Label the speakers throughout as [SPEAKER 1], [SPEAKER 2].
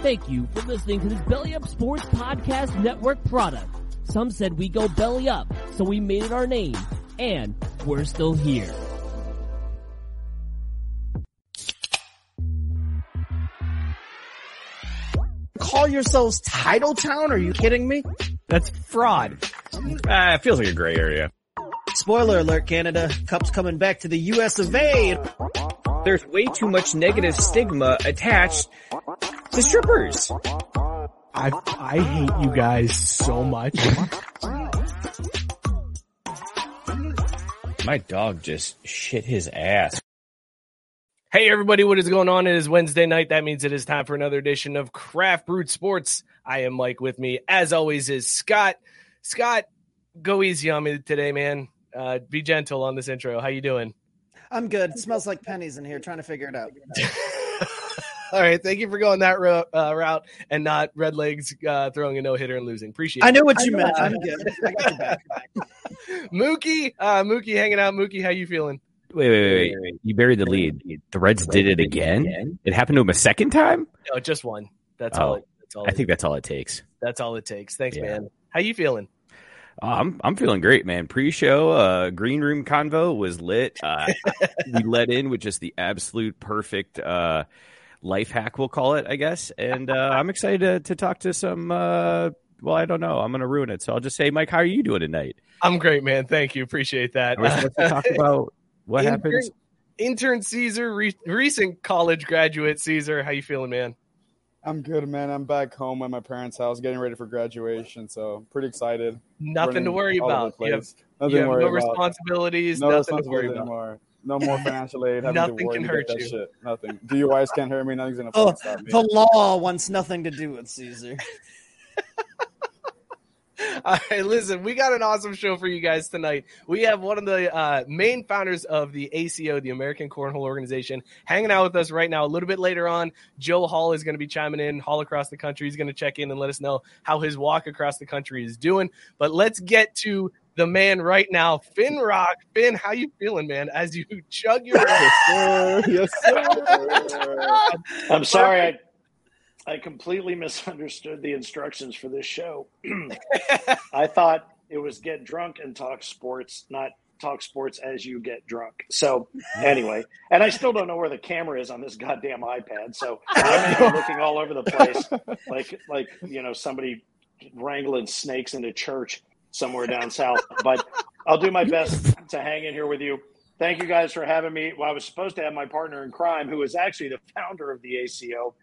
[SPEAKER 1] Thank you for listening to this Belly Up Sports Podcast Network product. Some said we go belly up, so we made it our name, and we're still here.
[SPEAKER 2] Call yourselves Title Town? Are you kidding me?
[SPEAKER 3] That's fraud. Ah, it feels like a gray area.
[SPEAKER 2] Spoiler alert, Canada. Cup's coming back to the US of A.
[SPEAKER 3] There's way too much negative stigma attached to strippers.
[SPEAKER 4] I I hate you guys so much.
[SPEAKER 3] My dog just shit his ass.
[SPEAKER 5] Hey everybody, what is going on? It is Wednesday night. That means it is time for another edition of Craft Brewed Sports. I am Mike with me, as always, is Scott. Scott, go easy on me today, man. Uh, be gentle on this intro. How you doing?
[SPEAKER 2] I'm good. It smells like pennies in here. Trying to figure it out.
[SPEAKER 5] All right, thank you for going that ro- uh, route and not red legs uh, throwing a no hitter and losing. Appreciate
[SPEAKER 2] I
[SPEAKER 5] it.
[SPEAKER 2] know what you meant. I'm good. I got your back.
[SPEAKER 5] Mookie, uh, Mookie hanging out. Mookie, how you feeling?
[SPEAKER 3] Wait, wait, wait, wait. You buried the lead. The Reds did it again? It happened to him a second time?
[SPEAKER 5] No, just one. That's
[SPEAKER 3] Oh,
[SPEAKER 5] all. It, that's all.
[SPEAKER 3] I
[SPEAKER 5] it-
[SPEAKER 3] think that's all it takes.
[SPEAKER 5] that's all it takes. Thanks,
[SPEAKER 3] Yeah.
[SPEAKER 5] man. How you feeling?
[SPEAKER 3] Uh, I'm I'm feeling great, man. Pre-show, uh, green room convo was lit. Uh, we let in with just the absolute perfect uh, life hack, we'll call it, I guess. And uh, I'm excited to, to talk to some. Uh, well, I don't know. I'm going to ruin it, so I'll just say, Mike, how are you doing tonight?
[SPEAKER 5] I'm great, man. Thank you. Appreciate that.
[SPEAKER 3] Are we supposed to talk about what
[SPEAKER 5] Intern-
[SPEAKER 3] happens?
[SPEAKER 5] Intern Caesar, re- recent college graduate Caesar. How you feeling, man?
[SPEAKER 6] I'm good, man. I'm back home at my parents' house getting ready for graduation, so I'm pretty excited.
[SPEAKER 5] Nothing to worry about. You have.
[SPEAKER 6] Nothing
[SPEAKER 5] you have no
[SPEAKER 6] about.
[SPEAKER 5] responsibilities.
[SPEAKER 6] No
[SPEAKER 5] nothing to worry
[SPEAKER 6] responsibility
[SPEAKER 5] about.
[SPEAKER 6] No more financial aid.
[SPEAKER 5] Nothing
[SPEAKER 6] to
[SPEAKER 5] can hurt
[SPEAKER 6] get that
[SPEAKER 5] you.
[SPEAKER 6] Shit. Nothing. DUIs can't hurt me. Nothing's gonna
[SPEAKER 2] Oh,
[SPEAKER 6] stop me.
[SPEAKER 2] the law wants nothing to do with Caesar.
[SPEAKER 5] All right, listen, we got an awesome show for you guys tonight. We have one of the uh, main founders of the ACO, the American Cornhole Organization, hanging out with us right now. A little bit later on, Joe Hall is going to be chiming in, Hall across the country. He's going to check in and let us know how his walk across the country is doing. But let's get to the man right now, Finn Rock. Finn, how you feeling, man? As you chug your
[SPEAKER 6] Yes, sir. Yes, sir.
[SPEAKER 7] I'm sorry, I, I completely misunderstood the instructions for this show. I thought it was get drunk and talk sports, not talk sports as you get drunk. So anyway, and I still don't know where the camera is on this goddamn iPad. So I'm looking all over the place, like like you know somebody wrangling snakes into church somewhere down south. But I'll do my best to hang in here with you. Thank you guys for having me. Well, I was supposed to have my partner in crime, who is actually the founder of the ACO.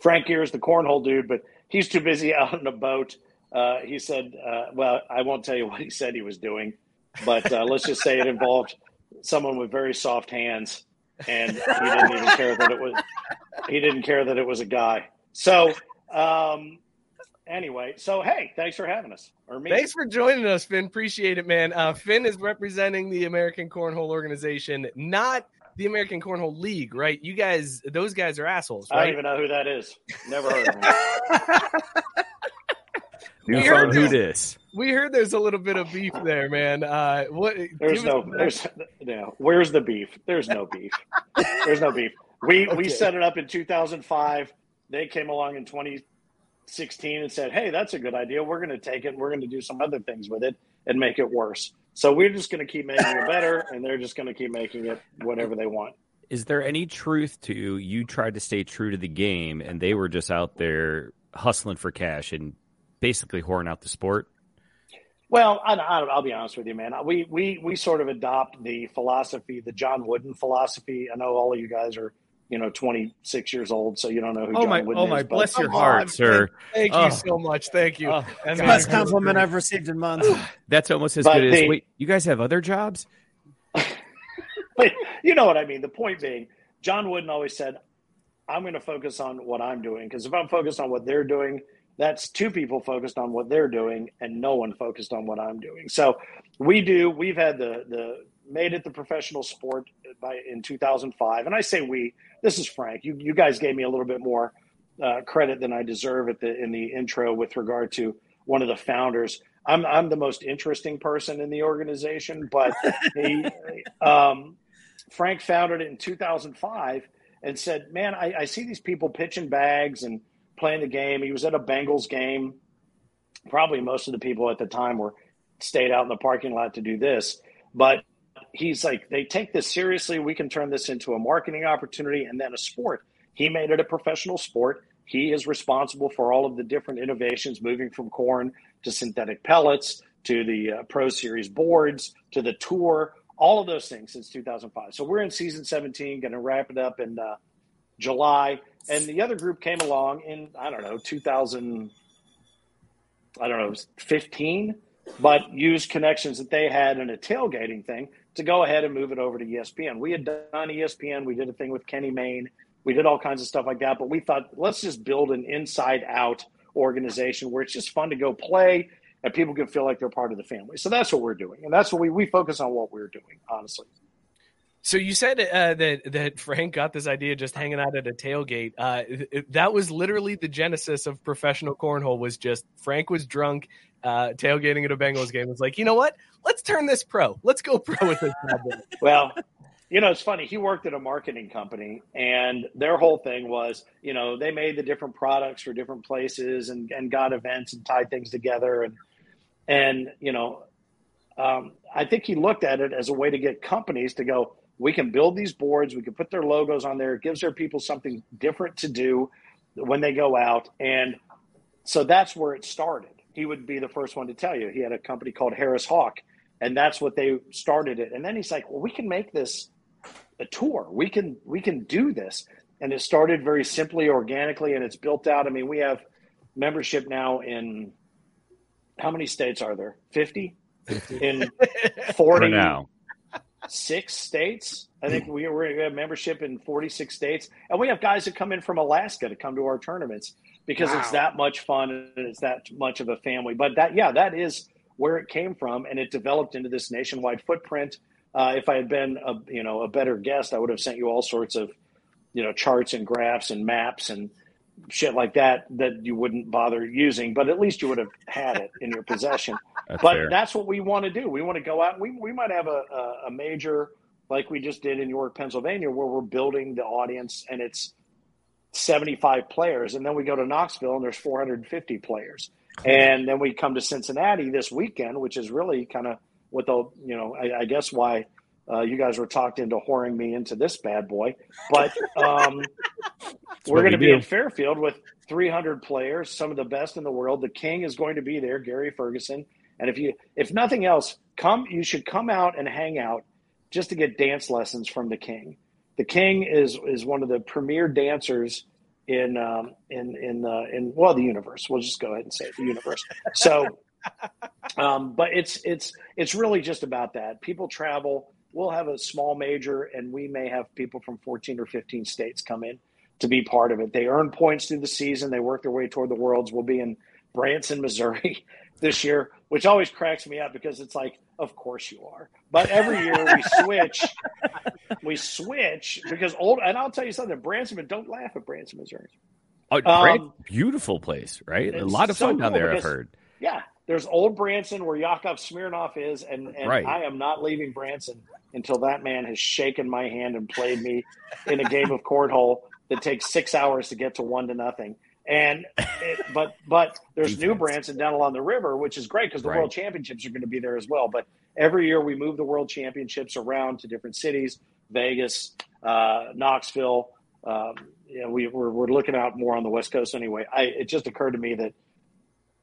[SPEAKER 7] Frank here is the cornhole dude, but he's too busy out on a boat. Uh, he said, uh, well, I won't tell you what he said he was doing, but uh, let's just say it involved someone with very soft hands, and he didn't even care that it was he didn't care that it was a guy. So um, anyway, so hey, thanks for having us. Or me.
[SPEAKER 5] Thanks for joining us, Finn. Appreciate it, man. Uh, Finn is representing the American Cornhole Organization, not the American Cornhole League, right? You guys, those guys are assholes,
[SPEAKER 7] I don't even know who that is. Never heard of him.
[SPEAKER 3] New
[SPEAKER 5] Here
[SPEAKER 3] phone,
[SPEAKER 5] it
[SPEAKER 3] who
[SPEAKER 5] is.
[SPEAKER 3] dis?
[SPEAKER 5] We heard there's a little bit of beef there, man. Uh, what?
[SPEAKER 7] There's
[SPEAKER 5] give us
[SPEAKER 7] no, there's no. Where's the beef? There's no beef. There's no beef. We
[SPEAKER 5] Okay.
[SPEAKER 7] we set it up in 2005. They came along in 2016 and said, "Hey, that's a good idea. We're going to take it. and We're going to do some other things with it and make it worse." So we're just going to keep making it better, and they're just going to keep making it whatever they want.
[SPEAKER 3] Is there any truth to you tried to stay true to the game and they were just out there hustling for cash and basically whoring out the sport?
[SPEAKER 7] Well, I, I, I'll be honest with you, man. We we we sort of adopt the philosophy, the John Wooden philosophy. I know all of you guys are you know 26 years old, so you don't know who.
[SPEAKER 5] Oh
[SPEAKER 7] John
[SPEAKER 5] my,
[SPEAKER 7] Wooden
[SPEAKER 5] oh my,
[SPEAKER 7] is, but-
[SPEAKER 5] bless your
[SPEAKER 3] Come
[SPEAKER 5] heart,
[SPEAKER 3] on, sir.
[SPEAKER 5] Thank, thank
[SPEAKER 3] Oh.
[SPEAKER 5] you so much. Thank you.
[SPEAKER 3] Oh,
[SPEAKER 5] That
[SPEAKER 3] God.
[SPEAKER 2] Best compliment I've received in months.
[SPEAKER 3] That's almost as
[SPEAKER 7] But
[SPEAKER 3] good as wait. You guys have other jobs?
[SPEAKER 7] but you know what I mean. The point being, John Wooden always said, "I'm going to focus on what I'm doing because if I'm focused on what they're doing, that's two people focused on what they're doing and no one focused on what I'm doing." So we do. We've had the the made it the professional sport by in 2005, and I say we. This is Frank. You you guys gave me a little bit more uh, credit than I deserve at the in the intro with regard to one of the founders. I'm I'm the most interesting person in the organization, but he, um, Frank founded it in 2005 and said, "Man, I, I see these people pitching bags and playing the game." He was at a Bengals game. Probably most of the people at the time were stayed out in the parking lot to do this, but he's like, "They take this seriously. We can turn this into a marketing opportunity and then a sport." He made it a professional sport. He is responsible for all of the different innovations, moving from corn to synthetic pellets to the uh, Pro Series boards to the tour, all of those things since 2005. So we're in season 17, going to wrap it up in uh, July. And the other group came along in, I don't know, 2000, I don't know, 15, but used connections that they had in a tailgating thing to go ahead and move it over to ESPN. We had done ESPN, we did a thing with Kenny Mayne, we did all kinds of stuff like that, but we thought, let's just build an inside out organization where it's just fun to go play and people can feel like they're part of the family. So that's what we're doing. And that's what we, we focus on what we're doing, honestly.
[SPEAKER 5] So you said uh, that that Frank got this idea just hanging out at a tailgate. Uh, that was literally the genesis of professional cornhole. Was just Frank was drunk, uh, tailgating at a Bengals game. Was like, you know what? Let's turn this pro. Let's go pro with this.
[SPEAKER 7] Well, you know, it's funny. He worked at a marketing company, and their whole thing was, you know, they made the different products for different places and, and got events and tied things together. And, and you know, um, I think he looked at it as a way to get companies to go, we can build these boards, we can put their logos on there. It gives their people something different to do when they go out. And so that's where it started. He would be the first one to tell you. He had a company called Harris Hawk, and that's what they started it. And then he's like, well, we can make this a tour. We can we can do this. And it started very simply, organically, and it's built out. I mean, we have membership now in how many states are there? Fifty in
[SPEAKER 3] For
[SPEAKER 7] forty
[SPEAKER 3] now.
[SPEAKER 7] six states. I think we, we have membership in 46 states. And we have guys that come in from Alaska to come to our tournaments because it's that much fun and it's that much of a family. But that, yeah, that is where it came from. And it developed into this nationwide footprint. Uh, if I had been a, you know, a better guest, I would have sent you all sorts of, you know, charts and graphs and maps and shit like that that you wouldn't bother using, but at least you would have had it in your possession
[SPEAKER 3] That's
[SPEAKER 7] but
[SPEAKER 3] fair.
[SPEAKER 7] that's what we want to do. We want to go out. We we might have a, a, a major like we just did in York, Pennsylvania, where we're building the audience and it's 75 players, and then we go to Knoxville and there's 450 players, and then we come to Cincinnati this weekend, which is really kind of what the you know I, I guess why. Uh, you guys were talked into whoring me into this bad boy, but um, we're going to be
[SPEAKER 3] do.
[SPEAKER 7] in Fairfield with 300 players, some of the best in the world. The King is going to be there, Gary Ferguson. And if you, if nothing else, come. You should come out and hang out just to get dance lessons from the King. The King is is one of the premier dancers in um, in in the in well the universe. We'll just go ahead and say it, the universe. So, um, but it's it's it's really just about that. People travel. We'll have a small major, and we may have people from 14 or 15 states come in to be part of it. They earn points through the season. They work their way toward the worlds. We'll be in Branson, Missouri this year, which always cracks me up because it's like, of course you are. But every year we switch. we switch because old, and I'll tell you something, Branson, but don't laugh at Branson, Missouri.
[SPEAKER 3] Oh,
[SPEAKER 7] Um,
[SPEAKER 3] great, beautiful place, right? A lot of
[SPEAKER 7] so
[SPEAKER 3] fun down
[SPEAKER 7] cool
[SPEAKER 3] there. I've heard.
[SPEAKER 7] Yeah, there's old Branson where Yakov Smirnoff is, and, and
[SPEAKER 3] Right.
[SPEAKER 7] I am not leaving Branson until that man has shaken my hand and played me in a game of cornhole that takes six hours to get to one to nothing. And it, but but there's New
[SPEAKER 3] brands
[SPEAKER 7] Branson down along the river, which is great because the
[SPEAKER 3] Right.
[SPEAKER 7] World Championships are going to be there as well. But every year we move the World Championships around to different cities, Vegas, uh, Knoxville. Um, you know, we, we're, we're looking out more on the West Coast anyway. I, it just occurred to me that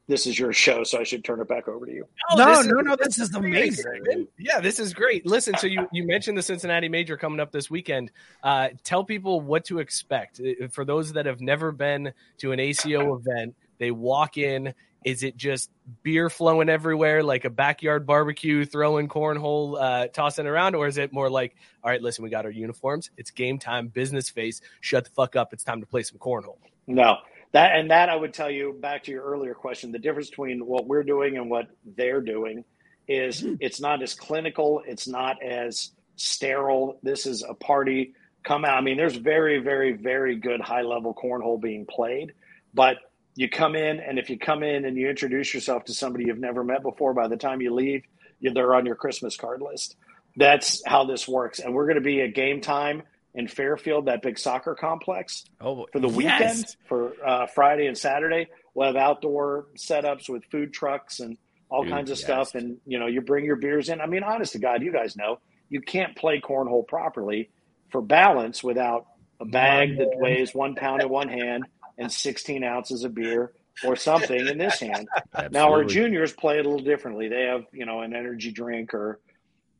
[SPEAKER 7] this is your show, so I should turn it back over to you.
[SPEAKER 5] Oh,
[SPEAKER 2] no, no,
[SPEAKER 5] is-
[SPEAKER 2] no, this is amazing.
[SPEAKER 5] Yeah, this is great. Listen, so you, you mentioned the Cincinnati Major coming up this weekend. Uh, tell people what to expect. Uh, For those that have never been to an ACO event, they walk in. Is it just beer flowing everywhere, like a backyard barbecue, throwing cornhole, uh, tossing around? Or is it more like, all right, listen, we got our uniforms. It's game time, business face. Shut the fuck up. It's time to play some cornhole.
[SPEAKER 7] No, that and that I would tell you back to your earlier question. The difference between what we're doing and what they're doing is mm-hmm. it's not as clinical. It's not as sterile. This is a party. Come out. I mean, there's very, very, very good high level cornhole being played, but you come in and if you come in and you introduce yourself to somebody you've never met before, by the time you leave, they're on your Christmas card list. That's how this works. And we're going to be at game time in Fairfield, that big soccer complex
[SPEAKER 3] Oh,
[SPEAKER 7] for the
[SPEAKER 3] yes.
[SPEAKER 7] weekend for uh, Friday and Saturday. We'll have outdoor setups with food trucks and all
[SPEAKER 3] Dude,
[SPEAKER 7] kinds of
[SPEAKER 3] yes.
[SPEAKER 7] stuff. And you know, you bring your beers in. I mean, honest to God, you guys know you can't play cornhole properly for balance without a bag that weighs one pound in one hand and 16 ounces of beer or something in this hand. Now our juniors play it a little differently. They have, you know, an energy drink or,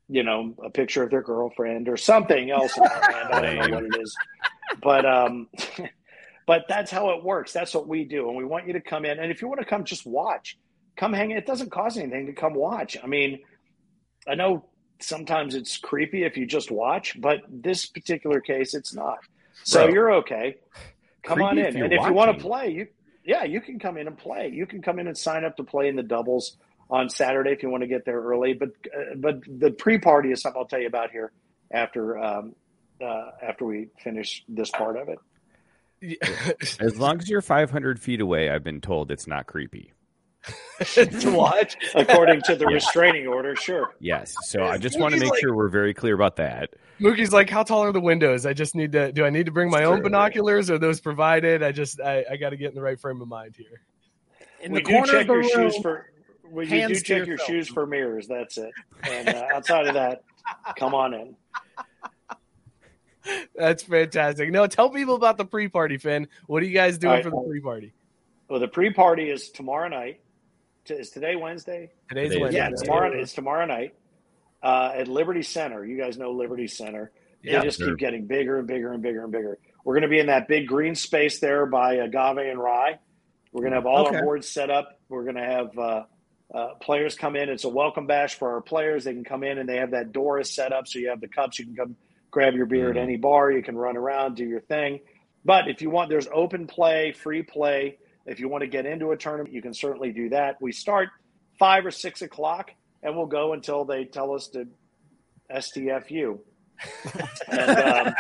[SPEAKER 7] you know, a picture of their girlfriend or something else in their hand. I don't know what it is. But um but that's how it works. That's what we do. And we want you to come in. And if you want to come just watch, come hang it doesn't cost anything to come watch. I mean, I know sometimes it's creepy if you just watch, but this particular case it's not. So
[SPEAKER 3] Bro.
[SPEAKER 7] you're okay. Come on in. And if you want to play, you yeah, you can come in and play. You can come in and sign up to play in the doubles on Saturday if you want to get there early. But uh, but the pre-party is something I'll tell you about here after um, uh, after we finish this part of it.
[SPEAKER 3] As long as you're 500 feet away, I've been told it's not creepy.
[SPEAKER 5] to watch.
[SPEAKER 7] According to the restraining order, sure.
[SPEAKER 3] Yes. So I just want to make
[SPEAKER 5] like-
[SPEAKER 3] sure we're very clear about that.
[SPEAKER 5] Mookie's like, how tall are the windows? I just need to. Do I need to bring my own binoculars? Are those provided? I just, I, I got to get in the right frame of mind here.
[SPEAKER 2] In
[SPEAKER 7] we
[SPEAKER 2] the
[SPEAKER 7] do
[SPEAKER 2] corner
[SPEAKER 7] check
[SPEAKER 2] of the
[SPEAKER 7] your
[SPEAKER 2] room,
[SPEAKER 7] shoes for we you do
[SPEAKER 2] hands to
[SPEAKER 7] check your shoes for mirrors. That's it. And uh, outside of that, come on in.
[SPEAKER 5] That's fantastic. No, tell people about the pre-party, Finn. What are you guys doing
[SPEAKER 7] All right.
[SPEAKER 5] for the pre-party?
[SPEAKER 7] Well, the pre-party is tomorrow night. T- Is today Wednesday?
[SPEAKER 5] Today's
[SPEAKER 3] Today is
[SPEAKER 5] Wednesday.
[SPEAKER 7] Yeah,
[SPEAKER 3] Wednesday.
[SPEAKER 7] tomorrow. It's tomorrow night uh, at Liberty Center. You guys know Liberty Center.
[SPEAKER 5] Yeah,
[SPEAKER 7] they just
[SPEAKER 3] sure.
[SPEAKER 7] keep getting bigger and bigger and bigger and bigger. We're going to be in that big green space there by Agave and Rye. We're going to have all
[SPEAKER 2] Okay.
[SPEAKER 7] our boards set up. We're going to have uh, uh, players come in. It's a welcome bash for our players. They can come in and they have that door is set up, so you have the cups. You can come grab your beer at any bar. You can run around, do your thing. But if you want, there's open play, free play. If you want to get into a tournament, you can certainly do that. We start five or six o'clock, and we'll go until they tell us to STFU. and um,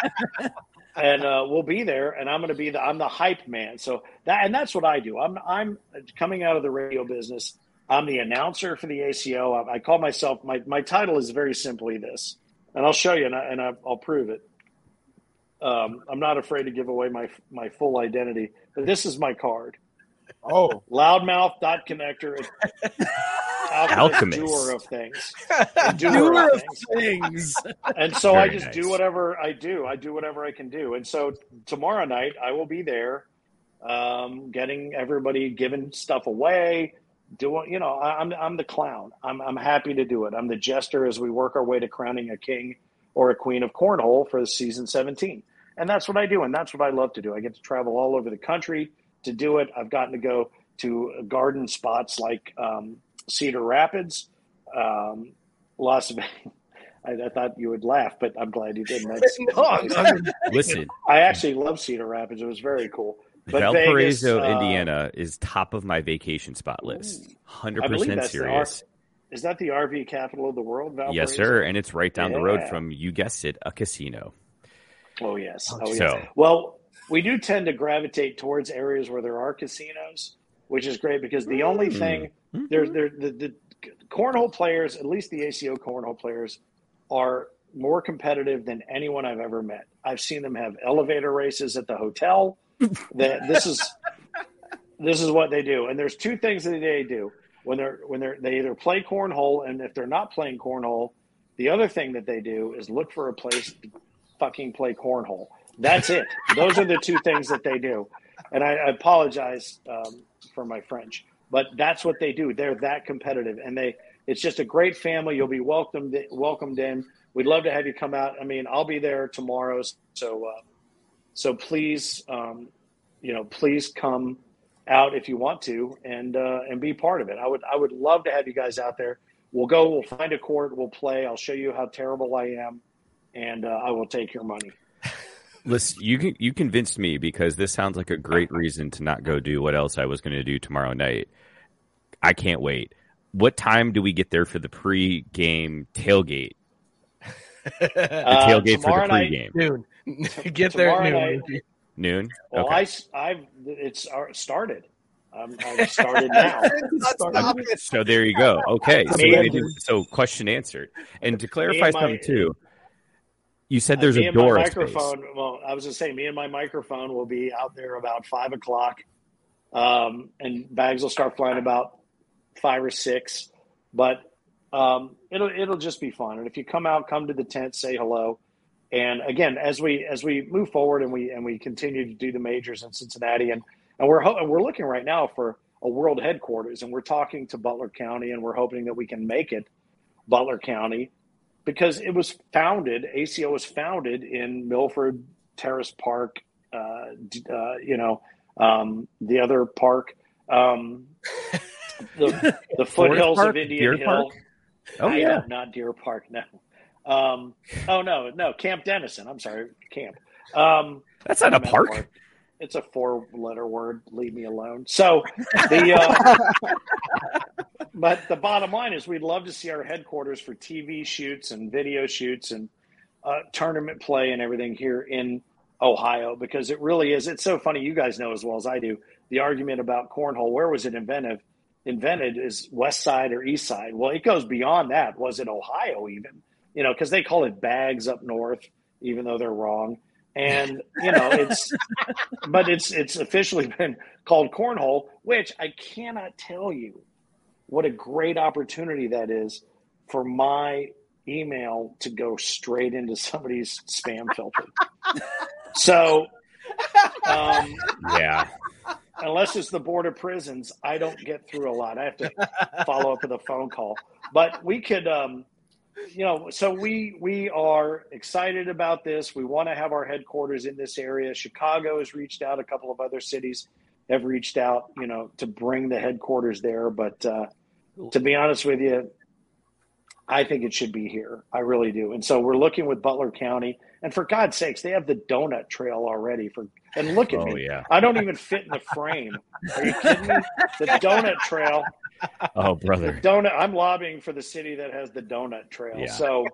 [SPEAKER 7] and uh, we'll be there, and I'm going to be the I'm the hype man. So that and that's what I do. I'm I'm coming out of the radio business. I'm the announcer for the ACO. I, I call myself my my title is very simply this, and I'll show you, and, I, and I, I'll prove it. Um, I'm not afraid to give away my my full identity, but this is my card.
[SPEAKER 2] Oh,
[SPEAKER 7] Loudmouth dot connector.
[SPEAKER 3] Alchemist.
[SPEAKER 7] doer of things. Doer,
[SPEAKER 2] doer
[SPEAKER 7] of
[SPEAKER 2] of
[SPEAKER 7] things
[SPEAKER 2] things.
[SPEAKER 7] and so I just
[SPEAKER 3] nice.
[SPEAKER 7] do whatever I do. I do whatever I can do. And so tomorrow night I will be there, um, getting everybody giving stuff away. Doing, you know, I, I'm I'm the clown. I'm I'm happy to do it. I'm the jester as we work our way to crowning a king or a queen of cornhole for season 17. And that's what I do, and that's what I love to do. I get to travel all over the country to do it. I've gotten to go to garden spots like um, Cedar Rapids, um, Las Vegas. I, I thought you would laugh, but I'm glad you didn't. That's,
[SPEAKER 5] No, I'm- I'm-
[SPEAKER 3] Listen,
[SPEAKER 7] I actually love Cedar Rapids. It was very cool. But
[SPEAKER 3] Valparaiso,
[SPEAKER 7] Vegas, uh,
[SPEAKER 3] Indiana is top of my vacation spot list. 100% serious.
[SPEAKER 7] R- is that the RV capital of the world? Valparaiso?
[SPEAKER 3] Yes, sir. And it's right down the road from, you guessed it, a casino.
[SPEAKER 7] Oh yes. Oh yes.
[SPEAKER 3] So-
[SPEAKER 7] Well, we do tend to gravitate towards areas where there are casinos, which is great because the only
[SPEAKER 3] Mm.
[SPEAKER 7] thing there's there the, the cornhole players, at least the ACO cornhole players, are more competitive than anyone I've ever met. I've seen them have elevator races at the hotel. That this is this is what they do, and there's two things that they do when they're when they're they either play cornhole, and if they're not playing cornhole, the other thing that they do is look for a place to fucking play cornhole. That's it. Those are the two things that they do. And I, I apologize um, for my French, but that's what they do. They're that competitive, and they it's just a great family. You'll be welcomed welcomed in. We'd love to have you come out. I mean, I'll be there tomorrow, so uh, so please, um, you know, please come out if you want to and uh, and be part of it. I would I would love to have you guys out there. We'll go. We'll find a court. We'll play. I'll show you how terrible I am, and uh, I will take your money.
[SPEAKER 3] Listen, you you convinced me because this sounds like a great reason to not go do what else I was going to do tomorrow night. I can't wait. What time do we get there for the pre-game tailgate? the
[SPEAKER 7] Uh,
[SPEAKER 3] tailgate for the pre-game.
[SPEAKER 5] Noon. Get there at noon.
[SPEAKER 7] night-
[SPEAKER 3] Noon.
[SPEAKER 7] Well,
[SPEAKER 3] okay.
[SPEAKER 7] I I've it's started. Um, I've started now.
[SPEAKER 5] Stop it.
[SPEAKER 3] So there you go. Okay. So,
[SPEAKER 7] Me
[SPEAKER 3] did- so question answered. And to clarify
[SPEAKER 7] and my-
[SPEAKER 3] something too, you said there's a door of space.
[SPEAKER 7] microphone. Well, I was going to say, me and my microphone will be out there about five o'clock, um, and bags will start flying about five or six. But um, it'll it'll just be fun. And if you come out, come to the tent, say hello. And again, as we as we move forward and we and we continue to do the majors in Cincinnati, and and we're ho- and we're looking right now for a world headquarters, and we're talking to Butler County, and we're hoping that we can make it Butler County because it was founded. ACO was founded in Milford Terrace Park. Uh, uh, you know, um, the other park, um, the the foothills
[SPEAKER 3] Park?
[SPEAKER 7] of Indian
[SPEAKER 3] Deer
[SPEAKER 7] Hill.
[SPEAKER 3] Park? Oh yeah.
[SPEAKER 7] not Deer Park. No. Um, oh no, no Camp Dennison. I'm sorry, Camp. Um,
[SPEAKER 3] That's not a park.
[SPEAKER 7] It's a four-letter word. Leave me alone. So the. Uh, but the bottom line is, we'd love to see our headquarters for TV shoots and video shoots and uh, tournament play and everything here in Ohio because it really is. It's so funny. You guys know as well as I do the argument about cornhole. Where was it invented? Invented is West Side or East Side. Well, it goes beyond that. Was it Ohio even? You know, because they call it bags up north, even though they're wrong. And you know, it's but it's it's officially been called cornhole, which I cannot tell you what a great opportunity that is for my email to go straight into somebody's spam filter. so, um,
[SPEAKER 3] Yeah.
[SPEAKER 7] unless it's the board of prisons, I don't get through a lot. I have to follow up with a phone call. But we could, um, you know, so we we are excited about this. We want to have our headquarters in this area. Chicago has reached out. A couple of other cities have reached out, you know, to bring the headquarters there. But uh, to be honest with you, I think it should be here. I really do. And so we're looking with Butler County. And for God's sakes, they have the donut trail already. For and look at
[SPEAKER 3] Oh
[SPEAKER 7] me.
[SPEAKER 3] yeah.
[SPEAKER 7] I don't even fit in the frame. Are you kidding me? The donut trail.
[SPEAKER 3] Oh brother.
[SPEAKER 7] donut. I'm lobbying for the city that has the donut trail.
[SPEAKER 3] Yeah.
[SPEAKER 7] So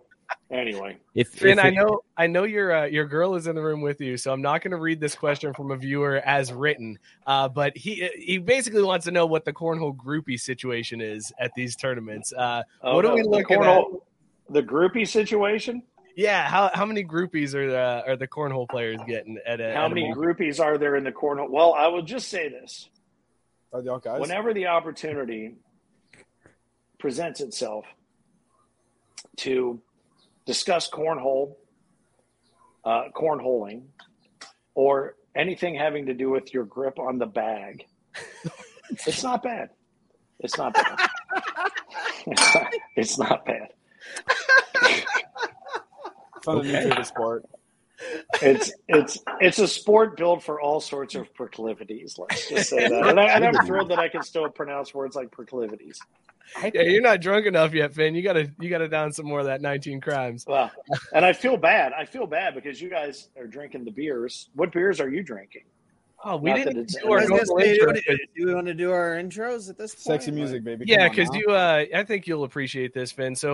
[SPEAKER 7] anyway,
[SPEAKER 3] If,
[SPEAKER 5] Finn,
[SPEAKER 3] if
[SPEAKER 5] I
[SPEAKER 3] it-
[SPEAKER 5] know, I know your uh, your girl is in the room with you, so I'm not going to read this question from a viewer as written. Uh, but he he basically wants to know what the cornhole groupie situation is at these tournaments. Uh,
[SPEAKER 7] Oh,
[SPEAKER 5] what are
[SPEAKER 7] no,
[SPEAKER 5] we
[SPEAKER 7] the
[SPEAKER 5] looking at?
[SPEAKER 7] The groupie situation.
[SPEAKER 5] Yeah, how how many groupies are the, are the cornhole players getting at a,
[SPEAKER 7] How
[SPEAKER 5] at
[SPEAKER 7] many
[SPEAKER 5] major?
[SPEAKER 7] groupies are there in the cornhole? Well, I will just say this:
[SPEAKER 6] Are y'all guys?
[SPEAKER 7] whenever the opportunity presents itself to discuss cornhole, uh, cornholing, or anything having to do with your grip on the bag, it's not bad. It's not bad. it's, not, it's not bad.
[SPEAKER 6] A new favorite sport.
[SPEAKER 7] It's it's it's a sport built for all sorts of proclivities. Let's just say that. And, I, and I'm thrilled that I can still pronounce words like proclivities.
[SPEAKER 5] Yeah, you're not drunk enough yet, Finn. You gotta you gotta down some more of that 19 crimes.
[SPEAKER 7] Well, and I feel bad. I feel bad because you guys are drinking the beers. What beers are you drinking?
[SPEAKER 5] Oh, we
[SPEAKER 7] Not
[SPEAKER 5] didn't do our
[SPEAKER 2] I was gonna
[SPEAKER 5] normal intro.
[SPEAKER 2] do, do we want to do our intros at this point?
[SPEAKER 6] Sexy music, baby.
[SPEAKER 5] Yeah,
[SPEAKER 6] Come on
[SPEAKER 5] because you, uh, I think you'll appreciate this, Finn. So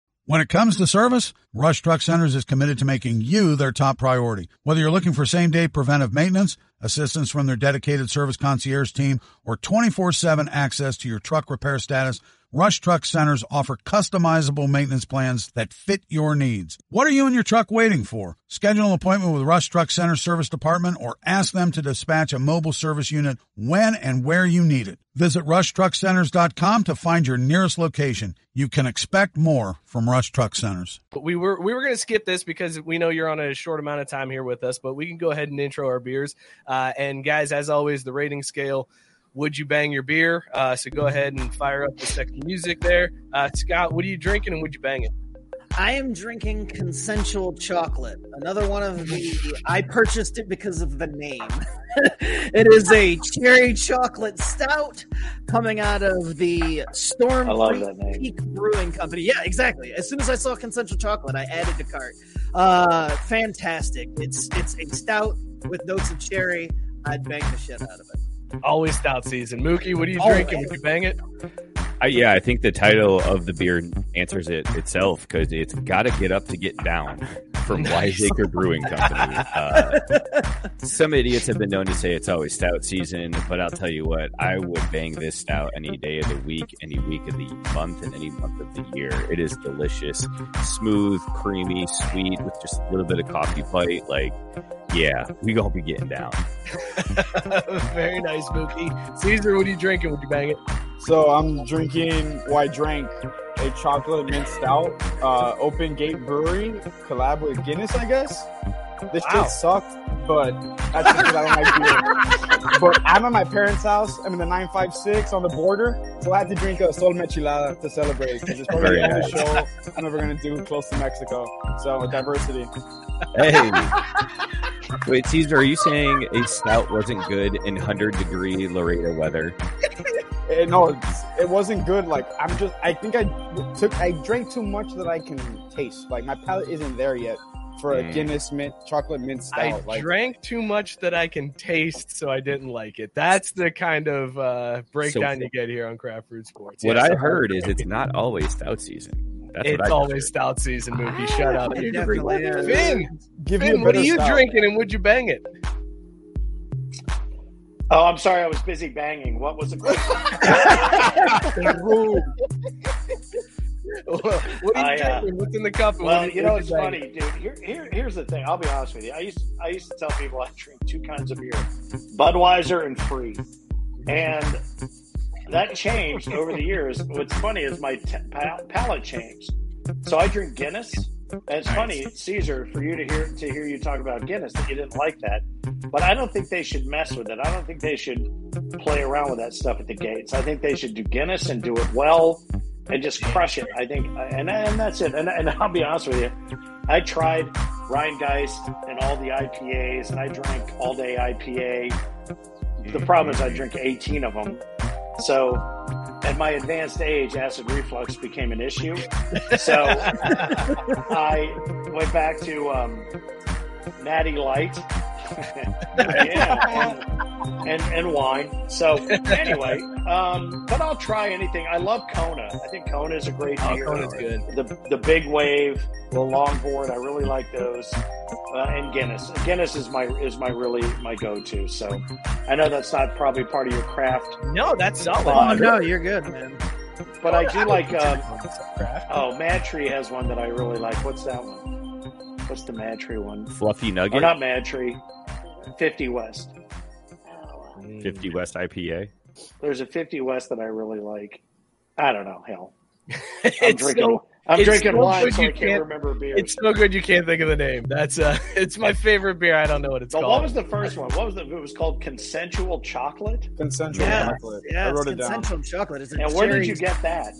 [SPEAKER 8] When it comes to service, Rush Truck Centers is committed to making you their top priority. Whether you're looking for same day preventive maintenance, assistance from their dedicated service concierge team, or 24 7 access to your truck repair status, Rush Truck Centers offer customizable maintenance plans that fit your needs. What are you and your truck waiting for? Schedule an appointment with Rush Truck Center Service Department or ask them to dispatch a mobile service unit when and where you need it. Visit rushtruckcenters.com to find your nearest location. You can expect more from Rush Truck Centers.
[SPEAKER 5] We were we were going to skip this because we know you're on a short amount of time here with us, but we can go ahead and intro our beers. Uh, and guys, as always, the rating scale would you bang your beer? Uh, so go ahead and fire up the sexy music there. Uh, Scott, what are you drinking and would you bang it?
[SPEAKER 2] I am drinking consensual chocolate. Another one of the. I purchased it because of the name. it is a cherry chocolate stout coming out of the Storm
[SPEAKER 7] I love that name.
[SPEAKER 2] Peak Brewing Company. Yeah, exactly. As soon as I saw consensual chocolate, I added to cart. Uh, fantastic. It's it's a stout with notes of cherry. I'd bang the shit out of it.
[SPEAKER 5] Always stout season. Mookie, what are you
[SPEAKER 2] Always.
[SPEAKER 5] drinking? Would you bang it?
[SPEAKER 3] I, yeah, I think the title of the beer answers it itself because it's got to get up to get down from Wiseacre Brewing Company. Uh, some idiots have been known to say it's always stout season, but I'll tell you what, I would bang this stout any day of the week, any week of the month, and any month of the year. It is delicious, smooth, creamy, sweet, with just a little bit of coffee bite. Like, yeah, we gonna be getting down.
[SPEAKER 5] Very nice, Mookie. Caesar, what are you drinking? Would you bang it?
[SPEAKER 6] So I'm drinking, well, I drank a chocolate mint stout, uh, Open Gate Brewery, collab with Guinness, I guess. This
[SPEAKER 5] Wow.
[SPEAKER 6] shit sucked, but that's just because I don't like beer. But I'm at my parents' house. I'm in the 956 on the border, so I had to drink a Sol Michelada to celebrate because it's probably
[SPEAKER 3] Very
[SPEAKER 6] the only
[SPEAKER 3] nice.
[SPEAKER 6] show I'm ever going to do close to Mexico. So diversity.
[SPEAKER 3] Hey, wait, Caesar, are you saying a stout wasn't good in 100 degree Laredo weather?
[SPEAKER 6] Eh, no, it wasn't good. Like I'm just, I think I took, I drank too much that I can taste. Like my palate isn't there yet for a
[SPEAKER 3] Mm.
[SPEAKER 6] Guinness mint chocolate mint stout.
[SPEAKER 5] I
[SPEAKER 6] like
[SPEAKER 5] drank too much that I can taste, so I didn't like it. That's the kind of uh, breakdown
[SPEAKER 3] So-
[SPEAKER 5] you get here on Craft Brewed Sports.
[SPEAKER 3] What
[SPEAKER 5] Yes,
[SPEAKER 3] I heard is it's not always stout season. That's
[SPEAKER 5] it's
[SPEAKER 3] what I
[SPEAKER 5] always stout season, Mookie. Shut up.
[SPEAKER 2] It definitely.
[SPEAKER 5] Finn,
[SPEAKER 6] Give you
[SPEAKER 5] Finn
[SPEAKER 6] a
[SPEAKER 5] what are you
[SPEAKER 6] stout.
[SPEAKER 5] drinking and would you bang it?
[SPEAKER 7] Oh, I'm sorry, I was busy banging. What was the question?
[SPEAKER 5] what are you
[SPEAKER 7] I, uh,
[SPEAKER 5] drinking? What's in the cup?
[SPEAKER 7] Well,
[SPEAKER 5] what-
[SPEAKER 7] you know,
[SPEAKER 5] would
[SPEAKER 7] it's funny, dude. Here, here, here's the thing. I'll be honest with you. I used, I used to tell people I drink two kinds of beer: Budweiser and Free, and that changed over the years. What's funny is my t- pal- palate changed. So I drink Guinness. And it's funny, Caesar, for you to hear to hear you talk about Guinness that you didn't like that, but I don't think they should mess with it. I don't think they should play around with that stuff at the gates. I think they should do Guinness and do it well and just crush it. I think, and and that's it. And, and I'll be honest with you, I tried Rhinegeist and all the IPAs, and I drank all day IPA. The problem is I drink 18 of them. So at my advanced age, acid reflux became an issue. So I went back to um, Natty Light. Yeah, and, and and wine. So anyway, um, but I'll try anything. I love Kona. I think Kona is a great
[SPEAKER 5] Oh,
[SPEAKER 7] beer.
[SPEAKER 5] Kona's good.
[SPEAKER 7] The the big wave, the longboard. I really like those. Uh, and Guinness. Guinness is my is my really my go to. So I know that's not probably part of your craft,
[SPEAKER 5] No, that's solid.
[SPEAKER 2] Oh no, you're good, man.
[SPEAKER 7] but I do like. Um,
[SPEAKER 5] Craft.
[SPEAKER 7] oh, Mad Tree has one that I really like. What's that one? What's the Mad Tree one?
[SPEAKER 3] Fluffy
[SPEAKER 7] Or
[SPEAKER 3] Nugget,
[SPEAKER 7] not Mad Tree. Fifty West.
[SPEAKER 3] 50 mm. West IPA.
[SPEAKER 7] There's a 50 West that I really like. I don't know. Hell, I'm
[SPEAKER 5] It's
[SPEAKER 7] drinking.
[SPEAKER 5] so-
[SPEAKER 7] I'm
[SPEAKER 5] it's
[SPEAKER 7] drinking
[SPEAKER 5] so
[SPEAKER 7] wine, so
[SPEAKER 5] you
[SPEAKER 7] I can't,
[SPEAKER 5] can't-
[SPEAKER 7] remember beer.
[SPEAKER 5] It's so good you can't think of the name. That's uh, it's my favorite beer. I don't know what it's
[SPEAKER 7] but
[SPEAKER 5] called.
[SPEAKER 7] what was the first one? What was the? It was called Consensual Chocolate.
[SPEAKER 6] Consensual
[SPEAKER 2] Yeah,
[SPEAKER 6] chocolate.
[SPEAKER 2] yeah,
[SPEAKER 6] I
[SPEAKER 2] it's
[SPEAKER 6] wrote it down.
[SPEAKER 2] consensual chocolate. It's a
[SPEAKER 7] And where did you get that?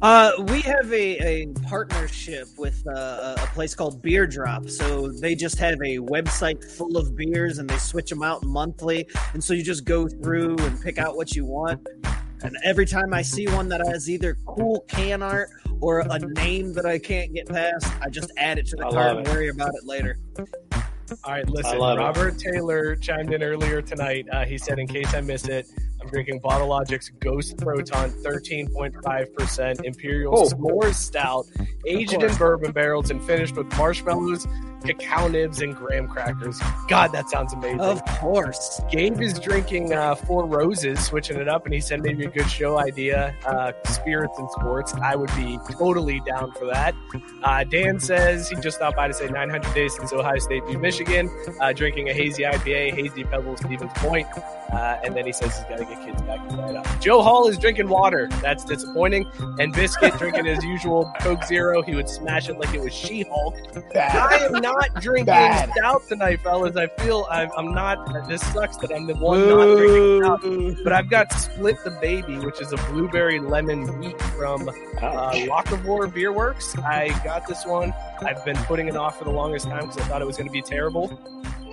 [SPEAKER 2] Uh, we have a, a partnership with uh, a a place called Beer Drop. So they just have a website full of beers and they switch them out monthly. And so you just go through and pick out what you want. And every time I see one that has either cool can art or a name that I can't get past, I just add it to the
[SPEAKER 7] I
[SPEAKER 2] cart and worry about it later.
[SPEAKER 5] All right, listen.
[SPEAKER 7] love it.
[SPEAKER 5] Robert Taylor chimed in earlier tonight. Uh, he said, in case I miss it, I'm drinking Bottle Logic's Ghost Proton 13.5% Imperial
[SPEAKER 6] Oh.
[SPEAKER 5] S'mores Stout, aged in bourbon barrels and finished with marshmallows, cacao nibs, and graham crackers. God, that sounds amazing.
[SPEAKER 2] Of course.
[SPEAKER 5] Gabe is drinking uh, Four Roses, switching it up, and he said maybe a good show idea, uh, spirits and sports. I would be totally down for that. Uh, Dan says he just stopped by to say 900 days since Ohio State beat Michigan, uh, drinking a hazy IPA, hazy Pebble Stevens Point. Uh, and then he says he's got to get kids back right up. Joe Hall is drinking water. That's disappointing. And Biscuit drinking his usual Coke Zero. He would smash it like it was She Hulk. I am not drinking
[SPEAKER 6] Bad.
[SPEAKER 5] stout tonight, fellas. I feel I'm, I'm not. This sucks that I'm the one not drinking stout. But I've got Split the Baby, which is a blueberry lemon wheat from uh, Locavore Beer Works. I got this one. I've been putting it off for the longest time because I thought it was going to be terrible.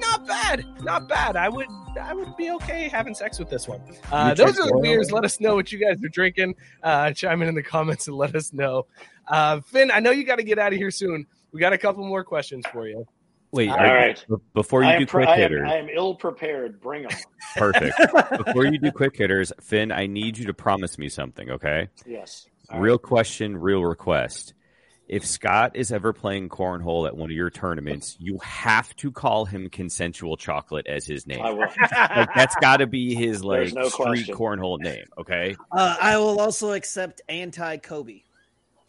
[SPEAKER 5] Not bad, not bad. I would, I would be okay having sex with this one. Uh, those are the
[SPEAKER 3] oil?
[SPEAKER 5] beers. Let us know what you guys are drinking. Uh, chime in in the comments and let us know. Uh, Finn, I know you got to get out of here soon. We got a couple more questions for you.
[SPEAKER 3] Wait,
[SPEAKER 7] All
[SPEAKER 3] are-
[SPEAKER 7] right.
[SPEAKER 3] Before you
[SPEAKER 7] I am
[SPEAKER 3] do
[SPEAKER 7] pre-
[SPEAKER 3] quick
[SPEAKER 7] I am,
[SPEAKER 3] hitters,
[SPEAKER 7] I am ill prepared. Bring them.
[SPEAKER 3] perfect. Before you do quick hitters, Finn, I need you to promise me something, okay?
[SPEAKER 7] Yes.
[SPEAKER 3] Real question, real request. If Scott is ever playing cornhole at one of your tournaments, you have to call him consensual chocolate as his name.
[SPEAKER 7] I will.
[SPEAKER 3] like that's got to be his like
[SPEAKER 7] no
[SPEAKER 3] street
[SPEAKER 7] question.
[SPEAKER 3] cornhole name. Okay.
[SPEAKER 2] Uh, I will also accept anti Kobe.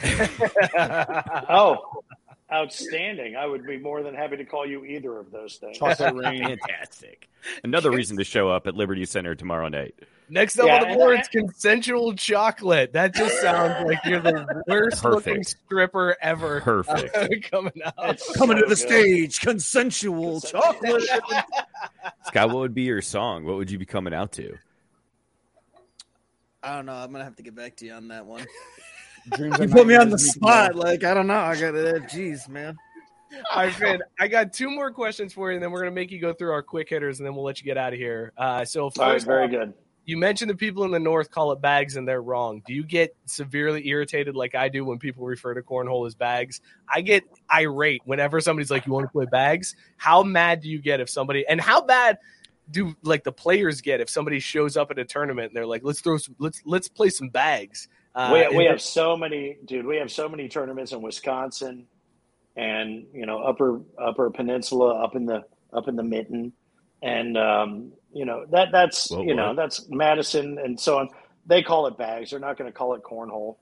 [SPEAKER 7] oh, outstanding! I would be more than happy to call you either of those things.
[SPEAKER 3] Chocolate rain, Fantastic. Another reason to show up at Liberty Center tomorrow night.
[SPEAKER 5] Next up
[SPEAKER 7] Yeah,
[SPEAKER 5] on the
[SPEAKER 7] and
[SPEAKER 5] board
[SPEAKER 7] I-
[SPEAKER 5] is consensual chocolate. That just sounds like you're the worst looking stripper ever.
[SPEAKER 3] Perfect.
[SPEAKER 5] uh, coming out.
[SPEAKER 7] It's
[SPEAKER 2] Coming
[SPEAKER 7] so
[SPEAKER 2] to the
[SPEAKER 7] good.
[SPEAKER 2] stage, consensual chocolate.
[SPEAKER 3] Scott, what would be your song? What would you be coming out to?
[SPEAKER 2] I don't know. I'm gonna have to get back to you on that one.
[SPEAKER 6] Dreams
[SPEAKER 2] You put me on the
[SPEAKER 6] nightmares,
[SPEAKER 2] spot. Like I don't know. I got to Jeez, man.
[SPEAKER 5] All right, Finn, I got two more questions for you, and then we're going to make you go through our quick hitters, and then we'll let you get out of here. Uh, so, first
[SPEAKER 7] All right, very
[SPEAKER 5] off,
[SPEAKER 7] good.
[SPEAKER 5] You mentioned the people in the North call it bags, and they're wrong. Do you get severely irritated like I do when people refer to cornhole as bags? I get irate whenever somebody's like, "You want to play bags?" How mad do you get if somebody, and how bad do like the players get if somebody shows up at a tournament and they're like, "Let's throw some, let's let's play some bags." Uh,
[SPEAKER 7] we, we have so many, dude. We have so many tournaments in Wisconsin, and you know, upper Upper Peninsula, up in the up in the mitten, and um, you know that that's you know that's Madison and so on. They call it bags. They're not going to call it cornhole,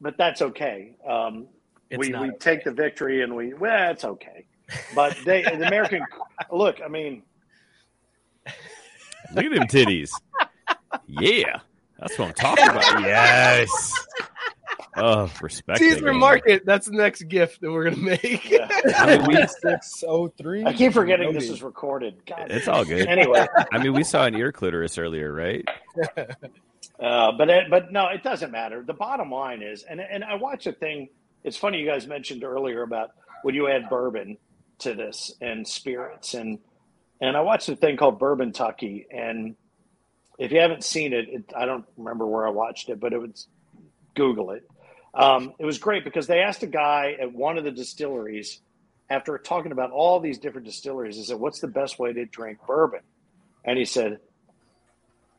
[SPEAKER 7] but that's okay. Um,
[SPEAKER 5] It's
[SPEAKER 7] we
[SPEAKER 5] not
[SPEAKER 7] we
[SPEAKER 5] okay.
[SPEAKER 7] take the victory and we well, it's okay. But they the American look. I mean,
[SPEAKER 3] Look at them titties. Yeah. That's what I'm talking about. Yes. Oh, respect. it,
[SPEAKER 5] Teaser
[SPEAKER 3] man.
[SPEAKER 5] market. That's the next gift that we're gonna make.
[SPEAKER 3] I mean,
[SPEAKER 6] Six oh three.
[SPEAKER 7] I keep forgetting this is recorded. God.
[SPEAKER 3] it's all good.
[SPEAKER 7] Anyway,
[SPEAKER 3] I mean, we saw an ear clitoris earlier, right?
[SPEAKER 7] Uh, but it, but no, it doesn't matter. The bottom line is, and and I watch a thing. It's funny you guys mentioned earlier about when you add bourbon to this and spirits, and and I watched a thing called Bourbon Tucky, and if you haven't seen it, it I don't remember where I watched it, but it was Google it. Um, it was great because they asked a guy at one of the distilleries after talking about all these different distilleries. He said, "What's the best way to drink bourbon?" And he said,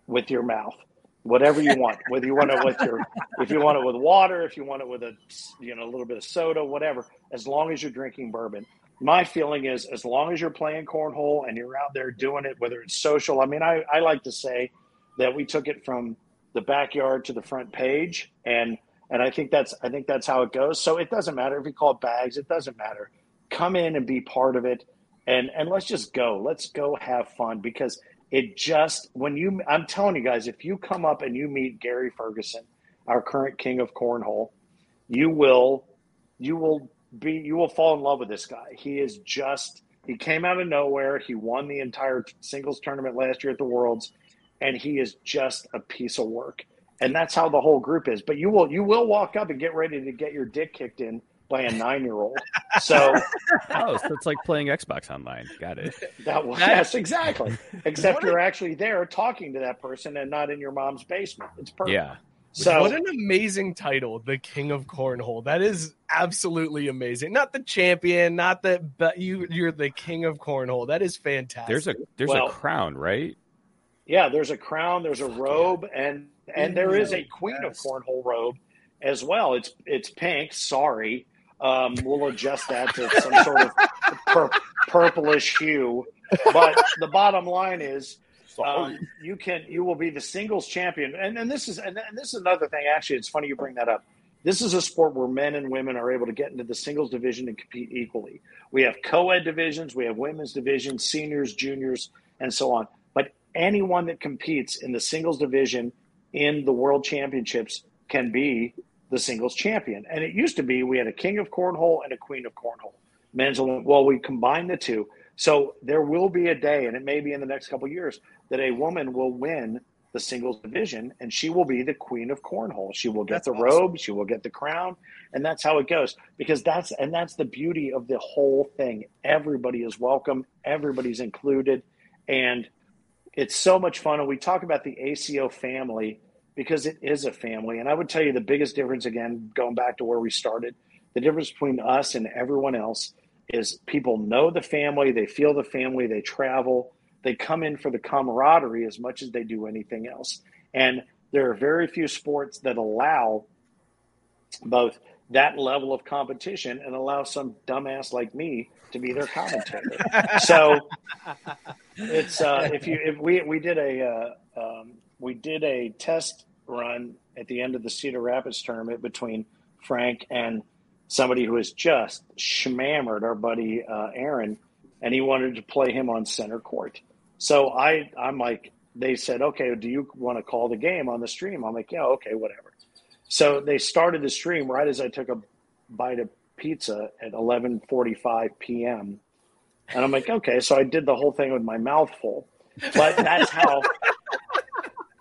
[SPEAKER 7] "With your mouth." whatever you want. Whether you want it with your, if you want it with water, if you want it with a, you know, a little bit of soda, whatever. As long as you're drinking bourbon. My feeling is, as long as you're playing cornhole and you're out there doing it, whether it's social. I mean, I, I like to say that we took it from the backyard to the front page, and and I think that's I think that's how it goes. So it doesn't matter if you call it bags. It doesn't matter. Come in and be part of it, and and let's just go. Let's go have fun because it just when you i'm telling you guys if you come up and you meet gary ferguson our current king of cornhole you will you will be you will fall in love with this guy he is just he came out of nowhere he won the entire singles tournament last year at the worlds and he is just a piece of work and that's how the whole group is but you will you will walk up and get ready to get your dick kicked in by a nine year old so
[SPEAKER 3] Oh, so it's like playing Xbox Online. Got it.
[SPEAKER 7] that was yes, exactly. Except you're actually there talking to that person and not in your mom's basement. It's perfect.
[SPEAKER 3] Yeah.
[SPEAKER 7] So
[SPEAKER 5] what an amazing title, the King of Cornhole. That is absolutely amazing. Not the champion, not the but you you're the King of Cornhole. That is fantastic.
[SPEAKER 3] There's a there's
[SPEAKER 7] Well-
[SPEAKER 3] a crown, right?
[SPEAKER 7] Yeah, there's a crown, there's a robe, and and there is a queen of cornhole robe as well. It's it's pink. Sorry, um, we'll adjust that to some sort of pur- purplish hue. But the bottom line is, um, you can you will be the singles champion. And and this is and, and this is another thing. Actually, it's funny you bring that up. This is a sport where men and women are able to get into the singles division and compete equally. We have co-ed divisions, we have women's divisions, seniors, juniors, and so on. But anyone that competes in the singles division in the world championships can be the singles champion. And it used to be we had a king of cornhole and a queen of cornhole. Men's well, we combine the two. So there will be a day, and it may be in the next couple of years, that a woman will win the singles division and she will be the queen of cornhole. She will get
[SPEAKER 2] That's
[SPEAKER 7] the
[SPEAKER 2] awesome.
[SPEAKER 7] robe, she will get the crown, and that's how it goes. Because that's and that's the beauty of the whole thing. Everybody is welcome, everybody's included, and it's so much fun. And we talk about the ACO family because it is a family. And I would tell you the biggest difference, again, going back to where we started, the difference between us and everyone else is people know the family, they feel the family, they travel, they come in for the camaraderie as much as they do anything else. And there are very few sports that allow both that level of competition and allow some dumbass like me to be their commentator. so it's uh, if you if we we did a uh, um, we did a test run at the end of the Cedar Rapids tournament between Frank and somebody who was just schmammered our buddy uh, Aaron, and he wanted to play him on center court. So I I'm like they said, okay, do you want to call the game on the stream? I'm like, yeah, okay, whatever. So they started the stream right as I took a bite of pizza at 11:45 p.m. And I'm like, okay, so I did the whole thing with my mouth full. But that's how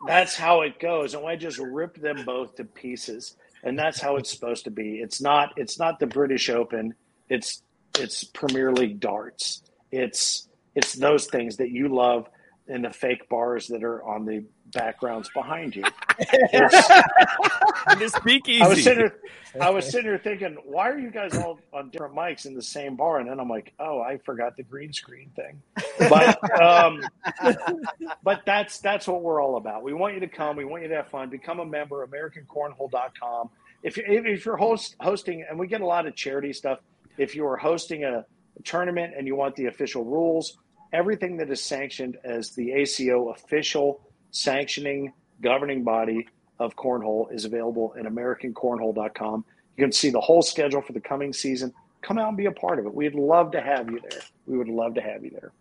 [SPEAKER 7] that's how it goes. And I just ripped them both to pieces. And that's how it's supposed to be. It's not it's not the British Open. It's it's Premier League darts. It's it's those things that you love in the fake bars that are on the backgrounds behind you.
[SPEAKER 3] the speakeasy.
[SPEAKER 7] I was sitting here, I was sitting here thinking, why are you guys all on different mics in the same bar? And then I'm like, oh, I forgot the green screen thing. But um, but that's that's what we're all about. We want you to come. We want you to have fun. Become a member. AmericanCornhole.com. If you if you're host hosting, and we get a lot of charity stuff. If you are hosting a tournament and you want the official rules, everything that is sanctioned as the ACO official sanctioning governing body of cornhole is available at americancornhole.com. You can see the whole schedule for the coming season. Come out and be a part of it. We'd love to have you there. We would love to have you there.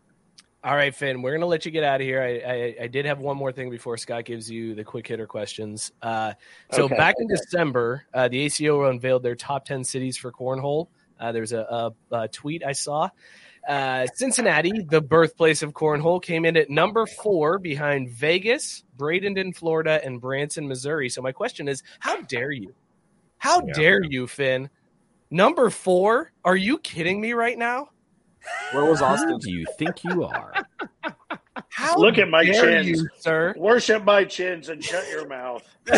[SPEAKER 5] All right, Finn, we're going to let you get out of here. I, I, I did have one more thing before Scott gives you the quick hitter questions. Uh, so,
[SPEAKER 7] Okay.
[SPEAKER 5] back in December, uh, the ACO unveiled their top 10 cities for cornhole. Uh, there's a, a, a tweet I saw. Uh, Cincinnati, the birthplace of cornhole, came in at number four behind Vegas, Bradenton, Florida, and Branson, Missouri. So, my question is how dare you? How
[SPEAKER 3] Yeah.
[SPEAKER 5] dare you, Finn? Number four? Are you kidding me right now?
[SPEAKER 6] Where was
[SPEAKER 3] Austin? do you think you are?
[SPEAKER 5] How
[SPEAKER 7] Look at my
[SPEAKER 5] dare
[SPEAKER 7] chins,
[SPEAKER 5] you, sir.
[SPEAKER 7] Worship my chins and shut your mouth.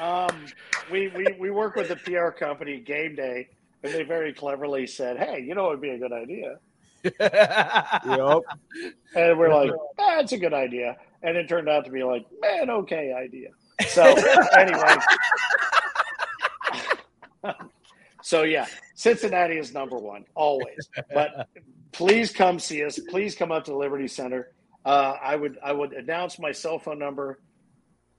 [SPEAKER 7] um, we, we we work with the PR company Game Day, and they very cleverly said, "Hey, you know what would be a good idea."
[SPEAKER 6] Yep.
[SPEAKER 7] And we're like, "That's a good idea," and it turned out to be like, "Man, okay idea." So anyway, so yeah, Cincinnati is number one always. But please come see us. Please come up to the Liberty Center. Uh, I would I would announce my cell phone number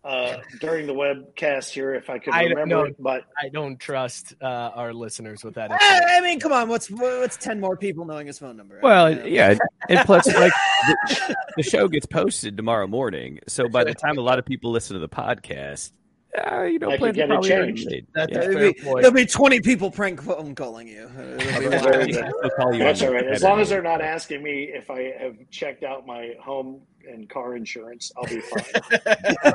[SPEAKER 7] uh, during the webcast here if I could
[SPEAKER 5] I
[SPEAKER 7] remember
[SPEAKER 5] don't-
[SPEAKER 7] it. But
[SPEAKER 5] I don't trust uh, our listeners with that.
[SPEAKER 2] I. I mean, come on. What's what's ten more people knowing his phone number?
[SPEAKER 3] Well,
[SPEAKER 2] You know?
[SPEAKER 3] yeah, and plus, like the, the show gets posted tomorrow morning, so by the time a lot of people listen to the podcast, uh, you know,
[SPEAKER 7] I could
[SPEAKER 3] plans
[SPEAKER 7] get it changed.
[SPEAKER 3] made.
[SPEAKER 5] That's
[SPEAKER 3] Yeah.
[SPEAKER 2] There'll be, there'll be twenty people prank phone calling you. It'll be
[SPEAKER 7] Very
[SPEAKER 2] fine.
[SPEAKER 7] good.
[SPEAKER 3] They'll call you
[SPEAKER 7] that's all right. As long as they're not asking me if I have checked out my home and car insurance, I'll be fine.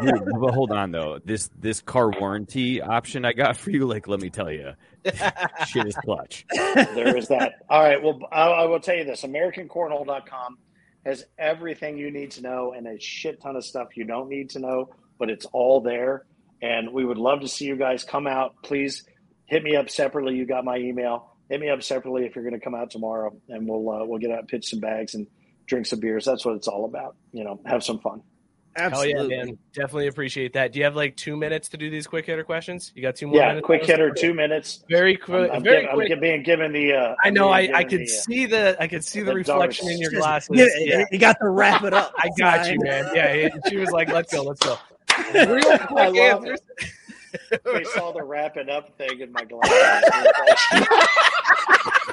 [SPEAKER 3] Dude, but hold on though. This this car warranty option I got for you, like, let me tell you, shit is clutch.
[SPEAKER 7] there is that. All right. Well, I, I will tell you this AmericanCornhole.com has everything you need to know and a shit ton of stuff you don't need to know, but it's all there. And we would love to see you guys come out. Please hit me up separately. You got my email. Hit me up separately if you're going to come out tomorrow, and we'll uh, we'll get out, pitch some bags, and drink some beers. That's what it's all about. You know, have some fun.
[SPEAKER 5] Hell yeah, man. Definitely appreciate that. Do you have like two minutes to do these quick hitter questions? You got two more
[SPEAKER 7] Yeah,
[SPEAKER 5] minutes?
[SPEAKER 7] quick hitter, two minutes.
[SPEAKER 5] Very quick.
[SPEAKER 7] I'm, I'm,
[SPEAKER 5] very
[SPEAKER 7] giv- I'm being given the. Uh,
[SPEAKER 5] I know. I, I
[SPEAKER 7] given
[SPEAKER 5] could
[SPEAKER 7] the, uh,
[SPEAKER 5] see the I could see the,
[SPEAKER 7] the
[SPEAKER 5] reflection in your
[SPEAKER 7] darts.
[SPEAKER 5] glasses.
[SPEAKER 2] Yeah,
[SPEAKER 5] Yeah,
[SPEAKER 2] You got to wrap it up.
[SPEAKER 5] I got you, man. Yeah, yeah, she was like, "Let's go, let's go." Real quick
[SPEAKER 7] love
[SPEAKER 5] answers.
[SPEAKER 7] they saw the wrapping up thing in my glasses.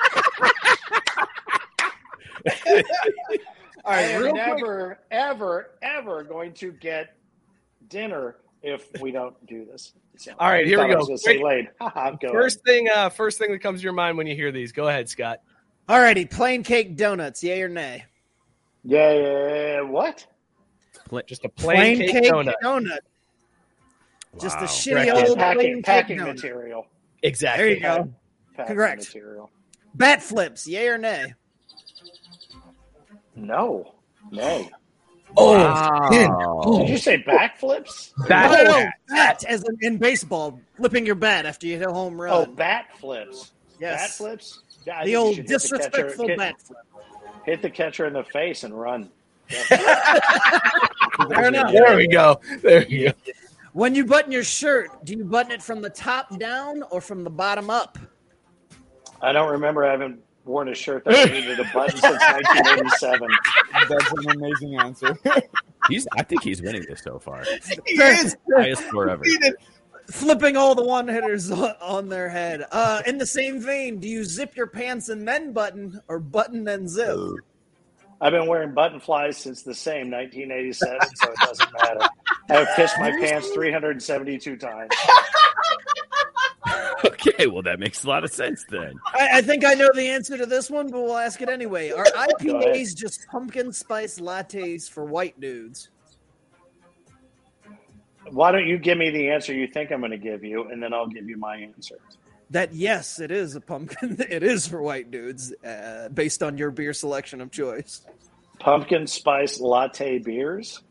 [SPEAKER 5] All
[SPEAKER 7] I
[SPEAKER 5] right,
[SPEAKER 7] am
[SPEAKER 5] real quick.
[SPEAKER 7] never, ever, ever going to get dinner if we don't do this. So,
[SPEAKER 5] All right,
[SPEAKER 7] I
[SPEAKER 5] here we go.
[SPEAKER 7] was gonna say
[SPEAKER 5] Quick-
[SPEAKER 7] late. Go
[SPEAKER 5] First thing, uh, first thing that comes to your mind when you hear these. Go ahead, Scott.
[SPEAKER 2] Alrighty, plain cake donuts, yay or nay?
[SPEAKER 7] Yeah, yeah, what?
[SPEAKER 5] Just a plain, plain cake, donut.
[SPEAKER 2] Just a shitty
[SPEAKER 7] Correct.
[SPEAKER 2] old
[SPEAKER 7] packing,
[SPEAKER 2] plain cake
[SPEAKER 7] packing
[SPEAKER 2] donut.
[SPEAKER 7] material.
[SPEAKER 5] Exactly.
[SPEAKER 2] There you go.
[SPEAKER 7] Packing
[SPEAKER 2] Correct.
[SPEAKER 7] Material.
[SPEAKER 2] Bat flips, yay or nay?
[SPEAKER 7] No, no.
[SPEAKER 5] Oh,
[SPEAKER 3] Wow.
[SPEAKER 7] Did you say oh. backflips?
[SPEAKER 5] Bat-
[SPEAKER 2] no, no, bat as in, in baseball, flipping your bat after you hit a home run.
[SPEAKER 7] Oh, bat flips.
[SPEAKER 2] Yes.
[SPEAKER 7] Bat flips. Yeah,
[SPEAKER 2] the old
[SPEAKER 7] should hit the catcher-
[SPEAKER 2] disrespectful bat flip.
[SPEAKER 7] Hit the catcher in the face and run.
[SPEAKER 2] Fair enough.
[SPEAKER 5] There we go. There we go.
[SPEAKER 2] When you button your shirt, do you button it from the top down or from the bottom up?
[SPEAKER 7] I don't remember having worn a shirt that needed a button since 1987.
[SPEAKER 6] That's an amazing answer.
[SPEAKER 3] He's. I think he's winning this so far.
[SPEAKER 5] He is.
[SPEAKER 3] Highest score ever.
[SPEAKER 2] Flipping all the one hitters on, on their head. Uh, in the same vein, do you zip your pants and then button or button then zip?
[SPEAKER 7] I've been wearing button flies since the same 1987, so it doesn't matter. I've pissed my pants 372 times.
[SPEAKER 3] Okay, well that makes a lot of sense then.
[SPEAKER 2] I, I think I know the answer to this one, but we'll ask it anyway. Are IPAs just pumpkin spice lattes for white dudes?
[SPEAKER 7] Why don't you give me the answer you think I'm going to give you, and then I'll give you my answer.
[SPEAKER 2] That yes, it is a pumpkin. It is for white dudes, uh, based on your beer selection of choice.
[SPEAKER 7] Pumpkin spice latte beers?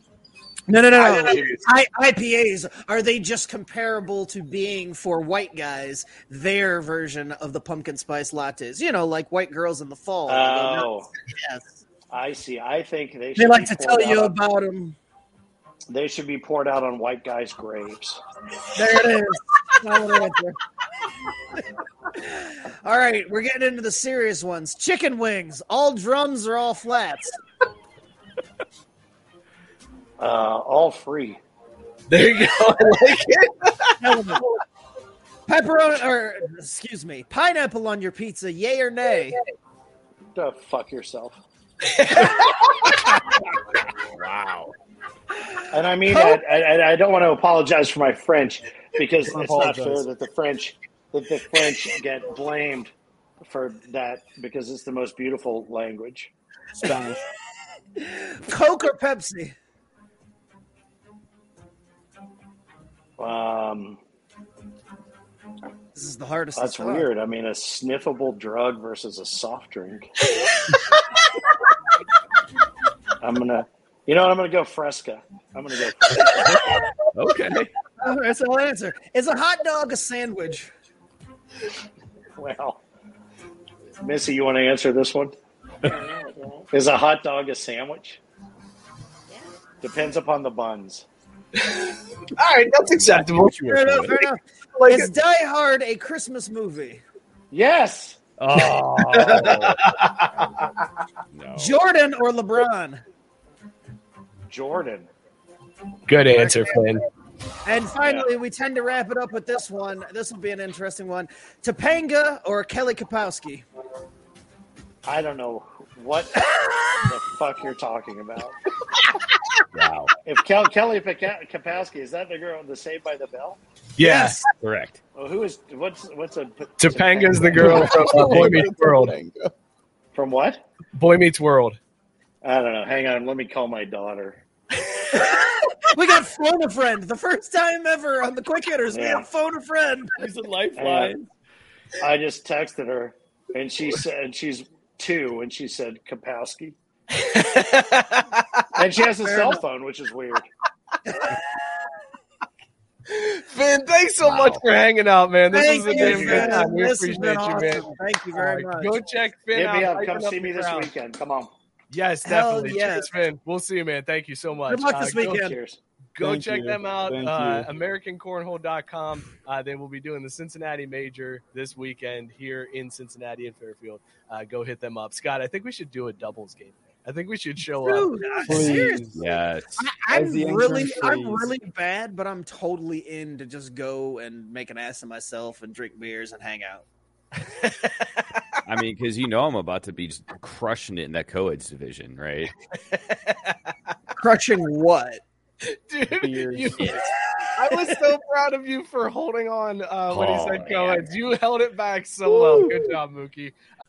[SPEAKER 2] No, no, no, no.
[SPEAKER 7] Oh, I-
[SPEAKER 2] I, IPAs are they just comparable to being for white guys their version of the pumpkin spice lattes? You know, like white girls in the fall. They go nuts.
[SPEAKER 7] Oh,
[SPEAKER 2] yes.
[SPEAKER 7] I see. I think they should
[SPEAKER 2] They like
[SPEAKER 7] be
[SPEAKER 2] to tell you
[SPEAKER 7] on-
[SPEAKER 2] about them.
[SPEAKER 7] They should be poured out on white guys' graves.
[SPEAKER 2] There it is. all right, we're getting into the serious ones. Chicken wings, all drums or all flats?
[SPEAKER 7] Uh, all free.
[SPEAKER 5] There you go. I like it.
[SPEAKER 2] Pepperoni, or excuse me, pineapple on your pizza, yay or nay?
[SPEAKER 7] The fuck yourself.
[SPEAKER 3] Wow.
[SPEAKER 7] And I mean, I, I, I don't want to apologize for my French because
[SPEAKER 6] Don't
[SPEAKER 7] it's not fair that the French that the French get blamed for that because it's the most beautiful language.
[SPEAKER 6] Spanish.
[SPEAKER 2] Coke or Pepsi?
[SPEAKER 7] Um,
[SPEAKER 2] This is the hardest.
[SPEAKER 7] that's
[SPEAKER 2] it's
[SPEAKER 7] weird. I mean, a sniffable drug versus a soft drink. I'm gonna, you know, what? I'm gonna go Fresca. I'm gonna go. Fresca.
[SPEAKER 3] Okay.
[SPEAKER 2] that's so I'll answer. Is a hot dog a sandwich?
[SPEAKER 7] Well, Missy, you want to answer this one? Is a hot dog a sandwich? Depends upon the buns.
[SPEAKER 5] All right, that's acceptable.
[SPEAKER 2] Fair enough, fair enough.
[SPEAKER 5] Like
[SPEAKER 2] Is Die Hard a Christmas movie?
[SPEAKER 7] Yes.
[SPEAKER 3] Oh. no.
[SPEAKER 2] Jordan or LeBron?
[SPEAKER 7] Jordan.
[SPEAKER 5] Good answer, Finn.
[SPEAKER 2] And finally, we tend to wrap it up with this one. This will be an interesting one. Topanga or Kelly Kapowski?
[SPEAKER 7] I don't know what the fuck you're talking about.
[SPEAKER 3] Wow.
[SPEAKER 7] If Kel- Kelly Paka- Kapowski is that the girl, the Saved by the Bell?
[SPEAKER 5] Yes.
[SPEAKER 3] Correct.
[SPEAKER 7] Well, who is what's what's a
[SPEAKER 5] Topanga's the girl from uh, Boy Meets World.
[SPEAKER 7] from what?
[SPEAKER 5] Boy Meets World.
[SPEAKER 7] I don't know. Hang on, let me call my daughter.
[SPEAKER 2] We got phone a friend. The first time ever on the quick hitters. We
[SPEAKER 7] Yeah.
[SPEAKER 2] have phone a friend.
[SPEAKER 3] He's a lifeline.
[SPEAKER 7] on. I just texted her, and she said she's two, and she said Kapowski, and she has a cell phone, which is weird.
[SPEAKER 5] Finn, thanks so much for hanging out, man. This
[SPEAKER 2] Thank
[SPEAKER 5] was a
[SPEAKER 2] you,
[SPEAKER 5] damn good time. We
[SPEAKER 2] This has
[SPEAKER 5] appreciate
[SPEAKER 2] been
[SPEAKER 5] you,
[SPEAKER 2] awesome.
[SPEAKER 5] man.
[SPEAKER 2] Thank you very
[SPEAKER 5] All right,
[SPEAKER 2] much.
[SPEAKER 5] Go check Finn
[SPEAKER 7] Hit
[SPEAKER 5] out.
[SPEAKER 7] up. Come see me this
[SPEAKER 5] crowd.
[SPEAKER 7] weekend. Come on.
[SPEAKER 5] Yes,
[SPEAKER 2] Hell
[SPEAKER 5] definitely.
[SPEAKER 2] yes.
[SPEAKER 5] Cheers, man. We'll see you, man. Thank you so much.
[SPEAKER 2] Good luck this
[SPEAKER 5] go-
[SPEAKER 2] weekend.
[SPEAKER 7] Cheers.
[SPEAKER 5] Go
[SPEAKER 6] Thank
[SPEAKER 5] check
[SPEAKER 6] you.
[SPEAKER 5] them out.
[SPEAKER 6] Thank
[SPEAKER 5] Uh,
[SPEAKER 6] you.
[SPEAKER 5] AmericanCornhole.com. Uh, then we'll be doing the Cincinnati Major this weekend here in Cincinnati and Fairfield. Uh, go hit them up. Scott, I think we should do a doubles game. I think we should show up.
[SPEAKER 2] Dude, I- seriously.
[SPEAKER 3] Yes.
[SPEAKER 2] I, I'm
[SPEAKER 6] As
[SPEAKER 2] really,
[SPEAKER 6] intern,
[SPEAKER 2] I'm really bad, but I'm totally in to just go and make an ass of myself and drink beers and hang out.
[SPEAKER 3] I mean, because you know I'm about to be just crushing it in that co-eds division, right?
[SPEAKER 2] Crushing what?
[SPEAKER 5] Dude,
[SPEAKER 6] Beers.
[SPEAKER 5] you, I was so proud of you for holding on uh, when he
[SPEAKER 3] Oh,
[SPEAKER 5] said co-eds. You held it back so well. Good job, Mookie.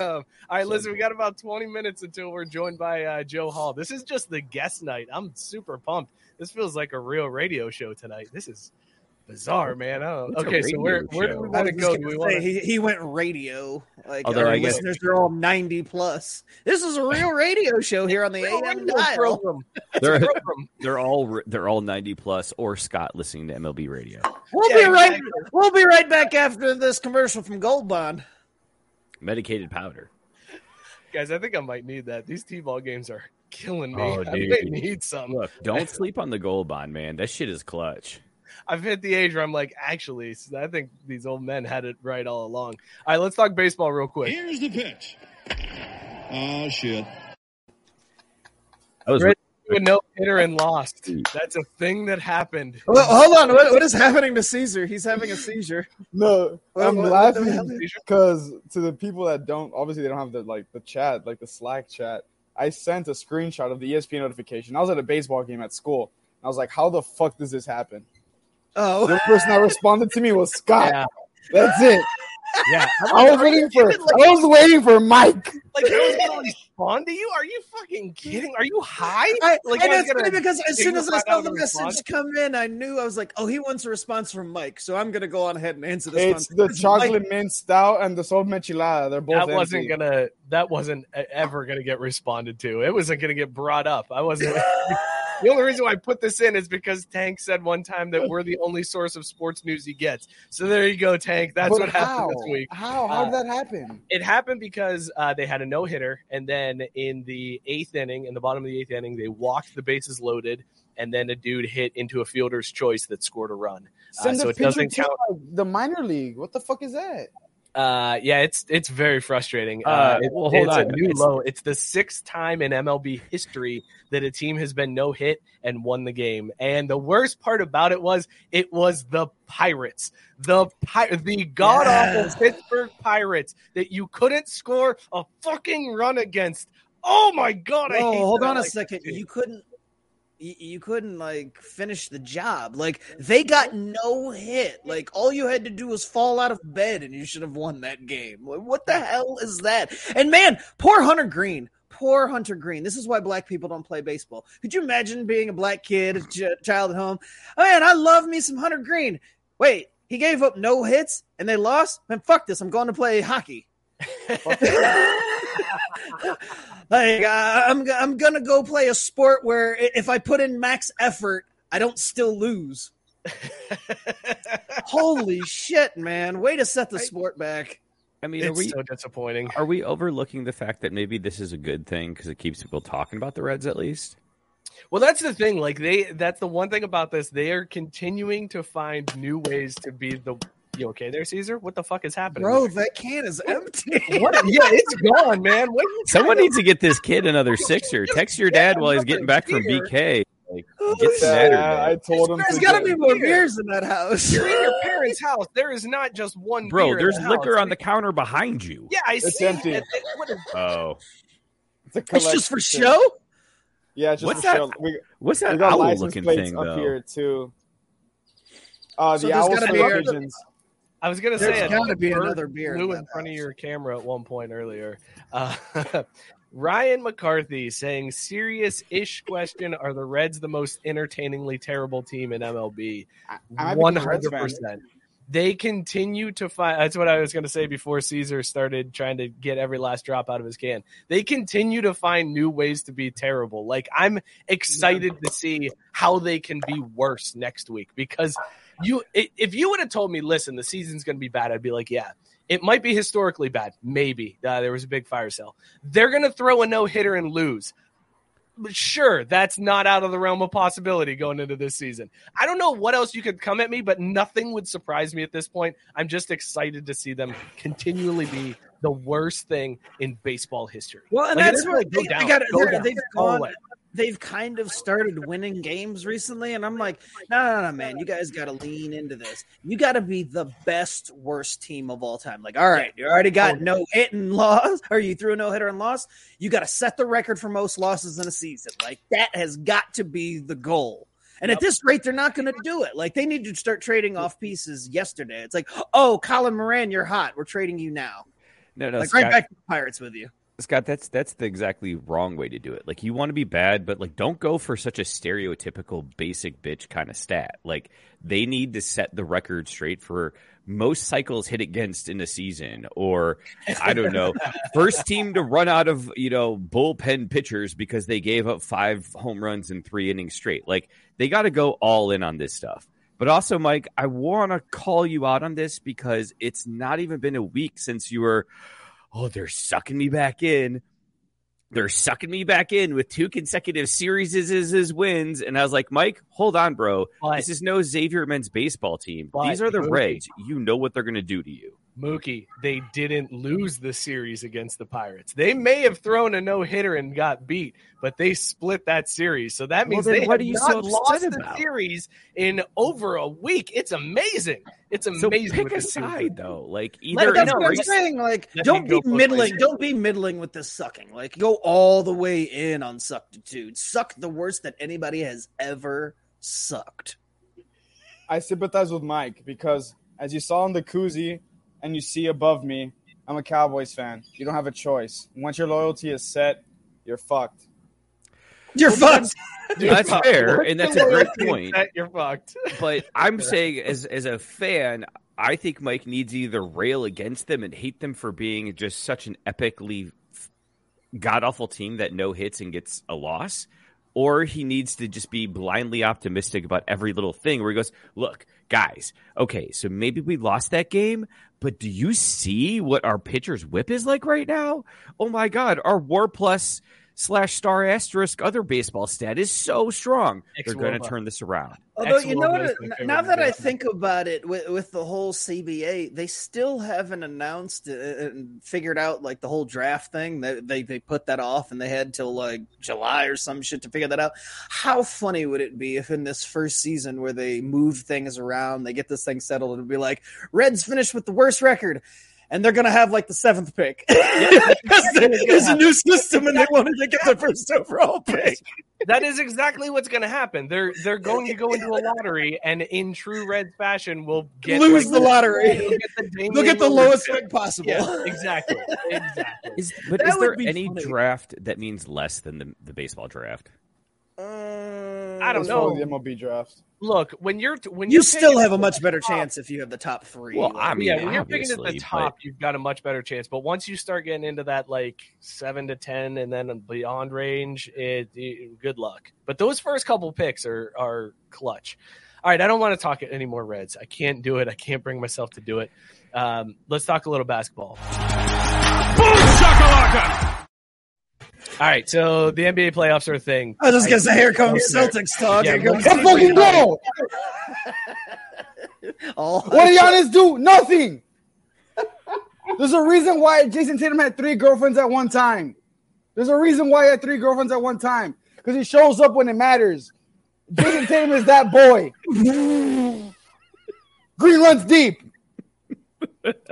[SPEAKER 5] Um, all right, listen, we got about 20 minutes until we're joined by uh, Joe Hall. This is just the guest night. I'm super pumped. This feels like a real radio show tonight. This is bizarre, man. I don't,
[SPEAKER 3] It's a
[SPEAKER 5] okay, so where, where do we
[SPEAKER 2] I
[SPEAKER 5] want to go? Do we want to...
[SPEAKER 2] he, he went radio. Like
[SPEAKER 3] Although
[SPEAKER 2] our
[SPEAKER 3] I guess-
[SPEAKER 2] listeners are all ninety plus. This is a real radio show here on the AM dial.
[SPEAKER 5] program. It's a
[SPEAKER 3] They're,
[SPEAKER 5] program.
[SPEAKER 3] they're all they're all 90 plus or Scott listening to MLB radio.
[SPEAKER 2] We'll
[SPEAKER 5] Yeah,
[SPEAKER 2] be right.
[SPEAKER 5] exactly.
[SPEAKER 2] We'll be right back after this commercial from Gold Bond.
[SPEAKER 3] Medicated powder.
[SPEAKER 5] Guys, I think I might need that. These T-ball games are killing me.
[SPEAKER 3] Oh,
[SPEAKER 5] I
[SPEAKER 3] dude.
[SPEAKER 5] may need some.
[SPEAKER 3] Look, don't sleep on the gold bond, man. That shit is clutch.
[SPEAKER 5] I've hit the age where I'm like, actually, I think these old men had it right all along. All right, let's talk baseball real quick.
[SPEAKER 9] Here's the pitch. Oh shit.
[SPEAKER 3] I was
[SPEAKER 5] Red a no hitter and lost. That's a thing that happened.
[SPEAKER 2] Well, hold on. What, what is happening to Caesar? He's having a seizure.
[SPEAKER 6] No, I'm
[SPEAKER 2] what- what the hell
[SPEAKER 6] laughing because to the people that don't, obviously they don't have the like the chat, like the Slack chat. I sent a screenshot of the ESPN notification. I was at a baseball game at school. And I was like, "How the fuck does this happen?"
[SPEAKER 2] Oh,
[SPEAKER 6] The person that responded to me was Scott.
[SPEAKER 5] Yeah.
[SPEAKER 6] That's it.
[SPEAKER 5] Yeah.
[SPEAKER 6] I was waiting for. I was waiting for Mike.
[SPEAKER 5] Like, I was going to respond to you? Are you fucking kidding? Are you high?
[SPEAKER 2] I,
[SPEAKER 5] like,
[SPEAKER 2] and it's funny because as soon as I saw the message
[SPEAKER 5] respond.
[SPEAKER 2] come in, I knew I was like, "Oh, he wants a response from Mike." So I'm gonna go on ahead and answer this
[SPEAKER 6] It's
[SPEAKER 2] one.
[SPEAKER 6] the
[SPEAKER 2] It's
[SPEAKER 6] chocolate
[SPEAKER 2] Mike-
[SPEAKER 6] mint stout and the Sol Michelada. They're both.
[SPEAKER 5] that wasn't
[SPEAKER 6] empty.
[SPEAKER 5] gonna that wasn't ever gonna get responded to it wasn't gonna get brought up i wasn't the only reason why i put this in is because tank said one time that we're the only source of sports news he gets so there you go tank that's
[SPEAKER 6] But
[SPEAKER 5] what happened this week
[SPEAKER 6] How? How did
[SPEAKER 5] Uh,
[SPEAKER 6] that happen?
[SPEAKER 5] it happened because uh, they had a no hitter, and then in the eighth inning, in the bottom of the eighth inning, they walked the bases loaded, and then a dude hit into a fielder's choice that scored a run. Uh, so it doesn't count.
[SPEAKER 6] the minor league. What the fuck is that?
[SPEAKER 5] Uh, yeah, it's it's very frustrating. Uh,
[SPEAKER 3] Uh,
[SPEAKER 5] it-
[SPEAKER 3] well, hold
[SPEAKER 5] it's
[SPEAKER 3] on.
[SPEAKER 5] a new
[SPEAKER 3] It's-
[SPEAKER 5] low. It's the sixth time in MLB history that a team has been no hit and won the game. And the worst part about it was it was the Pirates, the Pi- the god awful
[SPEAKER 2] Yes.
[SPEAKER 5] Pittsburgh Pirates that you couldn't score a fucking run against. Oh my god! I
[SPEAKER 2] Oh, hold on a second. You couldn't. You, you couldn't like finish the job. Like they got no hit. Like all you had to do was fall out of bed, and you should have won that game. What the hell is that? And man, poor Hunter Greene. Poor Hunter Greene. This is why black people don't play baseball. Could you imagine being a black kid, a child at home? Oh, man, I love me some Hunter Greene. Wait, he gave up no hits and they lost. Man, fuck this. I'm going to play hockey. like uh, I'm I'm gonna go play a sport where if I put in max effort, I don't still lose. Holy shit, man! Way to set the sport back.
[SPEAKER 3] I mean, are
[SPEAKER 5] It's
[SPEAKER 3] we
[SPEAKER 5] so disappointing.
[SPEAKER 3] are we overlooking the fact that maybe this is a good thing because it keeps people talking about the Reds at least?
[SPEAKER 5] Well, that's the thing. Like they, that's the one thing about this. They are continuing to find new ways to be the You okay there, Caesar? What the fuck is happening?
[SPEAKER 2] Bro, that can is empty.
[SPEAKER 5] What? Yeah, it's gone, man. What
[SPEAKER 3] Someone needs to get this kid another sixer. Text your dad while he's getting back from BK. Like, get some
[SPEAKER 6] Yeah,
[SPEAKER 3] better,
[SPEAKER 6] I told him.
[SPEAKER 2] There's
[SPEAKER 6] to
[SPEAKER 2] got to
[SPEAKER 6] get-
[SPEAKER 2] be more beers in that house.
[SPEAKER 5] You're in your parents' house. There is not just one.
[SPEAKER 3] Bro,
[SPEAKER 5] beer in
[SPEAKER 3] there's
[SPEAKER 5] the
[SPEAKER 3] liquor
[SPEAKER 5] house.
[SPEAKER 3] on the counter behind you.
[SPEAKER 5] Yeah, I
[SPEAKER 6] It's
[SPEAKER 5] see.
[SPEAKER 6] empty.
[SPEAKER 5] it. It- what is-
[SPEAKER 3] Oh,
[SPEAKER 6] It's, a
[SPEAKER 2] It's just for
[SPEAKER 6] collection.
[SPEAKER 2] show.
[SPEAKER 6] Yeah, just
[SPEAKER 3] What's
[SPEAKER 6] for
[SPEAKER 3] that-
[SPEAKER 6] show. We,
[SPEAKER 3] what's
[SPEAKER 6] we
[SPEAKER 3] that
[SPEAKER 6] got
[SPEAKER 3] owl
[SPEAKER 6] license
[SPEAKER 3] looking
[SPEAKER 6] plates
[SPEAKER 3] thing
[SPEAKER 6] up
[SPEAKER 3] though?
[SPEAKER 6] here too. Uh,
[SPEAKER 2] So
[SPEAKER 6] the
[SPEAKER 2] there's
[SPEAKER 6] owls
[SPEAKER 2] gotta be
[SPEAKER 6] the
[SPEAKER 2] a-
[SPEAKER 6] pigeons.
[SPEAKER 5] I was gonna
[SPEAKER 2] There's
[SPEAKER 5] say, a
[SPEAKER 2] gotta be another beer in
[SPEAKER 5] flew
[SPEAKER 2] that
[SPEAKER 5] in front of your camera at one point earlier. Uh, Ryan McCarthy saying, "Serious-ish question: Are the Reds the most entertainingly terrible team in MLB?"
[SPEAKER 6] I might
[SPEAKER 5] One
[SPEAKER 6] become a Reds
[SPEAKER 5] hundred percent. They continue to find. That's what I was going to say before Caesar started trying to get every last drop out of his can. They continue to find new ways to be terrible. Like I'm excited to see how they can be worse next week because you, if you would have told me, listen, the season's going to be bad, I'd be like, yeah. It might be historically bad. Maybe uh, there was a big fire sale. They're going to throw a no hitter and lose but sure, that's not out of the realm of possibility going into this season. I don't know what else you could come at me, but nothing would surprise me at this point. I'm just excited to see them continually be the worst thing in baseball history.
[SPEAKER 2] Well, and
[SPEAKER 5] Like,
[SPEAKER 2] that's
[SPEAKER 5] go
[SPEAKER 2] they, they got.
[SPEAKER 5] go
[SPEAKER 2] They've gone. They've kind of started winning games recently, and I'm like, no, no, no, man, you guys got to lean into this. You got to be the best worst team of all time. Like, all right, you already got no hit and loss, or you threw a no hitter and loss. You got to set the record for most losses in a season. Like that has got to be the goal. And at this rate, they're not going to do it. Like they need to start trading off pieces yesterday. It's like, oh, Colin Moran, you're hot. We're trading you now.
[SPEAKER 3] No, no,
[SPEAKER 2] like
[SPEAKER 3] Scott,
[SPEAKER 2] right back to the Pirates with you.
[SPEAKER 3] Scott, that's that's the exactly wrong way to do it. Like you want to be bad, but like don't go for such a stereotypical basic bitch kind of stat. Like they need to set the record straight for most cycles hit against in a season, or I don't know, first team to run out of you know bullpen pitchers because they gave up five home runs in three innings straight. Like they got to go all in on this stuff. But also, Mike, I want to call you out on this because it's not even been a week since you were oh, they're sucking me back in. They're sucking me back in with two consecutive series as his wins. And I was like, Mike, hold on, bro.
[SPEAKER 5] But-
[SPEAKER 3] this is no Xavier men's baseball team. These are the Reds. You know what they're going to do to you.
[SPEAKER 5] Mookie, they didn't lose the series against the Pirates. They may have thrown a no hitter and got beat, but they split that series. So that means
[SPEAKER 3] then
[SPEAKER 5] they
[SPEAKER 3] what
[SPEAKER 5] have
[SPEAKER 3] are you
[SPEAKER 5] not
[SPEAKER 3] so upset
[SPEAKER 5] lost the series in over a week. It's amazing. It's amazing.
[SPEAKER 3] So
[SPEAKER 5] amazing.
[SPEAKER 3] pick
[SPEAKER 5] what
[SPEAKER 3] a side, though. Like
[SPEAKER 2] Like,
[SPEAKER 3] either
[SPEAKER 2] that's what I'm saying. Like, don't be middling.
[SPEAKER 5] ways.
[SPEAKER 2] Don't be middling with this sucking. Like, go all the way in on suctitude. Suck the worst that anybody has ever sucked.
[SPEAKER 6] I sympathize with Mike because as you saw in the koozie and you see above me, I'm a Cowboys fan. You don't have a choice. Once your loyalty is set, you're fucked.
[SPEAKER 2] You're fucked.
[SPEAKER 3] That's fair, and that's a great point.
[SPEAKER 5] You're fucked.
[SPEAKER 3] But I'm saying, as as a fan, I think Mike needs either rail against them and hate them for being just such an epically god awful team that no hits and gets a loss, or he needs to just be blindly optimistic about every little thing. Where he goes, "Look, guys, okay, so maybe we lost that game." But do you see what our pitcher's whip is like right now? Oh my God, our WAR plus slash star asterisk other baseball stat is so strong. They're going to turn this around.
[SPEAKER 2] Although you know
[SPEAKER 5] xwOBA
[SPEAKER 2] what?
[SPEAKER 5] is my favorite
[SPEAKER 2] Now that I think about it, with, with the whole CBA, they still haven't announced uh, and figured out like the whole draft thing. They, they they put that off, and they had till like July or some shit to figure that out. How funny would it be if in this first season where they move things around, they get this thing settled, it'd be like Reds finished with the worst record. And they're gonna have like the seventh pick because there's a new system, and they wanted to get the first overall pick.
[SPEAKER 5] that is exactly what's going to happen. They're they're going to go into a lottery, and in true Reds fashion, will get
[SPEAKER 2] Lose
[SPEAKER 5] like,
[SPEAKER 2] the lottery.
[SPEAKER 5] They'll get the,
[SPEAKER 2] They'll get the lowest
[SPEAKER 5] pick.
[SPEAKER 2] pick possible.
[SPEAKER 5] Yeah, exactly, exactly.
[SPEAKER 3] Is, but
[SPEAKER 2] That
[SPEAKER 3] is there any
[SPEAKER 2] funny.
[SPEAKER 3] draft that means less than the, the baseball draft?
[SPEAKER 5] Uh, I don't know.
[SPEAKER 6] the MLB draft.
[SPEAKER 5] Look, when you're when
[SPEAKER 2] You
[SPEAKER 5] you're
[SPEAKER 2] still have a much better
[SPEAKER 5] top-
[SPEAKER 2] chance if you have the top three.
[SPEAKER 3] Well,
[SPEAKER 2] Like,
[SPEAKER 3] I mean,
[SPEAKER 5] yeah, when you're picking at the top,
[SPEAKER 3] but...
[SPEAKER 5] you've got a much better chance. But once you start getting into that like seven to ten and then beyond range, it, it- good luck. But those first couple picks are are clutch. All right, I don't want to talk any more Reds. I can't do it. I can't bring myself to do it. Um, let's talk a little basketball. All right, so the NBA playoffs are a thing.
[SPEAKER 2] I was just gonna say, here comes Celtics talk.
[SPEAKER 5] Yeah,
[SPEAKER 2] Here comes
[SPEAKER 5] let's see if we
[SPEAKER 2] fucking
[SPEAKER 5] can-
[SPEAKER 2] go. All
[SPEAKER 6] What did Giannis do? Nothing. There's a reason why Jayson Tatum had three girlfriends at one time. There's a reason why he had three girlfriends at one time. Because he shows up when it matters. Jayson Tatum is that boy. Green runs deep.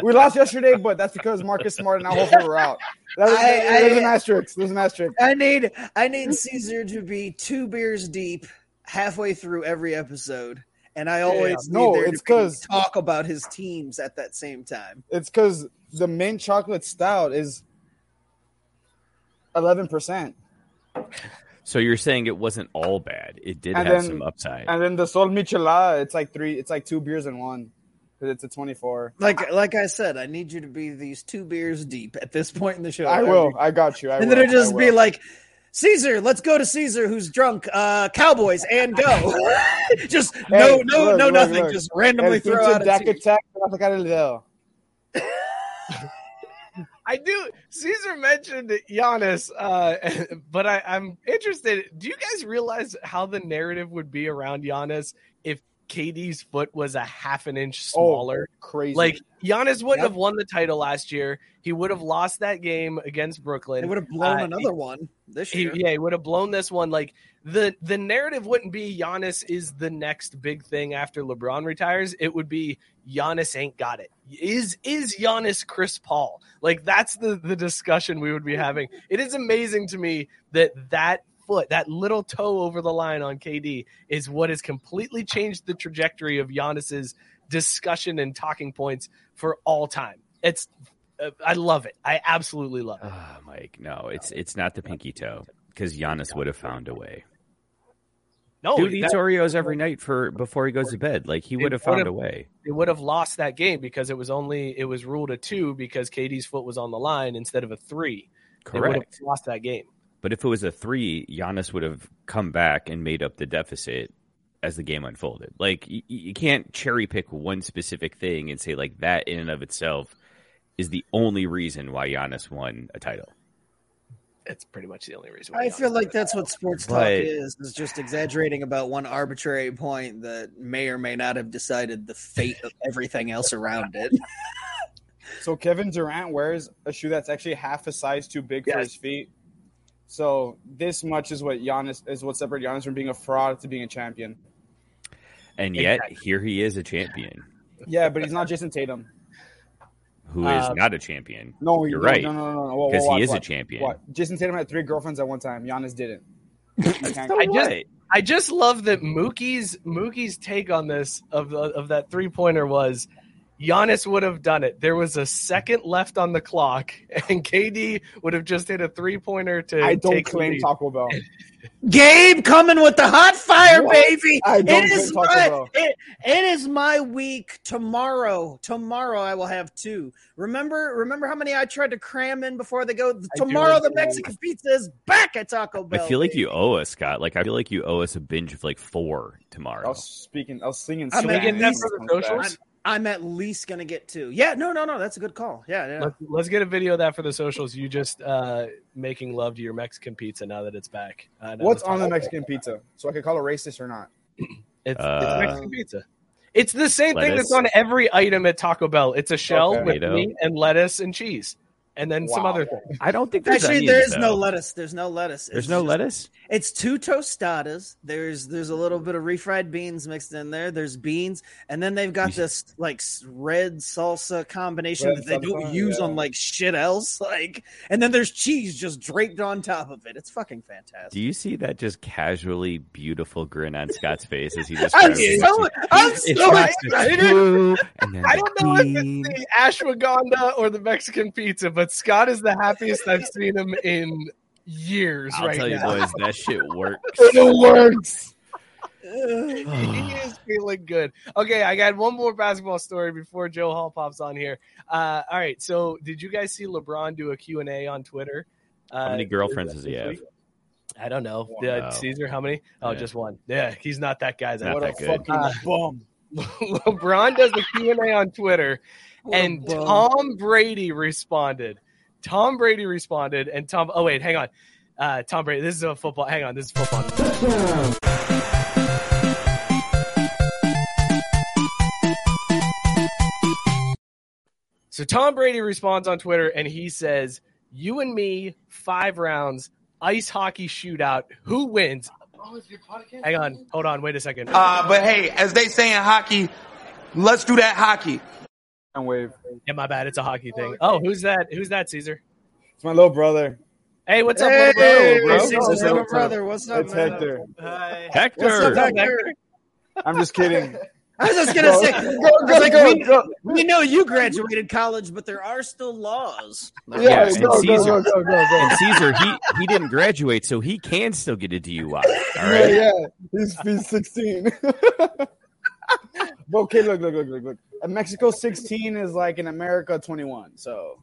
[SPEAKER 6] We lost yesterday, but that's because Marcus Smart and now hopefully we're out. That was,
[SPEAKER 2] I- I-
[SPEAKER 6] there's an asterisk. There's an asterisk.
[SPEAKER 2] I need I need Caesar to be two beers deep halfway through every episode, and I always
[SPEAKER 6] no,
[SPEAKER 2] need there
[SPEAKER 6] it's
[SPEAKER 2] to be
[SPEAKER 6] 'cause-
[SPEAKER 2] talk about his teams at that same time.
[SPEAKER 6] It's because the mint chocolate stout is eleven percent,
[SPEAKER 3] So you're saying it wasn't all bad. It did
[SPEAKER 6] and
[SPEAKER 3] have
[SPEAKER 6] then
[SPEAKER 3] some upside.
[SPEAKER 6] and then the Sol Michelada, it's like three. It's like two beers in one because it's a twenty-four.
[SPEAKER 2] Like like I said, I need you to be these two beers deep at this point in the show.
[SPEAKER 6] I will. I got you. I
[SPEAKER 2] and
[SPEAKER 6] will.
[SPEAKER 2] then it just
[SPEAKER 6] I
[SPEAKER 2] be like, Caesar, let's go to Caesar, who's drunk. Uh, Cowboys and go. just no,
[SPEAKER 6] Hey,
[SPEAKER 2] no,
[SPEAKER 6] look,
[SPEAKER 2] no,
[SPEAKER 6] look,
[SPEAKER 2] nothing.
[SPEAKER 6] look.
[SPEAKER 2] Just randomly
[SPEAKER 6] El
[SPEAKER 2] throw
[SPEAKER 6] pinche
[SPEAKER 2] out a
[SPEAKER 6] Dak
[SPEAKER 2] team.
[SPEAKER 6] attack, te va a sacar el dedo.
[SPEAKER 5] I do. Caesar mentioned Giannis, uh, but I, I'm interested. Do you guys realize how the narrative would be around Giannis if KD's foot was a half an inch smaller?
[SPEAKER 6] crazy.
[SPEAKER 5] Like Giannis wouldn't
[SPEAKER 2] Yep.
[SPEAKER 5] have won the title last year. He would have lost that game against Brooklyn.
[SPEAKER 2] They would have blown
[SPEAKER 5] Uh,
[SPEAKER 2] another one this
[SPEAKER 5] he,
[SPEAKER 2] year.
[SPEAKER 5] yeah, he would have blown this one. Like the the narrative wouldn't be Giannis is the next big thing after LeBron retires. It would be Giannis ain't got it. Is is Giannis Chris Paul? Like that's the the discussion we would be having. It is amazing to me that that foot, that little toe over the line on KD, is what has completely changed the trajectory of Giannis's discussion and talking points for all time. It's uh, I love it. I absolutely love it.
[SPEAKER 3] Ah, Mike, no, it's it's not the pinky toe because Giannis would have found a way.
[SPEAKER 5] No,
[SPEAKER 3] Dude eats Oreos every night for before he goes to bed. Like he would have found a way.
[SPEAKER 5] It would have lost that game because it was only it was ruled a two because KD's foot was on the line instead of a three. They would have
[SPEAKER 3] Correct.
[SPEAKER 5] lost that game.
[SPEAKER 3] But if it was a three, Giannis would have come back and made up the deficit as the game unfolded. Like you, you can't cherry pick one specific thing and say like that in and of itself is the only reason why Giannis won a title.
[SPEAKER 5] It's pretty much the only reason. Why
[SPEAKER 2] I
[SPEAKER 5] Giannis
[SPEAKER 2] feel like that's what sports talk
[SPEAKER 3] But-
[SPEAKER 2] is, is just exaggerating about one arbitrary point that may or may not have decided the fate of everything else around it.
[SPEAKER 6] So Kevin Durant wears a shoe that's actually half a size too big for his feet. So this much is what Giannis is what separates Giannis from being a fraud to being a champion.
[SPEAKER 3] And yet here he is a champion
[SPEAKER 6] Yeah, but he's not Jayson Tatum.
[SPEAKER 3] who is
[SPEAKER 6] Uh,
[SPEAKER 3] not a champion.
[SPEAKER 6] No,
[SPEAKER 3] you're
[SPEAKER 6] no,
[SPEAKER 3] right.
[SPEAKER 6] No, no, no, no.
[SPEAKER 3] Because
[SPEAKER 6] whoa,
[SPEAKER 3] he
[SPEAKER 6] watch,
[SPEAKER 3] is a champion.
[SPEAKER 6] watch. Jayson Tatum had three girlfriends at one time. Giannis didn't. You
[SPEAKER 5] I just I just love that Mookie's Mookie's take on this of of that three pointer was Giannis would have done it. There was a second left on the clock, and KD would have just hit a three pointer to.
[SPEAKER 6] I don't
[SPEAKER 5] take the
[SPEAKER 6] claim
[SPEAKER 5] lead.
[SPEAKER 6] Taco Bell.
[SPEAKER 2] Gabe coming with the hot fire,
[SPEAKER 6] What?
[SPEAKER 2] baby.
[SPEAKER 6] I don't
[SPEAKER 2] it is
[SPEAKER 6] Taco
[SPEAKER 2] my
[SPEAKER 6] Bell.
[SPEAKER 2] it, it is my week tomorrow. Tomorrow I will have two. Remember, remember how many I tried to cram in before they go. Tomorrow the
[SPEAKER 6] too.
[SPEAKER 2] Mexican pizza is back at Taco Bell.
[SPEAKER 3] I feel like
[SPEAKER 2] baby.
[SPEAKER 3] you owe us, Scott. Like I feel like you owe us a binge of like four tomorrow.
[SPEAKER 6] I
[SPEAKER 3] tomorrow.
[SPEAKER 6] was speaking. I was singing.
[SPEAKER 2] I'm
[SPEAKER 5] Can we
[SPEAKER 2] at
[SPEAKER 5] get that for the socials?
[SPEAKER 2] I'm at least gonna get two. Yeah, no, no, no. That's a good call. Yeah, yeah.
[SPEAKER 5] Let's, let's get a video of that for the socials. You just uh, making love to your Mexican pizza now that it's back. Uh,
[SPEAKER 6] What's on the
[SPEAKER 5] Taco Bell-
[SPEAKER 6] Mexican pizza? So I could call it racist or not?
[SPEAKER 5] It's, it's
[SPEAKER 3] Uh,
[SPEAKER 5] Mexican pizza. It's the same thing that's on every item at Taco Bell. It's a shell
[SPEAKER 6] Okay.
[SPEAKER 5] with meat and lettuce and cheese, and then some other things.
[SPEAKER 3] I don't think there's
[SPEAKER 2] Actually,
[SPEAKER 3] onions,
[SPEAKER 2] there is no lettuce. There's no lettuce.
[SPEAKER 3] There's
[SPEAKER 2] It's
[SPEAKER 3] no
[SPEAKER 2] just-
[SPEAKER 3] lettuce.
[SPEAKER 2] It's two tostadas. There's there's a little bit of refried beans mixed in there. There's beans, and then they've got this like red salsa combination
[SPEAKER 6] Red
[SPEAKER 2] that they don't use
[SPEAKER 6] yeah.
[SPEAKER 2] on like shit else. Like, and then there's cheese just draped on top of it. It's fucking fantastic.
[SPEAKER 3] Do you see that just casually beautiful grin on Scott's face as he just
[SPEAKER 2] I'm
[SPEAKER 3] grabs
[SPEAKER 2] so? I'm so excited.
[SPEAKER 3] two,
[SPEAKER 5] I don't know if it's the ashwagandha or the Mexican pizza, but Scott is the happiest I've seen him in years
[SPEAKER 3] I'll
[SPEAKER 5] right
[SPEAKER 3] tell you, boys, that shit works.
[SPEAKER 6] It works.
[SPEAKER 5] he is feeling good. Okay, I got one more basketball story before Joe Hall pops on here. Uh, all right, so did you guys see LeBron do a Q&A on Twitter? Uh,
[SPEAKER 3] How many girlfriends does he
[SPEAKER 5] this
[SPEAKER 3] have?
[SPEAKER 5] week? I don't know.
[SPEAKER 3] One.
[SPEAKER 5] Uh, Caesar, how many? Oh,
[SPEAKER 3] Yeah.
[SPEAKER 5] just one. Yeah, he's not that guy's.
[SPEAKER 3] Not
[SPEAKER 6] What
[SPEAKER 3] that
[SPEAKER 6] a
[SPEAKER 3] good.
[SPEAKER 6] fucking
[SPEAKER 5] Uh,
[SPEAKER 6] bum.
[SPEAKER 5] LeBron does a Q&A on Twitter,
[SPEAKER 2] What a
[SPEAKER 5] and
[SPEAKER 2] bum.
[SPEAKER 5] Tom Brady responded. Tom Brady responded, and Tom. Oh wait, hang on. Uh, Tom Brady. This is a football. Hang on. This is football. So Tom Brady responds on Twitter and he says, "You and me, five rounds, ice hockey shootout. Who wins?" Oh, Hang on, hold on, wait a second.
[SPEAKER 10] Uh, but hey, as they say in hockey, let's do that hockey.
[SPEAKER 6] And wave.
[SPEAKER 5] Yeah, my bad. It's a hockey thing. Oh, oh who's that? Who's that, Caesar?
[SPEAKER 6] It's my little brother.
[SPEAKER 5] Hey, what's up,
[SPEAKER 2] Hey,
[SPEAKER 5] little bro?
[SPEAKER 2] Caesar's
[SPEAKER 6] What's
[SPEAKER 2] little
[SPEAKER 6] up?
[SPEAKER 2] brother. What's up,
[SPEAKER 6] It's
[SPEAKER 2] man?
[SPEAKER 6] Hector.
[SPEAKER 3] Hector.
[SPEAKER 2] What's up, Hector?
[SPEAKER 6] I'm just kidding.
[SPEAKER 2] I was just gonna
[SPEAKER 6] Go,
[SPEAKER 2] say,
[SPEAKER 6] go,
[SPEAKER 2] I
[SPEAKER 6] go,
[SPEAKER 2] like,
[SPEAKER 6] go,
[SPEAKER 2] we,
[SPEAKER 6] go.
[SPEAKER 2] we know you graduated college, but there are still laws.
[SPEAKER 3] Yeah, and
[SPEAKER 6] go, go,
[SPEAKER 3] Caesar,
[SPEAKER 6] go, go, go, go.
[SPEAKER 3] and Caesar, he he didn't graduate, so he can still get a DUI. All
[SPEAKER 6] Yeah, yeah. He's, he's 16. But okay, look, look, look, look, look. In Mexico, 16 is like in America, 21. So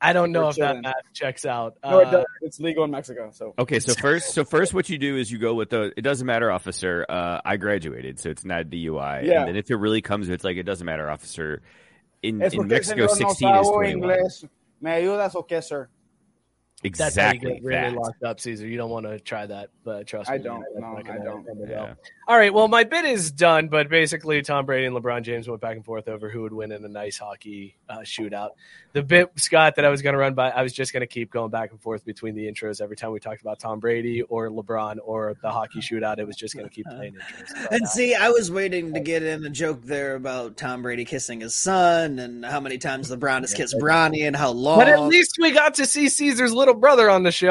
[SPEAKER 5] I don't know
[SPEAKER 6] We're
[SPEAKER 5] if that math checks out.
[SPEAKER 6] no, it
[SPEAKER 5] Uh,
[SPEAKER 6] does. It's legal in Mexico. So
[SPEAKER 3] Okay, so first, so first, what you do is you go with the. It doesn't matter, officer. Uh, I graduated, so it's not DUI.
[SPEAKER 6] Yeah.
[SPEAKER 3] And then if it really comes, it's like it doesn't matter, officer. In, in Mexico,
[SPEAKER 6] señor no
[SPEAKER 3] sixteen is twenty-one.
[SPEAKER 6] inglés. ¿Me ayudas o qué, sir?
[SPEAKER 5] That's how you
[SPEAKER 3] Exactly
[SPEAKER 5] get really
[SPEAKER 3] that.
[SPEAKER 5] locked up, Caesar. You don't want to try that, but trust me.
[SPEAKER 6] I don't.
[SPEAKER 5] that's
[SPEAKER 6] No,
[SPEAKER 5] not gonna
[SPEAKER 6] I don't.
[SPEAKER 3] Yeah.
[SPEAKER 5] All right. Well, my bit is done, but basically, Tom Brady and LeBron James went back and forth over who would win in a nice hockey uh, shootout. The bit, Scott, that I was going to run by, I was just going to keep going back and forth between the intros every time we talked about Tom Brady or LeBron or the hockey shootout. It was just going to keep playing intros. But,
[SPEAKER 2] And see, I was waiting to get in a joke there about Tom Brady kissing his son and how many times LeBron has kissed Bronny and how long.
[SPEAKER 5] but at least we got to see Caesar's little brother on the show.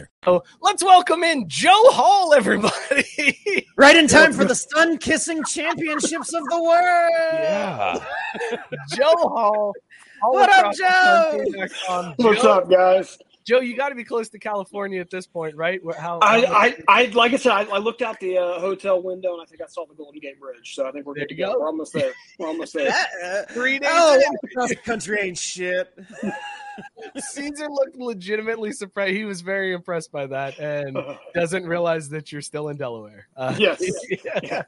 [SPEAKER 5] Oh, let's welcome in Joe Hall, everybody.
[SPEAKER 2] right in time for the sun kissing championships of the world.
[SPEAKER 3] Yeah.
[SPEAKER 5] Joe Hall. All
[SPEAKER 2] What up, Joe?
[SPEAKER 11] What's
[SPEAKER 5] Joe-
[SPEAKER 11] up, guys?
[SPEAKER 5] Joe, you got to be close to California at this point, right? Where- How,
[SPEAKER 11] I,
[SPEAKER 5] how-
[SPEAKER 11] I, I, like I said, I, I looked out the uh, hotel window and I think I saw the Golden Gate Bridge. So I think we're
[SPEAKER 5] There
[SPEAKER 11] good to go.
[SPEAKER 5] go.
[SPEAKER 11] We're almost there. We're almost there.
[SPEAKER 5] Three days
[SPEAKER 2] Oh,
[SPEAKER 5] in.
[SPEAKER 2] walking across the country ain't shit.
[SPEAKER 5] Caesar looked legitimately surprised. He was very impressed by that and doesn't realize that you're still in Delaware. Uh,
[SPEAKER 11] Yes.
[SPEAKER 5] yeah.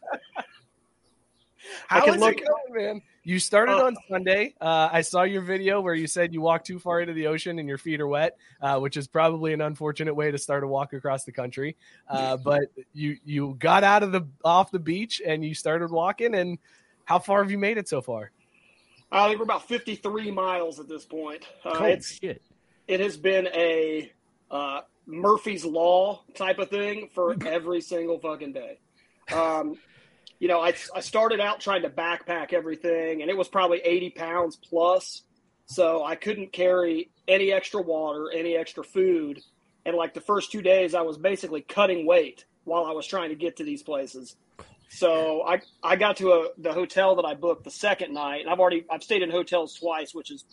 [SPEAKER 11] I
[SPEAKER 5] How
[SPEAKER 11] can
[SPEAKER 5] is
[SPEAKER 11] look-
[SPEAKER 5] it going, man? You started
[SPEAKER 11] Uh,
[SPEAKER 5] on Sunday. Uh, I saw your video where you said you walked too far into the ocean and your feet are wet, uh, which is probably an unfortunate way to start a walk across the country. Uh, but you you got out of the off the beach and you started walking. And how far have you made it so far?
[SPEAKER 11] I think we're about 53 miles at this point. Uh,
[SPEAKER 3] Oh,
[SPEAKER 11] it's,
[SPEAKER 3] shit.
[SPEAKER 11] it has been a uh, Murphy's Law type of thing for every single fucking day. Um, you know, I, I started out trying to backpack everything, and it was probably 80 pounds plus. So I couldn't carry any extra water, any extra food. And like the first two days, I was basically cutting weight while I was trying to get to these places. So I, I got to a, the hotel that I booked the second night, and I've already I've stayed in hotels twice, which is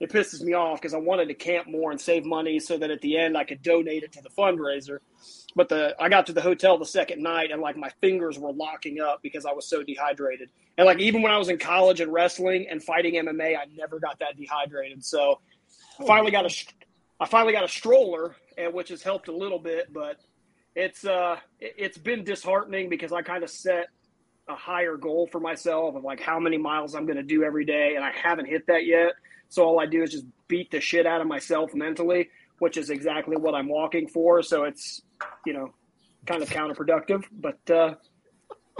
[SPEAKER 11] it pisses me off because I wanted to camp more and save money so that at the end I could donate it to the fundraiser. But the I got to the hotel the second night and like my fingers were locking up because I was so dehydrated. And like even when I was in college and wrestling and fighting MMA, I never got that dehydrated. So I finally got a I finally got a stroller, and which has helped a little bit, but it's uh it- it's been disheartening because I kind of set a higher goal for myself of like how many miles I'm going to do every day, and I haven't hit that yet. So all I do is just beat the shit out of myself mentally, which is exactly what I'm walking for. So it's you know kind of counterproductive, but uh,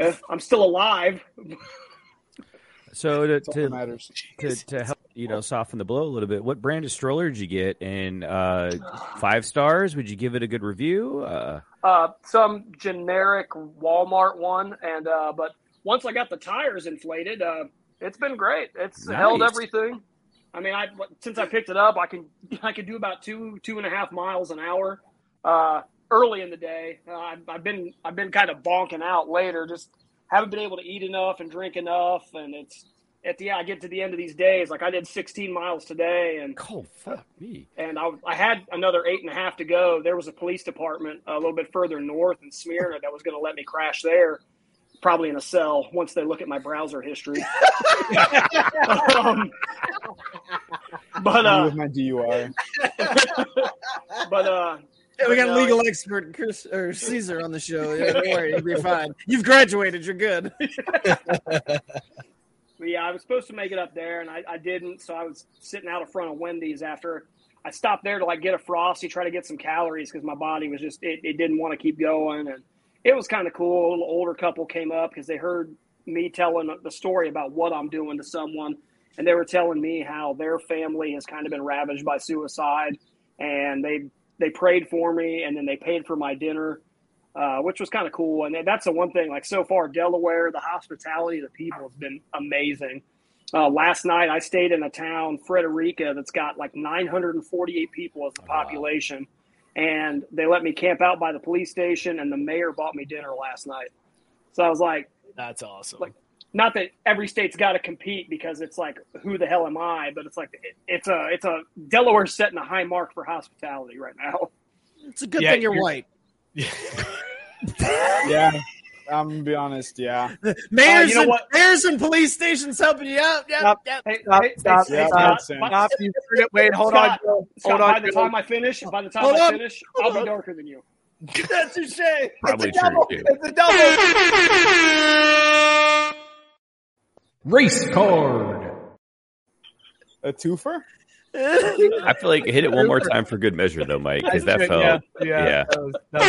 [SPEAKER 11] eh, I'm still alive.
[SPEAKER 3] So to
[SPEAKER 6] That's
[SPEAKER 3] to,
[SPEAKER 6] matters.
[SPEAKER 3] to to help you know soften the blow a little bit, what brand of stroller did you get? And uh, five stars? Would you give it a good review? Uh,
[SPEAKER 11] uh, some generic Walmart one, and uh, but once I got the tires inflated, uh, it's been great. It's held everything. I mean, I since I picked it up, I can I can do about two two and a half miles an hour uh, early in the day. Uh, I've, I've been I've been kind of bonking out later, just haven't been able to eat enough and drink enough, and it's at the I get to the end of these days, like I did 16 miles today, and
[SPEAKER 3] oh fuck me!
[SPEAKER 11] and I, I had another eight and a half to go. There was a police department a little bit further north in Smyrna that was going to let me crash there, probably in a cell once they look at my browser history. um, but But uh,
[SPEAKER 6] with my DUI.
[SPEAKER 11] but uh,
[SPEAKER 2] Yeah, we got a
[SPEAKER 11] no,
[SPEAKER 2] legal expert Chris or Caesar on the show. Yeah, don't worry, you'll be fine. You've graduated. You're good.
[SPEAKER 11] But yeah, I was supposed to make it up there, and I, I didn't. So I was sitting out in front of Wendy's after I stopped there to like get a frosty, try to get some calories because my body was just it, it didn't want to keep going, and it was kind of cool. A little older couple came up because they heard me telling the story about what I'm doing to someone, and they were telling me how their family has kind of been ravaged by suicide, and they they prayed for me, and then they paid for my dinner uh, which was kind of cool. And that's the one thing. Like so far, Delaware, the hospitality of the people has been amazing. Uh, last night, I stayed in a town, Frederica, that's got like 948 people as the population, and they let me camp out by the police station. And the mayor bought me dinner last night. So I was like,
[SPEAKER 5] "That's awesome."
[SPEAKER 11] Like, not that every state's got to compete because it's like, who the hell am I? But it's like it, it's a it's a Delaware setting a high mark for hospitality right now.
[SPEAKER 2] It's a good
[SPEAKER 6] Yeah,
[SPEAKER 2] thing you're,
[SPEAKER 6] you're-
[SPEAKER 2] white.
[SPEAKER 6] yeah, I'm gonna be honest. Yeah,
[SPEAKER 2] Mayors, uh,
[SPEAKER 11] you know
[SPEAKER 2] and,
[SPEAKER 11] what?
[SPEAKER 2] mayors and police stations helping you out. Yep,
[SPEAKER 5] Stop.
[SPEAKER 2] yep.
[SPEAKER 11] Hey,
[SPEAKER 5] Stop,
[SPEAKER 11] hey,
[SPEAKER 5] stop,
[SPEAKER 11] hey,
[SPEAKER 5] stop,
[SPEAKER 11] Scott,
[SPEAKER 5] stop. You heard it. Wait, hold
[SPEAKER 11] Scott,
[SPEAKER 5] on, Joe.
[SPEAKER 11] Scott,
[SPEAKER 5] Hold on.
[SPEAKER 11] by the time I finish, by the time
[SPEAKER 2] Hold
[SPEAKER 11] I
[SPEAKER 2] on.
[SPEAKER 11] finish, I'll be darker than you.
[SPEAKER 2] That's a shame.
[SPEAKER 3] Probably
[SPEAKER 5] it's a
[SPEAKER 3] true
[SPEAKER 5] double.
[SPEAKER 3] too.
[SPEAKER 5] It's a double.
[SPEAKER 4] Race card.
[SPEAKER 6] a twofer.
[SPEAKER 3] I feel like hit it one more time for good measure, though, Mike, because that felt.
[SPEAKER 5] yeah, yeah.
[SPEAKER 3] yeah.
[SPEAKER 5] That was, that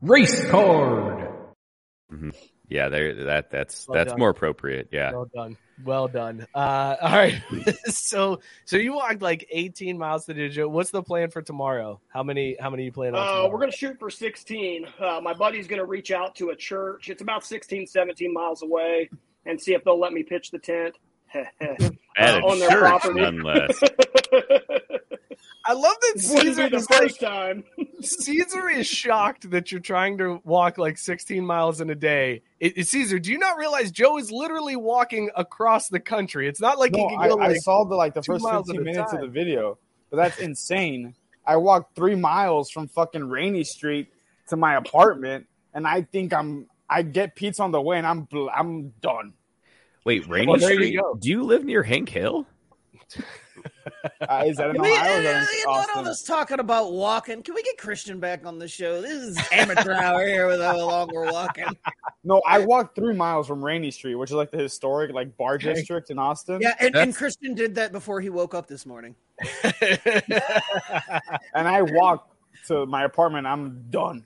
[SPEAKER 5] was
[SPEAKER 4] Race card.
[SPEAKER 3] Mhm. Yeah, there. That that's
[SPEAKER 5] Well
[SPEAKER 3] that's
[SPEAKER 5] done.
[SPEAKER 3] more appropriate. Yeah.
[SPEAKER 5] Well done. Well done. Uh, all right. so so you walked like 18 miles to Digital. What's the plan for tomorrow? How many how many you plan on?
[SPEAKER 11] Uh, we're going to shoot for 16. Uh, my buddy's going to reach out to a church. It's about 16, 17 miles away and see if they'll let me pitch the tent
[SPEAKER 3] At a
[SPEAKER 11] on their
[SPEAKER 3] church,
[SPEAKER 11] property.
[SPEAKER 3] nonetheless.
[SPEAKER 5] I love that Caesar
[SPEAKER 11] the
[SPEAKER 5] is like,
[SPEAKER 11] first time.
[SPEAKER 5] Caesar is shocked that you're trying to walk like 16 miles in a day. It, it- Caesar, do you not realize Joe is literally walking across the country? It's not like
[SPEAKER 6] No,
[SPEAKER 5] he can go
[SPEAKER 6] I
[SPEAKER 5] like
[SPEAKER 6] saw the like the first 15
[SPEAKER 5] a
[SPEAKER 6] minutes of the video, but that's insane. I walked three miles from fucking Rainey Street to my apartment, and I think I'm I get pizza on the way, and I'm I'm done.
[SPEAKER 3] Wait, Rainy
[SPEAKER 6] Well, there you
[SPEAKER 3] Street? Do you live near Hank Hill?
[SPEAKER 6] Uh, is that in
[SPEAKER 2] Can we,
[SPEAKER 6] Ohio? or that
[SPEAKER 2] uh,
[SPEAKER 6] in
[SPEAKER 2] all
[SPEAKER 6] Austin?
[SPEAKER 2] this talking about walking. Can we get Christian back on the show? This is amateur hour here with how long we're walking.
[SPEAKER 6] No, I walked three miles from Rainey Street, which is like the historic like bar district in Austin.
[SPEAKER 2] Yeah, and, and Christian did that before he woke up this morning.
[SPEAKER 6] and I walked to my apartment. I'm done.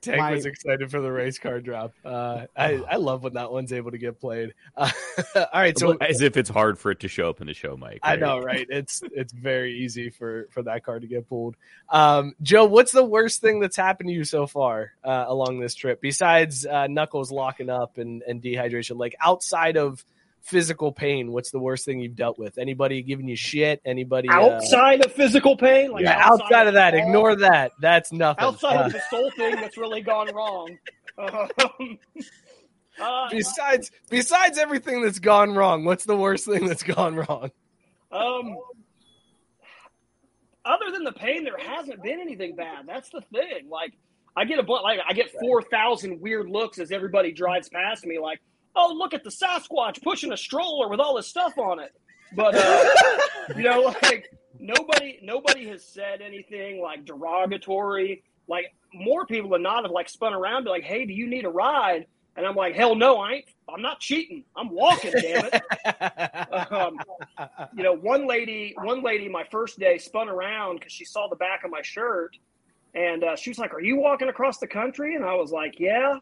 [SPEAKER 5] Tank
[SPEAKER 6] My-
[SPEAKER 5] was excited for the race car drop. Uh, I, I love when that one's able to get played. Uh, all right, so
[SPEAKER 3] as if it's hard for it to show up in the show, Mike.
[SPEAKER 5] I know, right? It's it's very easy for for that car to get pulled. Um, Joe, what's the worst thing that's happened to you so far uh, along this trip besides uh, knuckles locking up and, and dehydration? Like outside of physical pain, what's the worst thing you've dealt with? Anybody giving you shit? Anybody uh,
[SPEAKER 11] Outside of physical pain? Like
[SPEAKER 5] yeah, outside, of that,
[SPEAKER 11] the
[SPEAKER 5] ignore that. That's nothing.
[SPEAKER 11] Outside
[SPEAKER 5] Uh,
[SPEAKER 11] of the soul thing that's really gone wrong. Um, uh,
[SPEAKER 5] besides besides everything that's gone wrong, what's the worst thing that's gone wrong?
[SPEAKER 11] Um, other than the pain, there hasn't been anything bad. That's the thing. Like, I get a like I get four thousand weird looks as everybody drives past me. Like, oh, look at the Sasquatch pushing a stroller with all this stuff on it. But uh, you know, like nobody nobody has said anything like derogatory. Like more people than not have like spun around, be like, hey, do you need a ride? And I'm like, hell no, I ain't. I'm not cheating. I'm walking, damn it. um, you know, one lady, one lady, my first day spun around because she saw the back of my shirt, and uh, she was like, "Are you walking across the country?" And I was like, "Yeah."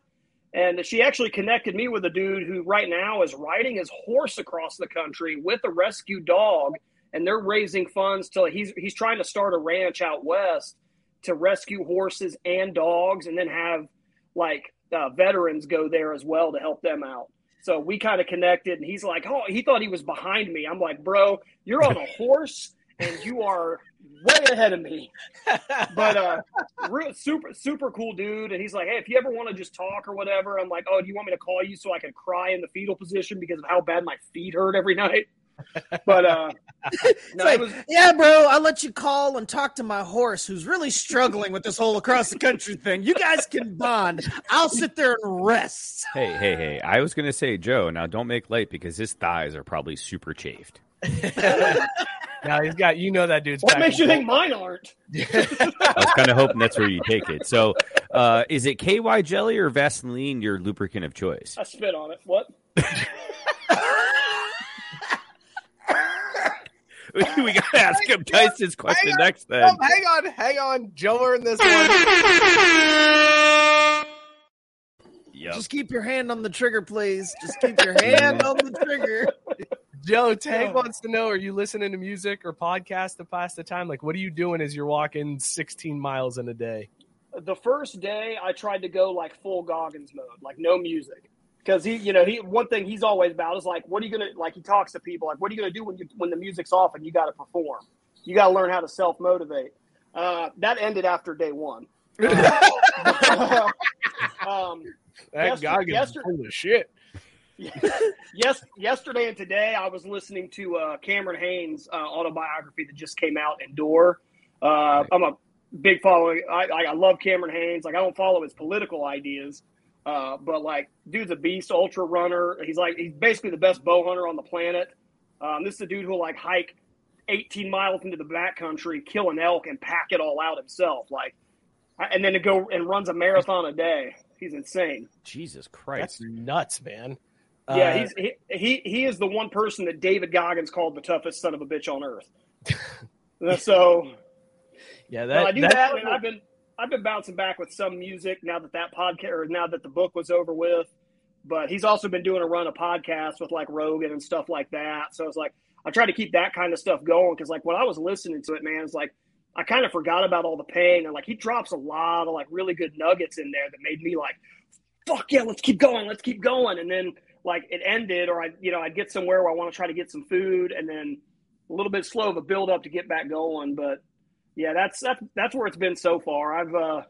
[SPEAKER 11] And she actually connected me with a dude who right now is riding his horse across the country with a rescue dog, and they're raising funds to he's he's trying to start a ranch out west to rescue horses and dogs, and then have like uh, veterans go there as well to help them out. So we kind of connected, and he's like, "Oh, he thought he was behind me." I'm like, "Bro, you're on a horse, and you are way ahead of me." But uh, real, super super cool dude, and he's like, "Hey, if you ever want to just talk or whatever," I'm like, "Oh, do you want me to call you so I can cry in the fetal position because of how bad my feet hurt every night?" But uh, no,
[SPEAKER 2] like,
[SPEAKER 11] it was
[SPEAKER 2] yeah, bro, I'll let you call and talk to my horse who's really struggling with this whole across the country thing. You guys can bond. I'll sit there and rest.
[SPEAKER 3] Hey, hey, hey! I was gonna say Joe. Now don't make light because his thighs are probably super chafed.
[SPEAKER 5] Now he's got you know that dude's.
[SPEAKER 11] what makes you think mine aren't?
[SPEAKER 3] I was kind of hoping that's where you take it. So, uh, is it KY jelly or Vaseline your lubricant of choice?
[SPEAKER 11] I spit on it. What?
[SPEAKER 3] we gotta ask him Tyson's question
[SPEAKER 5] Hang on,
[SPEAKER 3] next. Then
[SPEAKER 5] no, hang on, hang on. Joe earned this one.
[SPEAKER 3] Yep.
[SPEAKER 2] Just keep your hand on the trigger, please. Just keep your hand on the trigger.
[SPEAKER 5] Joe, Tank wants to know: Are you listening to music or podcast to pass the time? Like, what are you doing as you're walking 16 miles in a day?
[SPEAKER 11] the first day I tried to go like full Goggins mode, like no music, because he, you know, he one thing he's always about is like, what are you gonna like? He talks to people like, what are you gonna do when you when the music's off and you got to perform? You got to learn how to self motivate. Uh, that ended after day one. Uh, um,
[SPEAKER 5] That
[SPEAKER 11] Yester-
[SPEAKER 5] Goggins of shit.
[SPEAKER 11] yes, yesterday and today I was listening to uh, Cameron Hanes' uh, autobiography that just came out Endure. Uh, I'm a big following. I, I I love Cameron Hanes. Like I don't follow his political ideas, uh, but like dude's a beast, ultra runner. He's like he's basically the best bow hunter on the planet. Um, this is a dude who'll like hike 18 miles into the backcountry, kill an elk, and pack it all out himself. Like, and then to go and runs a marathon a day. He's insane.
[SPEAKER 3] Jesus Christ,
[SPEAKER 5] That's nuts, man.
[SPEAKER 11] Yeah,
[SPEAKER 5] Uh,
[SPEAKER 11] he's he, he he is the one person that David Goggins called the toughest son of a bitch on earth. so
[SPEAKER 5] yeah. That,
[SPEAKER 11] I do
[SPEAKER 5] that-
[SPEAKER 11] that, and I've been I've been bouncing back with some music now that that podcast or now that the book was over with. But he's also been doing a run of podcasts with like Rogan and stuff like that. So it's like I try to keep that kind of stuff going because like when I was listening to it, man, it's like I kind of forgot about all the pain and like he drops a lot of like really good nuggets in there that made me like, fuck yeah, let's keep going, let's keep going. And then like it ended, or I you know I'd get somewhere where I want to try to get some food, and then a little bit slow of a build up to get back going. But yeah, that's that's that's where it's been so far. I've uh,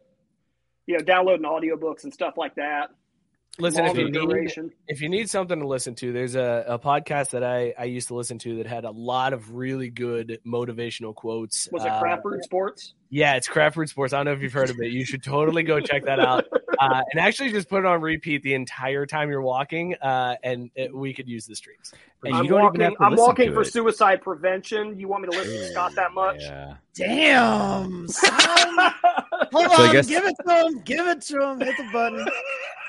[SPEAKER 11] you know downloading audiobooks and stuff like that.
[SPEAKER 5] Listen, if you need if you need something to listen to, there's a, a podcast that I, I used to listen to that had a lot of really good motivational quotes.
[SPEAKER 11] Was it
[SPEAKER 5] Uh,
[SPEAKER 11] Craft Sports?
[SPEAKER 5] Yeah, it's Craft Brewed Sports. I don't know if you've heard of it. You should totally go check that out. Uh, and actually, just put it on repeat the entire time you're walking, uh, and it, we could use the streams.
[SPEAKER 11] And I'm walking, I'm walking for suicide prevention. You want me to listen to Scott that much?
[SPEAKER 3] Yeah.
[SPEAKER 2] Damn, son. Hold
[SPEAKER 3] So
[SPEAKER 2] on,
[SPEAKER 3] guess-
[SPEAKER 2] give it to him. Give it to him. Hit the button.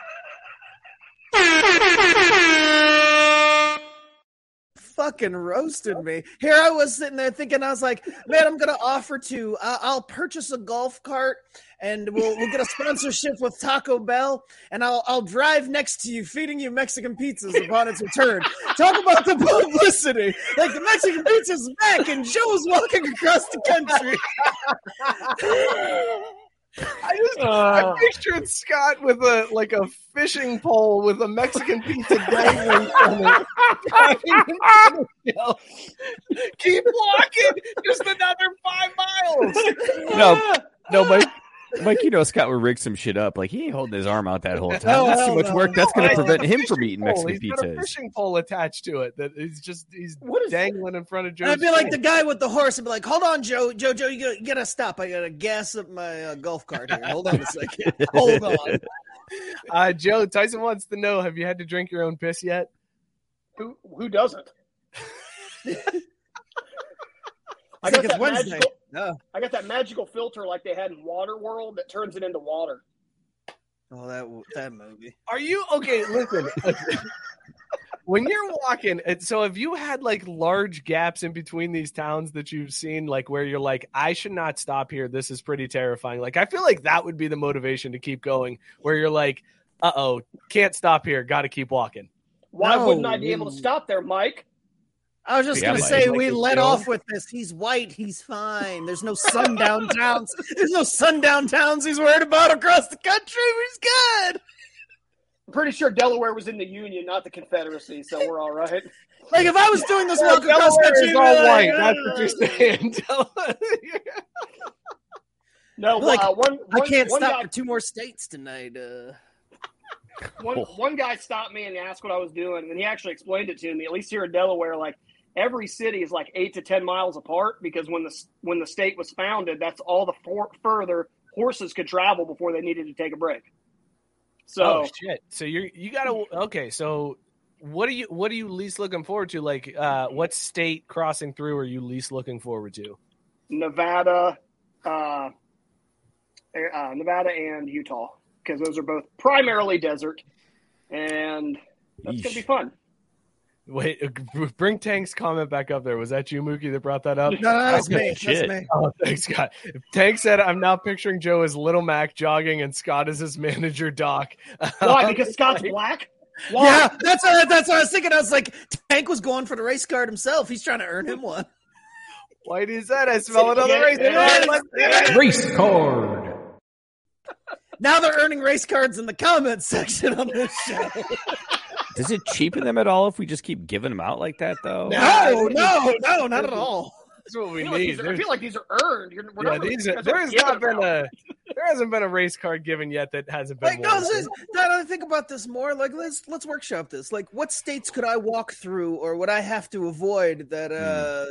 [SPEAKER 2] Fucking roasted me. Here I was sitting there thinking, I was like, man, I'm gonna offer to, uh, I'll purchase a golf cart and we'll we'll get a sponsorship with Taco Bell, and I'll I'll drive next to you, feeding you Mexican pizzas upon its return. Talk about the publicity! Like the Mexican pizza's back, and Joe's walking across the country.
[SPEAKER 5] I just I uh. pictured Scott with a like a fishing pole with a Mexican pizza dangling from it. Driving into the hill. Keep walking, just another five miles.
[SPEAKER 3] No, no, Mike. Mike, you know Scott would rig some shit up. Like he ain't holding his arm out that whole time.
[SPEAKER 5] No,
[SPEAKER 3] That's too much
[SPEAKER 5] no.
[SPEAKER 3] work. That's going to prevent him from eating
[SPEAKER 5] pole.
[SPEAKER 3] Mexican
[SPEAKER 5] He's got a
[SPEAKER 3] pizzas.
[SPEAKER 5] fishing pole attached to it that he's just he's dangling in front of Joe.
[SPEAKER 2] I'd be like the guy with the horse and be like, "Hold on, Joe, Joe, Joe, you gotta, you gotta stop. I gotta gas up my uh, golf cart here. Hold on a second. Hold on."
[SPEAKER 5] Uh, Joe Tyson wants to know: Have you had to drink your own piss yet?
[SPEAKER 11] Who who doesn't? I
[SPEAKER 2] I think it's Wednesday.
[SPEAKER 11] magical.
[SPEAKER 2] Yeah.
[SPEAKER 11] I got that magical filter like they had in Water World that turns it into water.
[SPEAKER 2] Oh, that that movie.
[SPEAKER 5] Are you okay? Listen, when you're walking, so have you had like large gaps in between these towns that you've seen, like where you're like, I should not stop here. This is pretty terrifying. Like, I feel like that would be the motivation to keep going. Where you're like, uh oh, can't stop here. Got to keep walking.
[SPEAKER 11] Why
[SPEAKER 2] No,
[SPEAKER 11] wouldn't I be able to stop there, Mike?
[SPEAKER 2] I was just
[SPEAKER 5] Yeah,
[SPEAKER 2] gonna
[SPEAKER 5] Mike.
[SPEAKER 2] say
[SPEAKER 5] Like
[SPEAKER 2] we let
[SPEAKER 5] Joe.
[SPEAKER 2] off with this. He's white. He's fine. There's no sundown towns. There's no sundown towns he's worried about across the country. He's good.
[SPEAKER 11] I'm pretty sure Delaware was in the Union, not the Confederacy, so we're all right.
[SPEAKER 2] Like if I was doing this
[SPEAKER 5] Yeah,
[SPEAKER 2] walk across
[SPEAKER 5] Delaware
[SPEAKER 2] country,
[SPEAKER 5] is all
[SPEAKER 2] like,
[SPEAKER 5] white.
[SPEAKER 2] uh,
[SPEAKER 5] That's what you're saying.
[SPEAKER 11] No,
[SPEAKER 2] like,
[SPEAKER 11] uh, one,
[SPEAKER 2] I can't
[SPEAKER 11] one
[SPEAKER 2] stop
[SPEAKER 11] guy-
[SPEAKER 2] for two more states tonight. Uh,
[SPEAKER 11] one one guy stopped me and asked what I was doing, and he actually explained it to me. At least here in Delaware, like every city is like eight to ten miles apart because when the when the state was founded, that's all the for, further horses could travel before they needed to take a break. So
[SPEAKER 5] oh shit! So you you gotta okay. So what are you what are you least looking forward to? Like, uh, what state crossing through are you least looking forward to?
[SPEAKER 11] Nevada, uh, uh, Nevada and Utah because those are both primarily desert, and that's gonna be fun.
[SPEAKER 5] Wait, uh, bring Tank's comment back up there. Was that you, Mookie, that brought that up?
[SPEAKER 2] No, no, that's me. That's me.
[SPEAKER 5] Oh, thanks, Scott. Tank said, "I'm now picturing Joe as Little Mac jogging, and Scott as his manager, Doc."
[SPEAKER 11] Why? Because Scott's black. Why?
[SPEAKER 2] Yeah, that's what, that's what I was thinking. I was like, Tank was going for the race card himself. He's trying to earn him one.
[SPEAKER 5] Why is that? I smell another race card.
[SPEAKER 4] Race card.
[SPEAKER 2] Now they're earning race cards in the comments section on this show.
[SPEAKER 3] Does it cheapen them at all if we just keep giving them out like that, though?
[SPEAKER 2] No, no, no, not at all.
[SPEAKER 5] That's what we
[SPEAKER 11] I feel, like
[SPEAKER 5] need.
[SPEAKER 11] are, I feel like these are earned. You're, we're
[SPEAKER 5] yeah,
[SPEAKER 11] not really,
[SPEAKER 5] these are, there has not been
[SPEAKER 11] out.
[SPEAKER 5] a there hasn't been a race card given yet that hasn't been.
[SPEAKER 2] Like, no,
[SPEAKER 5] worn.
[SPEAKER 2] this is, now I think about this more, like let's let's workshop this. Like, what states could I walk through, or would I have to avoid that uh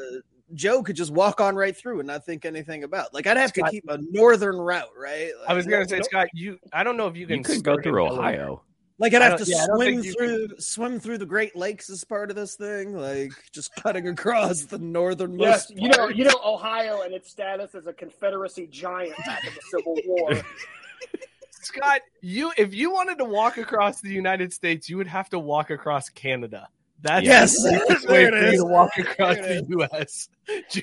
[SPEAKER 2] Joe could just walk on right through and not think anything about? Like, I'd have to keep a northern route, right?
[SPEAKER 5] I was gonna say, Scott, you. I don't know if you can
[SPEAKER 3] You couldn't go through
[SPEAKER 5] in Delaware.
[SPEAKER 3] Ohio.
[SPEAKER 2] Like I'd have to
[SPEAKER 5] yeah,
[SPEAKER 2] swim
[SPEAKER 5] think you
[SPEAKER 2] through swim through the Great Lakes as part of this thing, like just cutting across the
[SPEAKER 11] Yes,
[SPEAKER 2] northernmost.
[SPEAKER 11] you know, you know, Ohio and its status as a Confederacy giant after the Civil War.
[SPEAKER 5] Scott, you if you wanted to walk across the United States, you would have to walk across Canada. That's
[SPEAKER 2] Yes,
[SPEAKER 5] the way for you
[SPEAKER 2] is.
[SPEAKER 5] to walk across the U.S.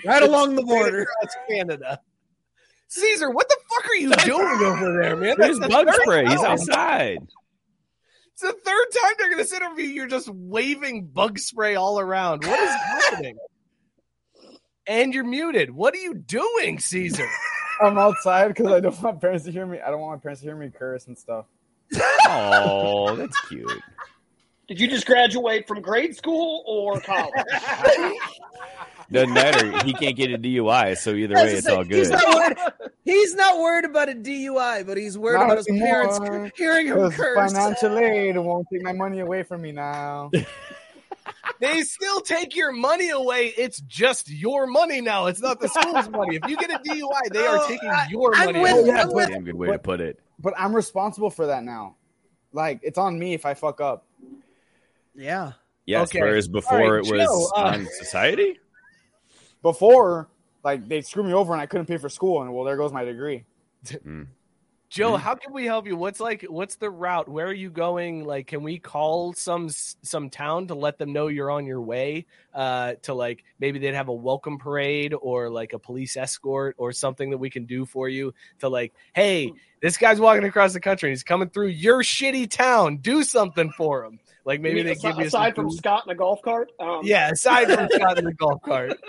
[SPEAKER 2] Right along the border.
[SPEAKER 5] across Canada. Caesar, what the fuck are you doing over there, man?
[SPEAKER 3] There's
[SPEAKER 5] That's
[SPEAKER 3] bug spray. He's outside.
[SPEAKER 5] It's the third time they're going to sit you. You're just waving bug spray all around. What is happening? And you're muted. What are you doing, Caesar?
[SPEAKER 6] I'm outside because I don't want parents to hear me. I don't want my parents to hear me curse and stuff.
[SPEAKER 3] Oh, that's cute.
[SPEAKER 11] Did you just graduate from grade school or college?
[SPEAKER 3] Doesn't matter. He can't get a DUI, so either way, it's
[SPEAKER 2] thing.
[SPEAKER 3] all
[SPEAKER 2] He's
[SPEAKER 3] good.
[SPEAKER 2] not, worried, he's not worried about a DUI, but he's worried
[SPEAKER 6] Not
[SPEAKER 2] about his
[SPEAKER 6] anymore,
[SPEAKER 2] parents hearing him
[SPEAKER 6] 'cause
[SPEAKER 2] curse.
[SPEAKER 6] Financial aid won't take my money away from me now.
[SPEAKER 5] They still take your money away. It's just your money now. It's not the school's money. If you get a DUI, they are
[SPEAKER 2] Oh,
[SPEAKER 5] taking your
[SPEAKER 2] I'm
[SPEAKER 5] money
[SPEAKER 2] with-
[SPEAKER 5] away.
[SPEAKER 6] yeah,
[SPEAKER 2] I'm with-
[SPEAKER 3] Damn good way to put it.
[SPEAKER 6] But I'm responsible for that now. Like it's on me if I fuck up.
[SPEAKER 2] yeah.
[SPEAKER 3] Yes,
[SPEAKER 5] Okay.
[SPEAKER 3] whereas before
[SPEAKER 5] All right,
[SPEAKER 3] it was
[SPEAKER 5] Joe, uh,
[SPEAKER 3] on society.
[SPEAKER 6] Before, like they'd screw me over and I couldn't pay for school, and well, there goes my degree.
[SPEAKER 3] Mm.
[SPEAKER 5] Joe, how can we help you? What's like what's the route? Where are you going? Like can we call some some town to let them know you're on your way? Uh to like maybe they'd have a welcome parade or like a police escort or something that we can do for you to like, hey, this guy's walking across the country. He's coming through your shitty town. Do something for him. Like maybe
[SPEAKER 11] You
[SPEAKER 5] they
[SPEAKER 11] mean
[SPEAKER 5] give you
[SPEAKER 11] aside
[SPEAKER 5] some
[SPEAKER 11] from
[SPEAKER 5] food.
[SPEAKER 11] Scott in a golf cart. Um,
[SPEAKER 5] Yeah, aside from Scott in a golf cart.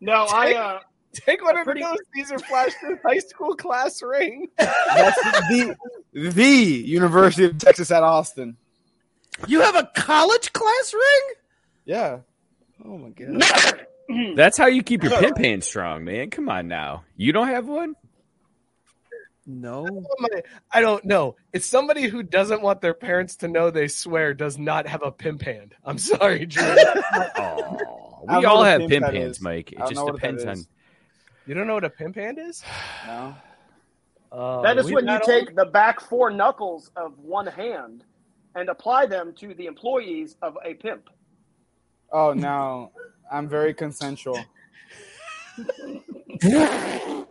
[SPEAKER 11] No, I. Uh,
[SPEAKER 5] Take one of
[SPEAKER 11] pretty-
[SPEAKER 5] those Caesar flashed his high school class ring.
[SPEAKER 6] That's the the University of Texas at Austin.
[SPEAKER 2] You have a college class ring?
[SPEAKER 6] Yeah.
[SPEAKER 2] Oh my god.
[SPEAKER 3] That's how you keep your pimp hand strong, man. Come on now. You don't have one?
[SPEAKER 2] No.
[SPEAKER 5] I don't know. It's somebody who doesn't want their parents to know they swear does not have a pimp hand. I'm sorry, Drew.
[SPEAKER 3] Oh, we all have
[SPEAKER 6] pimp
[SPEAKER 3] pimp hands,
[SPEAKER 6] is.
[SPEAKER 3] Mike. It just
[SPEAKER 6] know what that
[SPEAKER 3] depends on.
[SPEAKER 5] you don't know what a pimp hand is?
[SPEAKER 6] No.
[SPEAKER 5] Uh,
[SPEAKER 11] that is when you
[SPEAKER 5] not
[SPEAKER 11] take the back four knuckles of one hand and apply them to the employees of a pimp.
[SPEAKER 6] Oh no. I'm very consensual.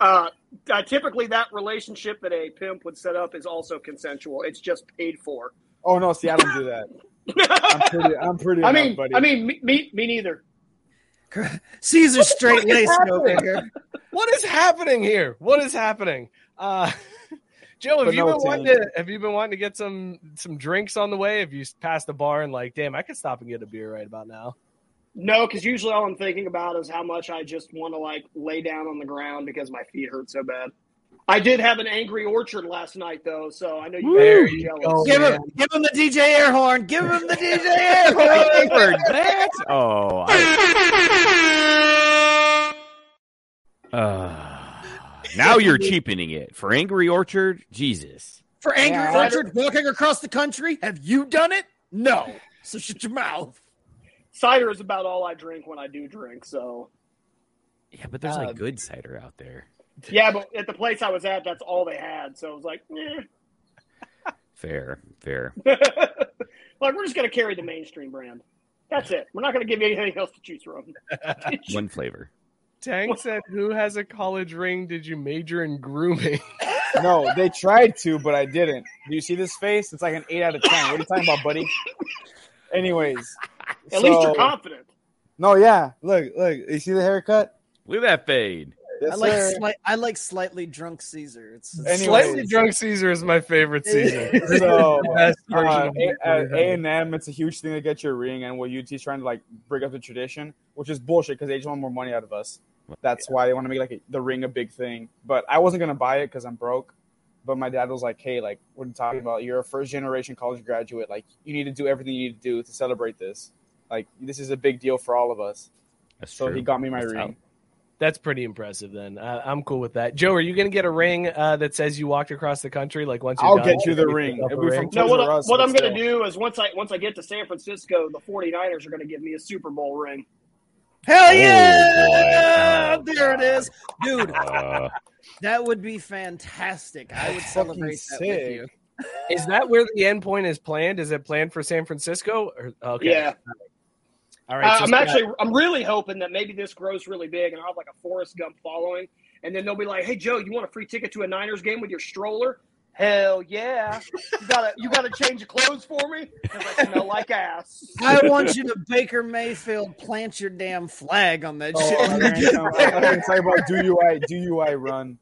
[SPEAKER 11] Uh, uh, typically, that relationship that a pimp would set up is also consensual. It's just paid for.
[SPEAKER 6] Oh no, see, I don't do that. I'm pretty. I'm pretty.
[SPEAKER 11] I
[SPEAKER 6] enough,
[SPEAKER 11] mean,
[SPEAKER 6] buddy.
[SPEAKER 11] I mean, me, me, me neither.
[SPEAKER 2] Caesar straight
[SPEAKER 5] fuck
[SPEAKER 2] laced over
[SPEAKER 5] happening? What is happening here? What is happening? Uh, Joe, have
[SPEAKER 6] But
[SPEAKER 5] you
[SPEAKER 6] no,
[SPEAKER 5] been wanting to have you been wanting to get some some drinks on the way? Have you passed the bar and like, damn, I could stop and get a beer right about now?
[SPEAKER 11] No, because usually all I'm thinking about is how much I just want to like lay down on the ground because my feet hurt so bad. I did have an angry orchard last night though, so I know you
[SPEAKER 5] There
[SPEAKER 11] guys are
[SPEAKER 5] you
[SPEAKER 11] jealous.
[SPEAKER 5] go.
[SPEAKER 2] Give him, give him the DJ air horn. Give him the DJ air horn.
[SPEAKER 3] Heard that? Oh. I- Uh, now you're cheapening it for Angry Orchard. Jesus.
[SPEAKER 2] For Angry
[SPEAKER 6] Yeah.
[SPEAKER 2] Orchard walking across the country, have you done it? No. So shut your mouth.
[SPEAKER 11] Cider is about all I drink when I do drink. So
[SPEAKER 3] Yeah, but there's
[SPEAKER 5] Uh,
[SPEAKER 3] like good cider out there.
[SPEAKER 11] yeah, but at the place I was at, that's all they had. So I was like, eh.
[SPEAKER 3] Fair, fair.
[SPEAKER 11] like we're just gonna carry the mainstream brand. That's it. We're not gonna give you anything else to choose from.
[SPEAKER 3] One flavor.
[SPEAKER 5] Tank said, "Who has a college ring? Did you major in grooming?"
[SPEAKER 6] No, they tried to, but I didn't. Do you see this face? It's like an eight out of ten. What are you talking about, buddy? Anyways,
[SPEAKER 11] At least you're confident.
[SPEAKER 6] No, yeah. Look, look. You see the haircut?
[SPEAKER 3] Look at that fade.
[SPEAKER 6] Yes,
[SPEAKER 2] I like
[SPEAKER 6] sir.
[SPEAKER 2] slight, I like slightly drunk Caesar. It's, it's
[SPEAKER 6] Anyways.
[SPEAKER 5] Slightly drunk Caesar is my favorite Caesar.
[SPEAKER 6] so
[SPEAKER 5] The best version
[SPEAKER 6] uh, at A and M, it's a huge thing to get your ring, and what UT's trying to like break up the tradition, which is bullshit because they just want more money out of us. That's why they want to make like a, the ring a big thing. But I wasn't gonna buy it because I'm broke. But my dad was like, "Hey, like, what are you talking about? You're a first generation college graduate. Like, you need to do everything you need to do to celebrate this. Like, this is a big deal for all of us."
[SPEAKER 3] That's
[SPEAKER 6] so
[SPEAKER 3] true.
[SPEAKER 6] he got me my
[SPEAKER 3] That's
[SPEAKER 6] ring.
[SPEAKER 3] how-
[SPEAKER 5] That's pretty impressive. Then uh, I'm cool with that. Joe, are you going to get a ring uh, that says you walked across the country? Like once you're
[SPEAKER 6] I'll
[SPEAKER 5] done,
[SPEAKER 6] get you the ring.
[SPEAKER 5] yourself a
[SPEAKER 6] It'll be from
[SPEAKER 5] ring?
[SPEAKER 11] No, what,
[SPEAKER 6] Toys Us,
[SPEAKER 11] what I'm going to do is once I once I get to San Francisco, the 49ers are going to give me a Super Bowl ring.
[SPEAKER 2] Hell
[SPEAKER 3] Oh,
[SPEAKER 2] yeah!
[SPEAKER 3] boy.
[SPEAKER 2] there it is, dude.
[SPEAKER 3] Uh,
[SPEAKER 2] That would be fantastic. I would celebrate that with you.
[SPEAKER 5] Is that where the end point is planned? Is it planned for San Francisco? Or, okay.
[SPEAKER 11] Yeah.
[SPEAKER 5] All right.
[SPEAKER 11] Uh,
[SPEAKER 5] so
[SPEAKER 11] I'm
[SPEAKER 5] Scott-
[SPEAKER 11] actually, I'm really hoping that maybe this grows really big and I'll have like a Forrest Gump following. And then they'll be like, hey, Joe, you want a free ticket to a Niners game with your stroller? Hell yeah. You gotta, you gotta change your clothes for me? Because I smell like ass.
[SPEAKER 2] I want you to Baker Mayfield plant your damn flag on that
[SPEAKER 6] Oh,
[SPEAKER 2] shit.
[SPEAKER 6] I'm gonna talk about DUI, DUI run.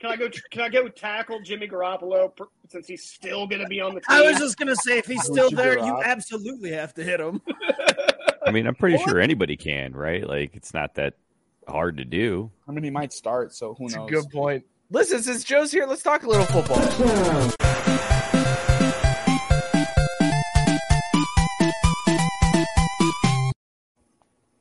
[SPEAKER 11] Can I go, can I go tackle Jimmy Garoppolo per- since he's still gonna be on the team?
[SPEAKER 2] I was just gonna say, if he's still there, you absolutely have to hit him.
[SPEAKER 3] I mean, I'm pretty sure anybody can, right? Like, it's not that hard to do.
[SPEAKER 6] I mean, he might start, so who
[SPEAKER 5] That's a
[SPEAKER 6] knows?
[SPEAKER 5] good point. Listen, since Joe's here, let's talk a little football.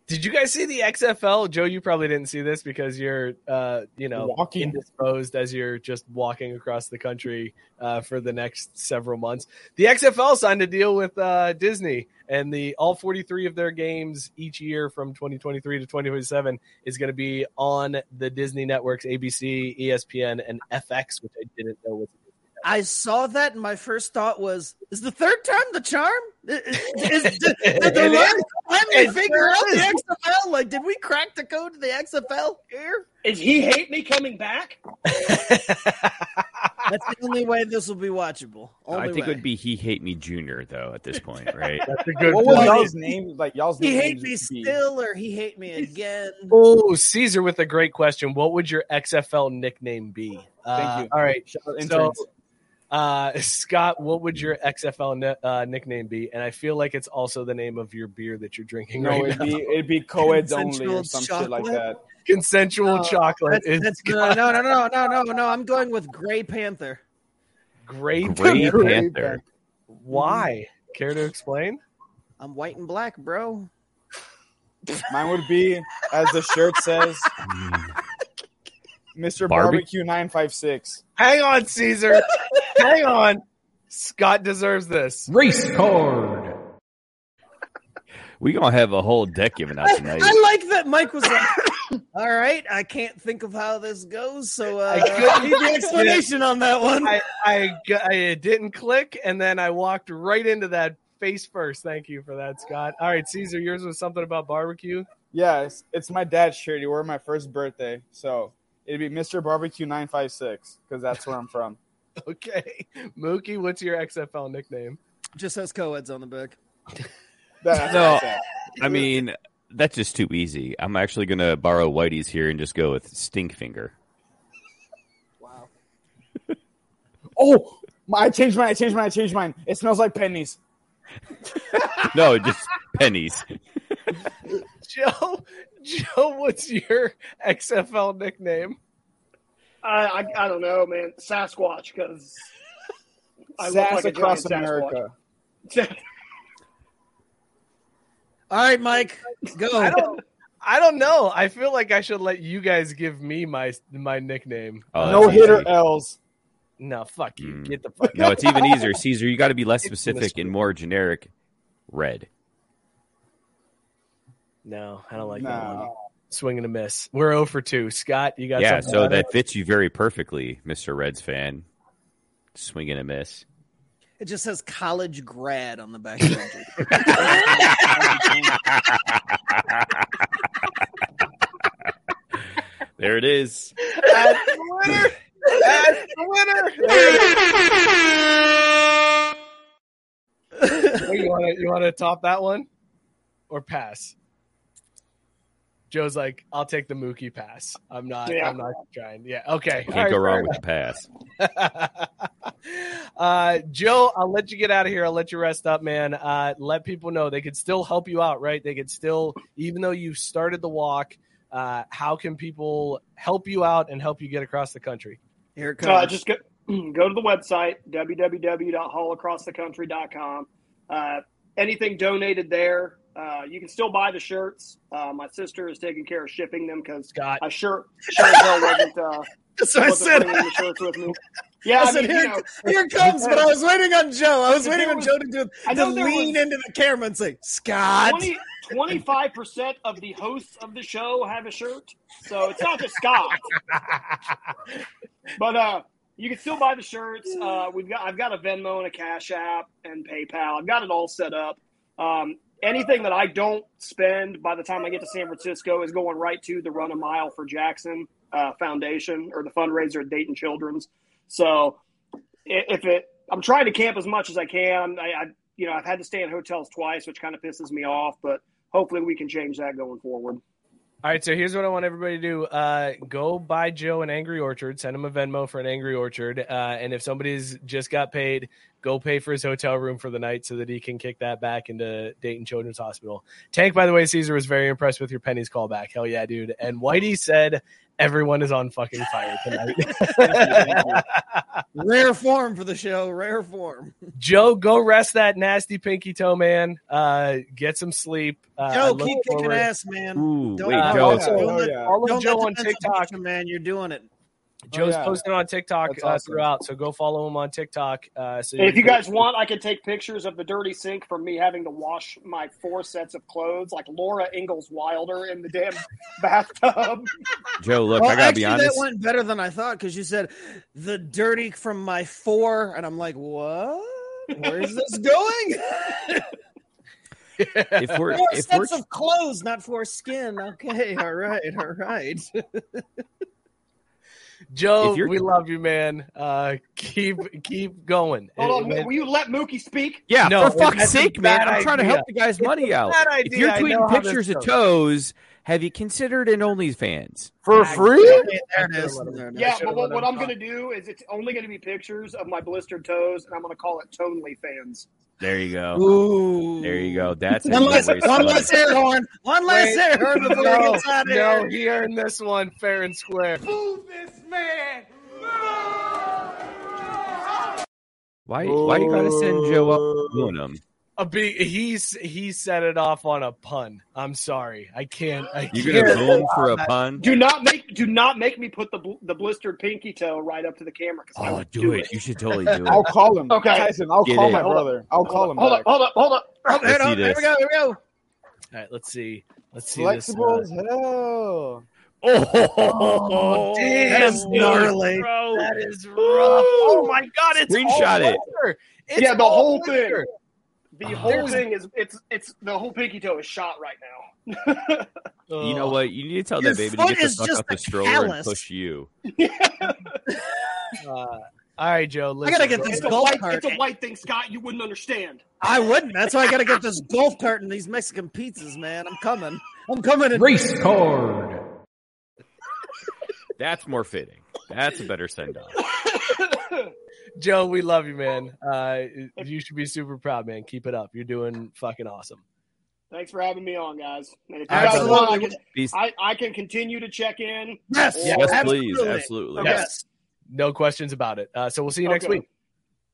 [SPEAKER 5] Did you guys see the XFL? Joe, you probably didn't see this because you're, uh, you know,
[SPEAKER 6] Walking.
[SPEAKER 5] indisposed as you're just walking across the country uh, for the next several months. The XFL signed a deal with uh, Disney, and the all 43 of their games each year from 2023 to 2027 is going to be on the Disney networks, ABC, ESPN, and FX, which I didn't know was.
[SPEAKER 2] I saw that, and my first thought was, "Is the third time the charm? Is, is, did, did the
[SPEAKER 5] It
[SPEAKER 2] Lions
[SPEAKER 5] is.
[SPEAKER 2] finally figure out the XFL? Like, did we crack the code to the XFL here?
[SPEAKER 11] Is he hate me coming back?
[SPEAKER 2] That's the only way this will be watchable. Only
[SPEAKER 3] I think
[SPEAKER 2] way.
[SPEAKER 3] it would be He Hate Me Junior, though, at this point, right?
[SPEAKER 5] That's a good
[SPEAKER 6] What was
[SPEAKER 5] point.
[SPEAKER 6] y'all's name? Like y'all's
[SPEAKER 2] he
[SPEAKER 6] name
[SPEAKER 2] hate me
[SPEAKER 6] used to be-
[SPEAKER 2] still, or he hate me again.
[SPEAKER 5] Oh, Caesar with a great question. What would your XFL nickname be? Uh,
[SPEAKER 6] Thank you.
[SPEAKER 5] All right. So,
[SPEAKER 6] interns.
[SPEAKER 5] Uh, Scott, what would your XFL ni- uh, nickname be? And I feel like it's also the name of your beer that you're drinking
[SPEAKER 6] no,
[SPEAKER 5] right
[SPEAKER 6] it'd
[SPEAKER 5] now.
[SPEAKER 6] be it'd be co-eds only
[SPEAKER 2] Consensual
[SPEAKER 6] or some shit like
[SPEAKER 2] chocolate?
[SPEAKER 6] that.
[SPEAKER 5] Consensual
[SPEAKER 2] No,
[SPEAKER 5] chocolate
[SPEAKER 2] That's,
[SPEAKER 5] is
[SPEAKER 2] that's no, no, no, no, no, no, no. I'm going with Gray Panther.
[SPEAKER 3] Gray
[SPEAKER 6] Gray
[SPEAKER 3] Panther.
[SPEAKER 5] Why? Care to explain?
[SPEAKER 2] I'm white and black, bro.
[SPEAKER 6] Mine would be, as the shirt says, Mr. Barbecue nine five six.
[SPEAKER 5] Hang on, Caesar. Hang on. Scott deserves this.
[SPEAKER 4] Race card.
[SPEAKER 3] We gonna have a whole deck given out tonight.
[SPEAKER 2] I like that Mike was like, "All right, I can't think of how this goes, so uh,
[SPEAKER 5] I couldn't-
[SPEAKER 2] I need the explanation on that one."
[SPEAKER 5] I I didn't click, and then I walked right into that face first. Thank you for that, Scott. All right, Caesar, yours was something about barbecue.
[SPEAKER 6] Yeah, it's, it's my dad's shirt. He wore my first birthday, so it'd be Mr. Barbecue nine five six because that's where I'm from.
[SPEAKER 5] Okay, Mookie, what's your XFL nickname?
[SPEAKER 2] Just has co-eds on the back.
[SPEAKER 3] No.
[SPEAKER 6] I
[SPEAKER 3] mean, that's just too easy. I'm actually gonna borrow Whitey's here and just go with Stinkfinger. Wow.
[SPEAKER 6] Oh, my, I changed mine. I changed mine. I changed mine. It smells like pennies.
[SPEAKER 3] No, just pennies.
[SPEAKER 5] Joe, Joe, what's your XFL nickname?
[SPEAKER 11] I, I, I don't know, man. Sasquatch, because I look
[SPEAKER 6] Sass
[SPEAKER 11] like a
[SPEAKER 6] across
[SPEAKER 11] giant
[SPEAKER 6] America.
[SPEAKER 11] Sasquatch.
[SPEAKER 2] All right, Mike, go.
[SPEAKER 5] I don't. I don't know. I feel like I should let you guys give me my my nickname.
[SPEAKER 3] Oh,
[SPEAKER 6] no hitter
[SPEAKER 3] easy.
[SPEAKER 6] L's.
[SPEAKER 5] No, fuck you.
[SPEAKER 3] Mm.
[SPEAKER 5] Get the fuck.
[SPEAKER 3] No, it's even easier, Caesar. You got to be less specific and more generic. Red.
[SPEAKER 5] No, I don't like that one. Swing and a miss. We're 0 for 2. Scott, you got
[SPEAKER 3] yeah,
[SPEAKER 5] something
[SPEAKER 3] so that
[SPEAKER 5] it?
[SPEAKER 3] fits you very perfectly, Mister Reds fan. Swing and a miss.
[SPEAKER 2] It just says college grad on the back
[SPEAKER 3] There it is.
[SPEAKER 5] That's the winner. That's the winner. Hey, you want to you want to top that one or pass? Joe's like, I'll take the Mookie pass. I'm not.
[SPEAKER 11] Yeah.
[SPEAKER 5] I'm not trying. Yeah. Okay.
[SPEAKER 3] Can't
[SPEAKER 5] All right,
[SPEAKER 3] go wrong with the pass.
[SPEAKER 5] uh, Joe, I'll let you get out of here. I'll let you rest up, man. Uh, let people know they could still help you out, right? They could still, even though you started the walk, uh, how can people help you out and help you get across the country?
[SPEAKER 2] Here it
[SPEAKER 11] Uh, just go, go to the website, www.haulacrossthecountry.com. Uh, anything donated there, uh, you can still buy the shirts. Uh, my sister is taking care of shipping them because I sure, sure as hell wasn't, uh,
[SPEAKER 2] That's what I said.
[SPEAKER 11] the shirts with me. Yeah,
[SPEAKER 2] I,
[SPEAKER 11] I,
[SPEAKER 2] said,
[SPEAKER 11] mean,
[SPEAKER 2] here,
[SPEAKER 11] you know,
[SPEAKER 2] here comes, but I was waiting on Joe. I was waiting
[SPEAKER 11] there
[SPEAKER 2] on Joe to, do,
[SPEAKER 11] I
[SPEAKER 2] to lean
[SPEAKER 11] was-
[SPEAKER 2] into the camera and say, Scott.
[SPEAKER 11] 25 percent of the hosts of the show have a shirt, so it's not just Scott. but uh, you can still buy the shirts. Uh, we've got I've got a Venmo and a Cash App and PayPal. I've got it all set up. Um, anything that I don't spend by the time I get to San Francisco is going right to the Run a Mile for Jackson uh, Foundation or the fundraiser at Dayton Children's. So if it, I'm trying to camp as much as I can. I, I you know I've had to stay in hotels twice, which kind of pisses me off, but hopefully we can change that going forward.
[SPEAKER 5] All right, so here's what I want everybody to do: uh, go buy Joe an Angry Orchard, send him a Venmo for an Angry Orchard, uh, and if somebody's just got paid, go pay for his hotel room for the night so that he can kick that back into Dayton Children's Hospital. Tank, by the way, Caesar was very impressed with your pennies callback. Hell yeah, dude! And Whitey said everyone is on fucking fire tonight.
[SPEAKER 2] Rare form for the show. Rare form.
[SPEAKER 5] Joe, go rest that nasty pinky toe, man. Uh, get some sleep. Uh,
[SPEAKER 2] Joe,
[SPEAKER 5] look
[SPEAKER 2] keep kicking ass, man.
[SPEAKER 3] Ooh,
[SPEAKER 2] Don't,
[SPEAKER 3] wait,
[SPEAKER 2] don't
[SPEAKER 3] Joe.
[SPEAKER 2] let-
[SPEAKER 5] Also,
[SPEAKER 2] don't let-
[SPEAKER 5] follow
[SPEAKER 2] don't
[SPEAKER 5] Joe
[SPEAKER 2] let
[SPEAKER 5] on
[SPEAKER 2] defensive
[SPEAKER 5] TikTok.
[SPEAKER 2] you, man. You're doing it.
[SPEAKER 5] Joe's
[SPEAKER 6] yeah.
[SPEAKER 5] posting on TikTok
[SPEAKER 6] That's
[SPEAKER 5] uh,
[SPEAKER 6] awesome.
[SPEAKER 5] throughout, so go follow him on TikTok. Uh, so
[SPEAKER 11] And if you
[SPEAKER 5] can-
[SPEAKER 11] guys want, I can take pictures of the dirty sink from me having to wash my four sets of clothes, like Laura Ingalls Wilder in the damn bathtub.
[SPEAKER 3] Joe, look,
[SPEAKER 2] well,
[SPEAKER 3] I gotta
[SPEAKER 2] actually,
[SPEAKER 3] be honest.
[SPEAKER 2] that went better than I thought because you said the dirty from my four, and I'm like, what? Where's this going?
[SPEAKER 3] If we're
[SPEAKER 2] four
[SPEAKER 3] if we're
[SPEAKER 2] sets of clothes, not four skin. Okay, all right, all right.
[SPEAKER 5] Joe, we love you, man. Uh, keep keep going.
[SPEAKER 11] Hold
[SPEAKER 5] It-
[SPEAKER 11] on, will you let Mookie speak?
[SPEAKER 3] yeah,
[SPEAKER 5] No,
[SPEAKER 3] for fuck's sake, man!
[SPEAKER 5] bad
[SPEAKER 3] I'm trying to help the guys' money
[SPEAKER 5] It's a
[SPEAKER 3] out.
[SPEAKER 5] bad
[SPEAKER 3] If you're tweeting pictures of toes, have you considered an OnlyFans?
[SPEAKER 6] For free?
[SPEAKER 2] there it is. There it is.
[SPEAKER 11] Yeah, but what, what I'm going to do is it's only going to be pictures of my blistered toes, and I'm going to call it Tonely fans.
[SPEAKER 3] There you go.
[SPEAKER 2] Ooh.
[SPEAKER 3] There you go. That's
[SPEAKER 2] One less,
[SPEAKER 3] way to
[SPEAKER 2] one
[SPEAKER 3] spell
[SPEAKER 2] less
[SPEAKER 3] it.
[SPEAKER 2] air horn. One less
[SPEAKER 5] Wait,
[SPEAKER 2] air horn before
[SPEAKER 5] no,
[SPEAKER 2] he gets out of
[SPEAKER 5] no,
[SPEAKER 2] here.
[SPEAKER 5] he earned this one fair and square.
[SPEAKER 3] Why? Why you gotta send Joe up oh. doing them?
[SPEAKER 5] A big, he's he set it off on a pun. I'm sorry, I can't. I
[SPEAKER 3] You
[SPEAKER 5] can't
[SPEAKER 3] gonna boom for a pun?
[SPEAKER 11] Do not make do not make me put the bl- the blistered pinky toe right up to the camera. 'cause I
[SPEAKER 3] Oh,
[SPEAKER 11] would
[SPEAKER 3] do it! You should totally do it.
[SPEAKER 6] I'll call him.
[SPEAKER 11] Okay.
[SPEAKER 6] Tyson, I'll
[SPEAKER 3] Get
[SPEAKER 6] call
[SPEAKER 3] it.
[SPEAKER 6] my
[SPEAKER 11] Hold
[SPEAKER 6] brother. I'll call him
[SPEAKER 11] Hold
[SPEAKER 6] back.
[SPEAKER 11] up, hold up, hold up.
[SPEAKER 2] Oh,
[SPEAKER 3] Let's
[SPEAKER 2] here,
[SPEAKER 3] see
[SPEAKER 2] here we go. Here we go.
[SPEAKER 5] All right, let's see. Let's see
[SPEAKER 6] Flexible
[SPEAKER 5] this.
[SPEAKER 6] Uh, as hell.
[SPEAKER 3] Oh,
[SPEAKER 5] Damn,
[SPEAKER 2] That is gnarly.
[SPEAKER 5] bro. That is rough. Oh my god, it's
[SPEAKER 3] Screenshot
[SPEAKER 5] all
[SPEAKER 3] it.
[SPEAKER 5] It's
[SPEAKER 11] Yeah, the
[SPEAKER 5] all
[SPEAKER 11] whole
[SPEAKER 5] over.
[SPEAKER 11] thing. The whole
[SPEAKER 5] There's-
[SPEAKER 11] thing is it's it's the whole pinky toe is shot right now.
[SPEAKER 3] You know what? You need to tell
[SPEAKER 2] Your
[SPEAKER 3] that baby to get the fuck
[SPEAKER 2] just
[SPEAKER 3] out the
[SPEAKER 2] a
[SPEAKER 3] stroller
[SPEAKER 2] callus.
[SPEAKER 3] and push you.
[SPEAKER 5] Uh, all right, Joe.
[SPEAKER 2] I gotta get
[SPEAKER 5] go-
[SPEAKER 2] this
[SPEAKER 11] It's
[SPEAKER 2] golf
[SPEAKER 11] white
[SPEAKER 2] cart.
[SPEAKER 11] it's a white thing, Scott. You wouldn't understand.
[SPEAKER 2] I wouldn't. That's why I gotta get this golf cart and these Mexican pizzas, man. I'm coming. I'm coming. In.
[SPEAKER 4] Race card.
[SPEAKER 3] That's more fitting. That's a better send off.
[SPEAKER 5] Joe, we love you, man. Uh, you should be super proud, man. Keep it up. You're doing fucking awesome.
[SPEAKER 11] Thanks for having me on, guys. And if you
[SPEAKER 2] Absolutely.
[SPEAKER 11] guys want, I can, I, I can continue to check in.
[SPEAKER 2] Yes.
[SPEAKER 11] Or-
[SPEAKER 3] Yes, please.
[SPEAKER 2] absolutely.
[SPEAKER 3] Absolutely.
[SPEAKER 2] Yes.
[SPEAKER 5] No questions about it. Uh, so we'll see you next
[SPEAKER 11] Okay.
[SPEAKER 5] week.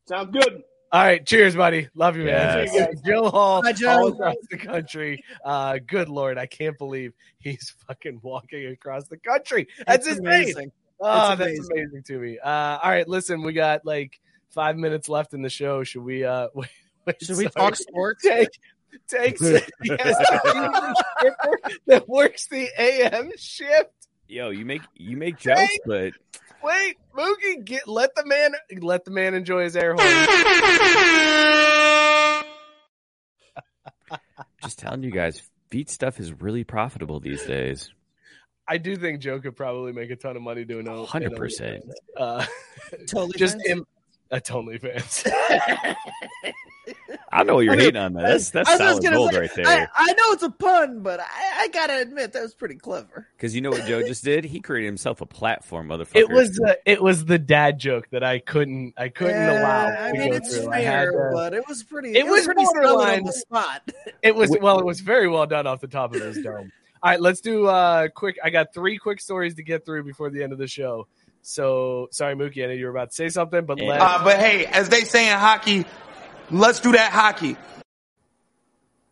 [SPEAKER 11] Sounds good.
[SPEAKER 5] All right, cheers, buddy. Love you, man.
[SPEAKER 3] Yes.
[SPEAKER 11] See you guys.
[SPEAKER 5] Hall,
[SPEAKER 2] Bye, Joe.
[SPEAKER 5] all across the country. Uh, good lord, I can't believe he's fucking walking across the country. That's
[SPEAKER 2] It's
[SPEAKER 5] his name.
[SPEAKER 2] amazing.
[SPEAKER 5] Oh,
[SPEAKER 2] It's
[SPEAKER 5] that's
[SPEAKER 2] amazing.
[SPEAKER 5] amazing to me. Uh, all right, listen, we got like five minutes left in the show. Should we? Uh, wait, wait,
[SPEAKER 2] Should we talk sports?
[SPEAKER 5] Take, takes he has a female stripper that works the AM shift.
[SPEAKER 3] Yo, you make you make jokes, but
[SPEAKER 5] Wait, Mookie, get let the man let the man enjoy his air horn.
[SPEAKER 3] just telling you guys, feet stuff is really profitable these days.
[SPEAKER 5] I do think Joe could probably make a ton of money doing a
[SPEAKER 3] 100%.
[SPEAKER 5] Uh,
[SPEAKER 2] Totally
[SPEAKER 5] just
[SPEAKER 2] fans?
[SPEAKER 5] him a totally fans.
[SPEAKER 3] I know you're
[SPEAKER 2] I mean,
[SPEAKER 3] hating on that. That's that's
[SPEAKER 2] I was
[SPEAKER 3] solid gold
[SPEAKER 2] say,
[SPEAKER 3] right there.
[SPEAKER 2] I know it's a pun, but I, I gotta admit that was pretty clever.
[SPEAKER 3] Because you know what Joe just did? He created himself a platform, motherfucker.
[SPEAKER 5] it was uh, it was the dad joke that I couldn't I couldn't
[SPEAKER 2] Yeah,
[SPEAKER 5] allow.
[SPEAKER 2] I mean, it's
[SPEAKER 5] through.
[SPEAKER 2] Fair,
[SPEAKER 5] to-
[SPEAKER 2] but it was pretty.
[SPEAKER 5] It was
[SPEAKER 2] pretty solid on
[SPEAKER 5] borderline.
[SPEAKER 2] the spot.
[SPEAKER 5] It was well, it was very well done off the top of his dome. All right, let's do uh quick. I got three quick stories to get through before the end of the show. So sorry, Mookie, I know you were about to say something, but let
[SPEAKER 10] Uh, but hey, as they say in hockey, let's do that hockey.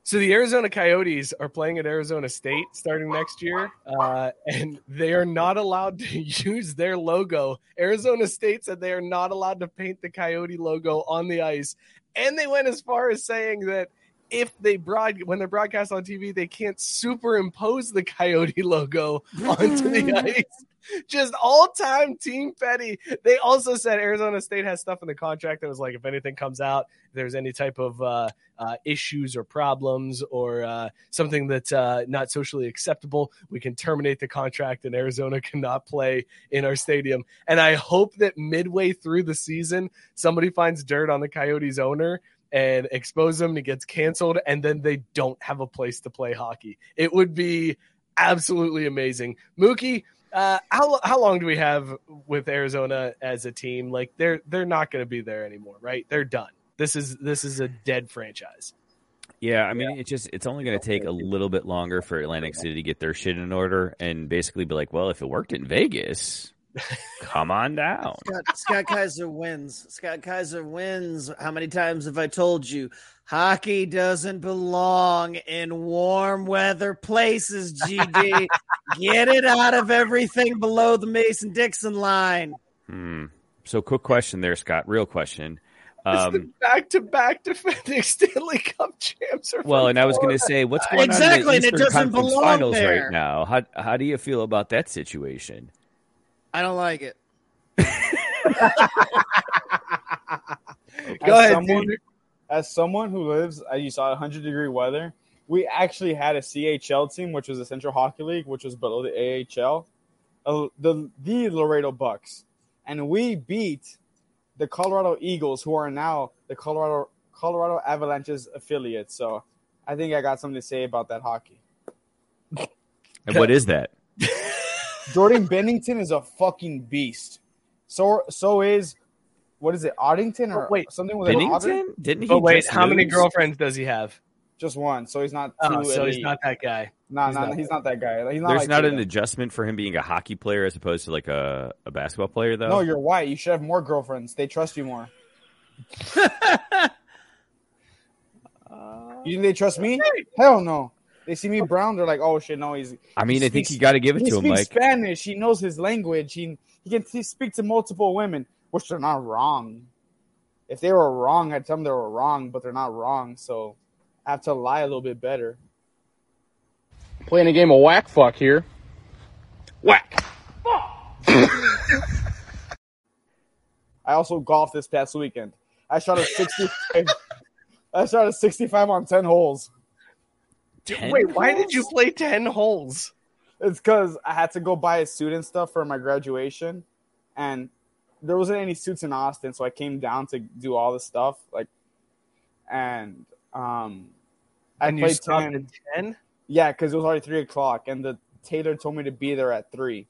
[SPEAKER 5] So the Arizona Coyotes are playing at Arizona State starting next year, uh, and they are not allowed to use their logo. Arizona State said they are not allowed to paint the Coyote logo on the ice, and they went as far as saying that if they broad when they're broadcast on TV, they can't superimpose the Coyote logo onto the ice. Just all time team petty. They also said Arizona State has stuff in the contract that was like, if anything comes out, if there's any type of uh, uh, issues or problems or uh, something that's uh, not socially acceptable, we can terminate the contract and Arizona cannot play in our stadium. And I hope that midway through the season, somebody finds dirt on the Coyotes owner and expose him and he gets canceled, and then they don't have a place to play hockey. It would be absolutely amazing. Mookie, uh, how how long do we have with Arizona as a team? Like they're they're not going to be there anymore, right? They're done. This is this is a dead franchise.
[SPEAKER 3] Yeah, I mean, it's just it's only going to take a little bit longer for Atlantic City to get their shit in order and basically be like, well, if it worked in Vegas, come on down.
[SPEAKER 2] Scott, Scott Kaiser wins. Scott Kaiser wins. How many times have I told you? Hockey doesn't belong in warm weather places, GD. Get it out of everything below the Mason Dixon line.
[SPEAKER 3] Hmm. So, quick question there, Scott. Real question. Um,
[SPEAKER 5] back to back defending Stanley Cup champs. Are
[SPEAKER 3] well, and I was going to say, what's going
[SPEAKER 2] Exactly,
[SPEAKER 3] on
[SPEAKER 2] and
[SPEAKER 3] in
[SPEAKER 2] it
[SPEAKER 3] the Eastern
[SPEAKER 2] doesn't
[SPEAKER 3] Conference
[SPEAKER 2] belong
[SPEAKER 3] Finals
[SPEAKER 2] there.
[SPEAKER 3] right now? How how do you feel about that situation?
[SPEAKER 2] I don't like it.
[SPEAKER 5] Go
[SPEAKER 6] as
[SPEAKER 5] ahead,
[SPEAKER 6] someone, as someone who lives, as you saw, 100 degree weather, we actually had a CHL team, which was the Central Hockey League, which was below the AHL, uh, the the Laredo Bucks, and we beat the Colorado Eagles, who are now the Colorado Colorado Avalanche's affiliate. So, I think I got something to say about that hockey.
[SPEAKER 3] And what is that?
[SPEAKER 6] Jordan Binnington is a fucking beast. So so is what is it, Oddington or
[SPEAKER 5] Oh, wait,
[SPEAKER 6] something with an?
[SPEAKER 3] Binnington? Didn't he?
[SPEAKER 5] But wait,
[SPEAKER 3] just
[SPEAKER 5] how many girlfriends does he have?
[SPEAKER 6] Just one, so he's not. Oh, too
[SPEAKER 5] Oh, so he's not that guy.
[SPEAKER 6] Nah,
[SPEAKER 5] he's
[SPEAKER 6] nah,
[SPEAKER 5] not
[SPEAKER 6] he's not that guy. He's not
[SPEAKER 3] There's
[SPEAKER 6] like
[SPEAKER 3] not an
[SPEAKER 6] Tatum.
[SPEAKER 3] adjustment for him being a hockey player as opposed to like a, a basketball player, though.
[SPEAKER 6] No, you're white. You should have more girlfriends. They trust you more. you think they trust me? Hell no. They see me brown. They're like, oh shit, no. He's.
[SPEAKER 3] I mean,
[SPEAKER 6] he
[SPEAKER 3] I think
[SPEAKER 6] speaks-
[SPEAKER 3] you got to give it to him,
[SPEAKER 6] speaks
[SPEAKER 3] Mike.
[SPEAKER 6] Spanish. He knows his language. He he can he speak to multiple women, which they're not wrong. If they were wrong, I'd tell them they were wrong, but they're not wrong. So I have to lie a little bit better.
[SPEAKER 12] Playing a game of whack fuck here.
[SPEAKER 6] Whack. Fuck! I also golfed this past weekend. I shot a 65. I shot a 65 on 10 holes.
[SPEAKER 5] Wait, why did you play ten holes?
[SPEAKER 6] It's because I had to go buy student stuff for my graduation, and there wasn't any suits in Austin, so I came down to do all the stuff. Like, and um, I
[SPEAKER 5] And you
[SPEAKER 6] played
[SPEAKER 5] stopped
[SPEAKER 6] 10.
[SPEAKER 5] at ten.
[SPEAKER 6] Yeah, because it was already three o'clock, and the tailor told me to be there at three.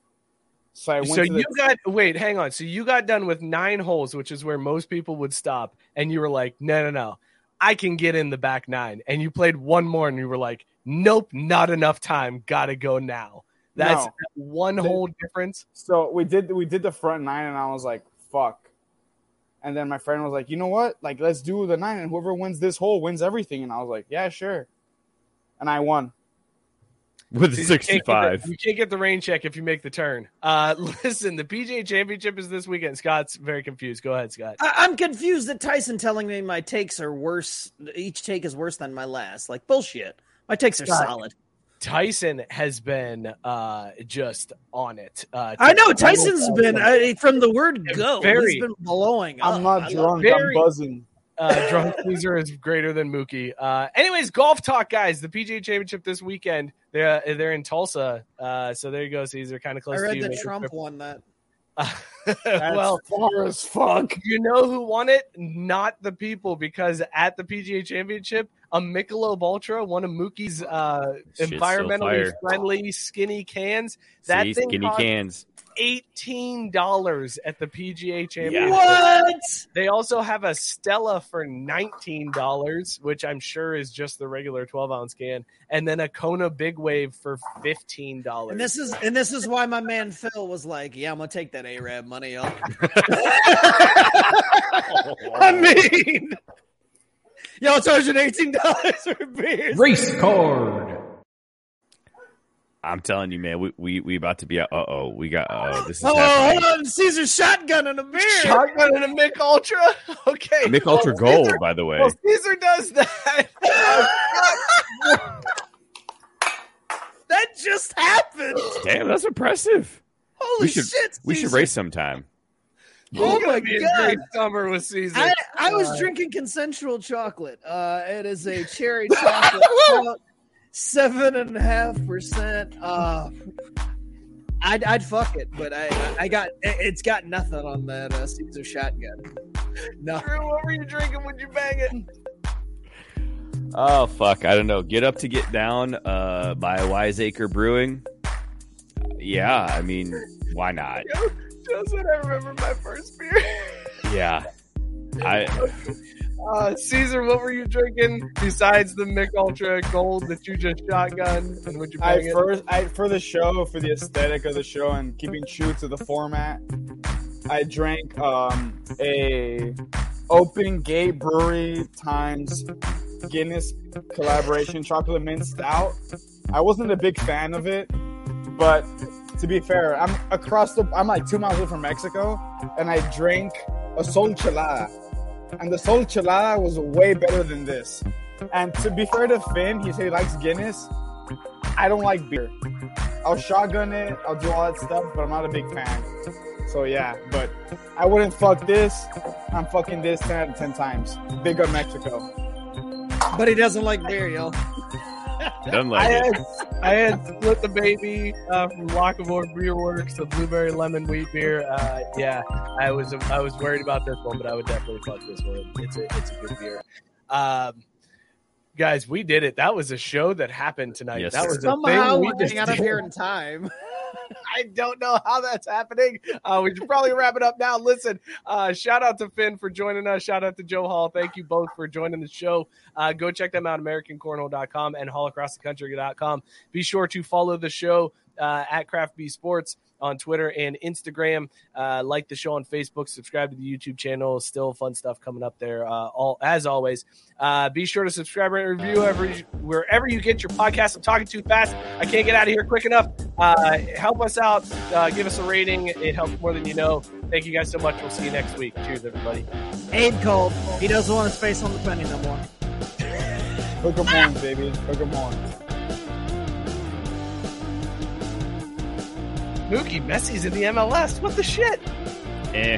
[SPEAKER 6] So I went.
[SPEAKER 5] So
[SPEAKER 6] to the,
[SPEAKER 5] you got wait, hang on. So you got done with nine holes, which is where most people would stop, and you were like, no, no, no, I can get in the back nine. And you played one more, and you were like, nope, not enough time. Got to go now. That's
[SPEAKER 6] No.
[SPEAKER 5] one whole difference.
[SPEAKER 6] So we did we did the front nine, and I was like, "Fuck." And then my friend was like, "You know what? Like, let's do the nine, and whoever wins this hole wins everything." And I was like, "Yeah, sure." And I won.
[SPEAKER 3] With
[SPEAKER 5] You can't the-
[SPEAKER 3] 65.
[SPEAKER 5] You can't get the rain check if you make the turn. Uh, listen, the PGA Championship is this weekend. Scott's very confused. Go ahead, Scott.
[SPEAKER 2] I- I'm confused that Tyson telling me my takes are worse. Each take is worse than my last. Like bullshit. My takes are
[SPEAKER 5] God.
[SPEAKER 2] solid.
[SPEAKER 5] Tyson has been uh, just on it. Uh,
[SPEAKER 2] I know Tyson's been uh, from the word go.
[SPEAKER 5] Very-
[SPEAKER 2] he's been blowing.
[SPEAKER 6] I'm
[SPEAKER 2] up.
[SPEAKER 6] not drunk.
[SPEAKER 2] love-
[SPEAKER 6] I'm buzzing.
[SPEAKER 5] Uh, drunk Caesar is greater than Mookie. Uh, anyways, golf talk, guys. The PGA Championship this weekend. They're uh, they're in Tulsa. Uh, so there you go, Caesar. Kind of close
[SPEAKER 2] I
[SPEAKER 5] to
[SPEAKER 2] read
[SPEAKER 5] you.
[SPEAKER 2] that Trump
[SPEAKER 5] trip.
[SPEAKER 2] won that.
[SPEAKER 5] well,
[SPEAKER 6] far as fuck.
[SPEAKER 5] You know who won it? Not the people, because at the PGA Championship, a Michelob Ultra, one of Mookie's uh,
[SPEAKER 3] Shit's so
[SPEAKER 5] environmentally friendly skinny cans, that
[SPEAKER 3] See,
[SPEAKER 5] thing
[SPEAKER 3] skinny
[SPEAKER 5] cost
[SPEAKER 3] cans.
[SPEAKER 5] Eighteen dollars at the PGA Championship.
[SPEAKER 2] What?
[SPEAKER 5] They also have a Stella for nineteen dollars, which I'm sure is just the regular twelve ounce can, and then a Kona Big Wave for fifteen dollars.
[SPEAKER 2] And this is and this is why my man Phil was like, "Yeah, I'm gonna take that Arab money, y'all." I mean, y'all charging eighteen dollars for beers.
[SPEAKER 4] Race card.
[SPEAKER 3] I'm telling you, man, we we, we about to be. Uh oh, we got. Uh oh, this is
[SPEAKER 2] Oh,
[SPEAKER 3] happening.
[SPEAKER 2] hold on, Caesar shotgun and a beer.
[SPEAKER 5] shotgun and a Mich Ultra. Okay,
[SPEAKER 3] Mich Ultra
[SPEAKER 5] Well,
[SPEAKER 3] Gold,
[SPEAKER 5] Caesar-
[SPEAKER 3] by the way.
[SPEAKER 5] Well, Caesar does that.
[SPEAKER 2] That just happened.
[SPEAKER 3] Damn, that's impressive.
[SPEAKER 2] Holy
[SPEAKER 3] we should
[SPEAKER 2] shit!
[SPEAKER 3] we should race sometime.
[SPEAKER 2] Oh my
[SPEAKER 5] gonna a
[SPEAKER 2] god!
[SPEAKER 5] great summer with Caesar.
[SPEAKER 2] I, I was
[SPEAKER 5] Uh,
[SPEAKER 2] drinking consensual chocolate. Uh, it is a cherry chocolate, about seven and a half percent. Uh, I'd, I'd fuck it, but I I got it- it's got nothing on that uh, Caesar shotgun. No,
[SPEAKER 5] Drew, what were you drinking when you bang it?
[SPEAKER 3] Oh fuck, I don't know. Get up to get down. Uh, by Wiseacre Brewing. Yeah, I mean, why not?
[SPEAKER 5] Just when I remember my first beer.
[SPEAKER 3] Yeah, I
[SPEAKER 5] Uh, Caesar, what were you drinking besides the Mich Ultra Gold that you just shotgun? And would you
[SPEAKER 6] I
[SPEAKER 5] it?
[SPEAKER 6] first, I for the show, for the aesthetic of the show, and keeping true to the format, I drank um, a Open Gate Brewery times Guinness collaboration chocolate mint stout. I wasn't a big fan of it, but to be fair, I'm across the. I'm like two miles away from Mexico, and I drank a Sol Chelada, and the Sol Chelada was way better than this. And to be fair to Finn, he said he likes Guinness. I don't like beer. I'll shotgun it. I'll do all that stuff, but I'm not a big fan. So yeah, but I wouldn't fuck this. I'm fucking this 10 out of 10 times. Big up Mexico.
[SPEAKER 2] but he doesn't like beer, y'all.
[SPEAKER 3] Doesn't
[SPEAKER 5] I
[SPEAKER 3] like
[SPEAKER 5] had. I had split the baby uh, from Lockamore Beer Works, the blueberry lemon wheat beer. Uh, yeah, I was I was worried about this one, but I would definitely fuck this one. It's a it's a good beer. Um, guys, we did it. That was a show that happened tonight.
[SPEAKER 3] Yes,
[SPEAKER 5] that
[SPEAKER 3] sir.
[SPEAKER 5] was a
[SPEAKER 2] Somehow
[SPEAKER 5] thing
[SPEAKER 2] we
[SPEAKER 5] we just
[SPEAKER 2] got up
[SPEAKER 5] did.
[SPEAKER 2] here in time.
[SPEAKER 5] I don't know how that's happening. Uh, we should probably wrap it up now. Listen, uh, shout out to Finn for joining us. Shout out to Joe Hall. Thank you both for joining the show. Uh, go check them out, AmericanCornhole.com and HallAcrossTheCountry.com. Be sure to follow the show uh, at Craft B Sports on Twitter and Instagram. Uh, like the show on Facebook. Subscribe to the YouTube channel. Still fun stuff coming up there. Uh, all as always. Uh, be sure to subscribe and review every, wherever you get your podcast. I'm talking too fast. I can't get out of here quick enough. Uh, help us out. Uh, give us a rating. It helps more than you know. Thank you guys so much. We'll see you next week. Cheers, everybody.
[SPEAKER 2] Abe called. He doesn't want his face on the penny no more.
[SPEAKER 6] Hook 'em horns, baby. Hook 'em horns.
[SPEAKER 5] Mookie Messi's in the MLS. What the shit?
[SPEAKER 3] Eh.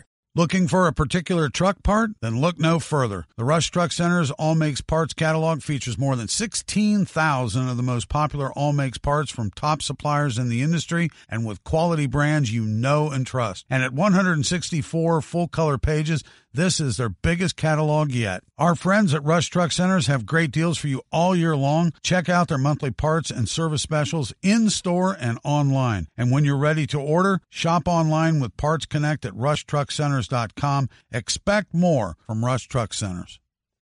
[SPEAKER 8] Looking for a particular truck part? Then look no further. The Rush Truck Center's All Makes Parts catalog features more than 16,000 of the most popular All Makes parts from top suppliers in the industry and with quality brands you know and trust. And at 164 full color pages, this is their biggest catalog yet. Our friends at Rush Truck Centers have great deals for you all year long. Check out their monthly parts and service specials in store and online. And when you're ready to order, shop online with Parts Connect at rushtruckcenters.com. Expect more from Rush Truck Centers.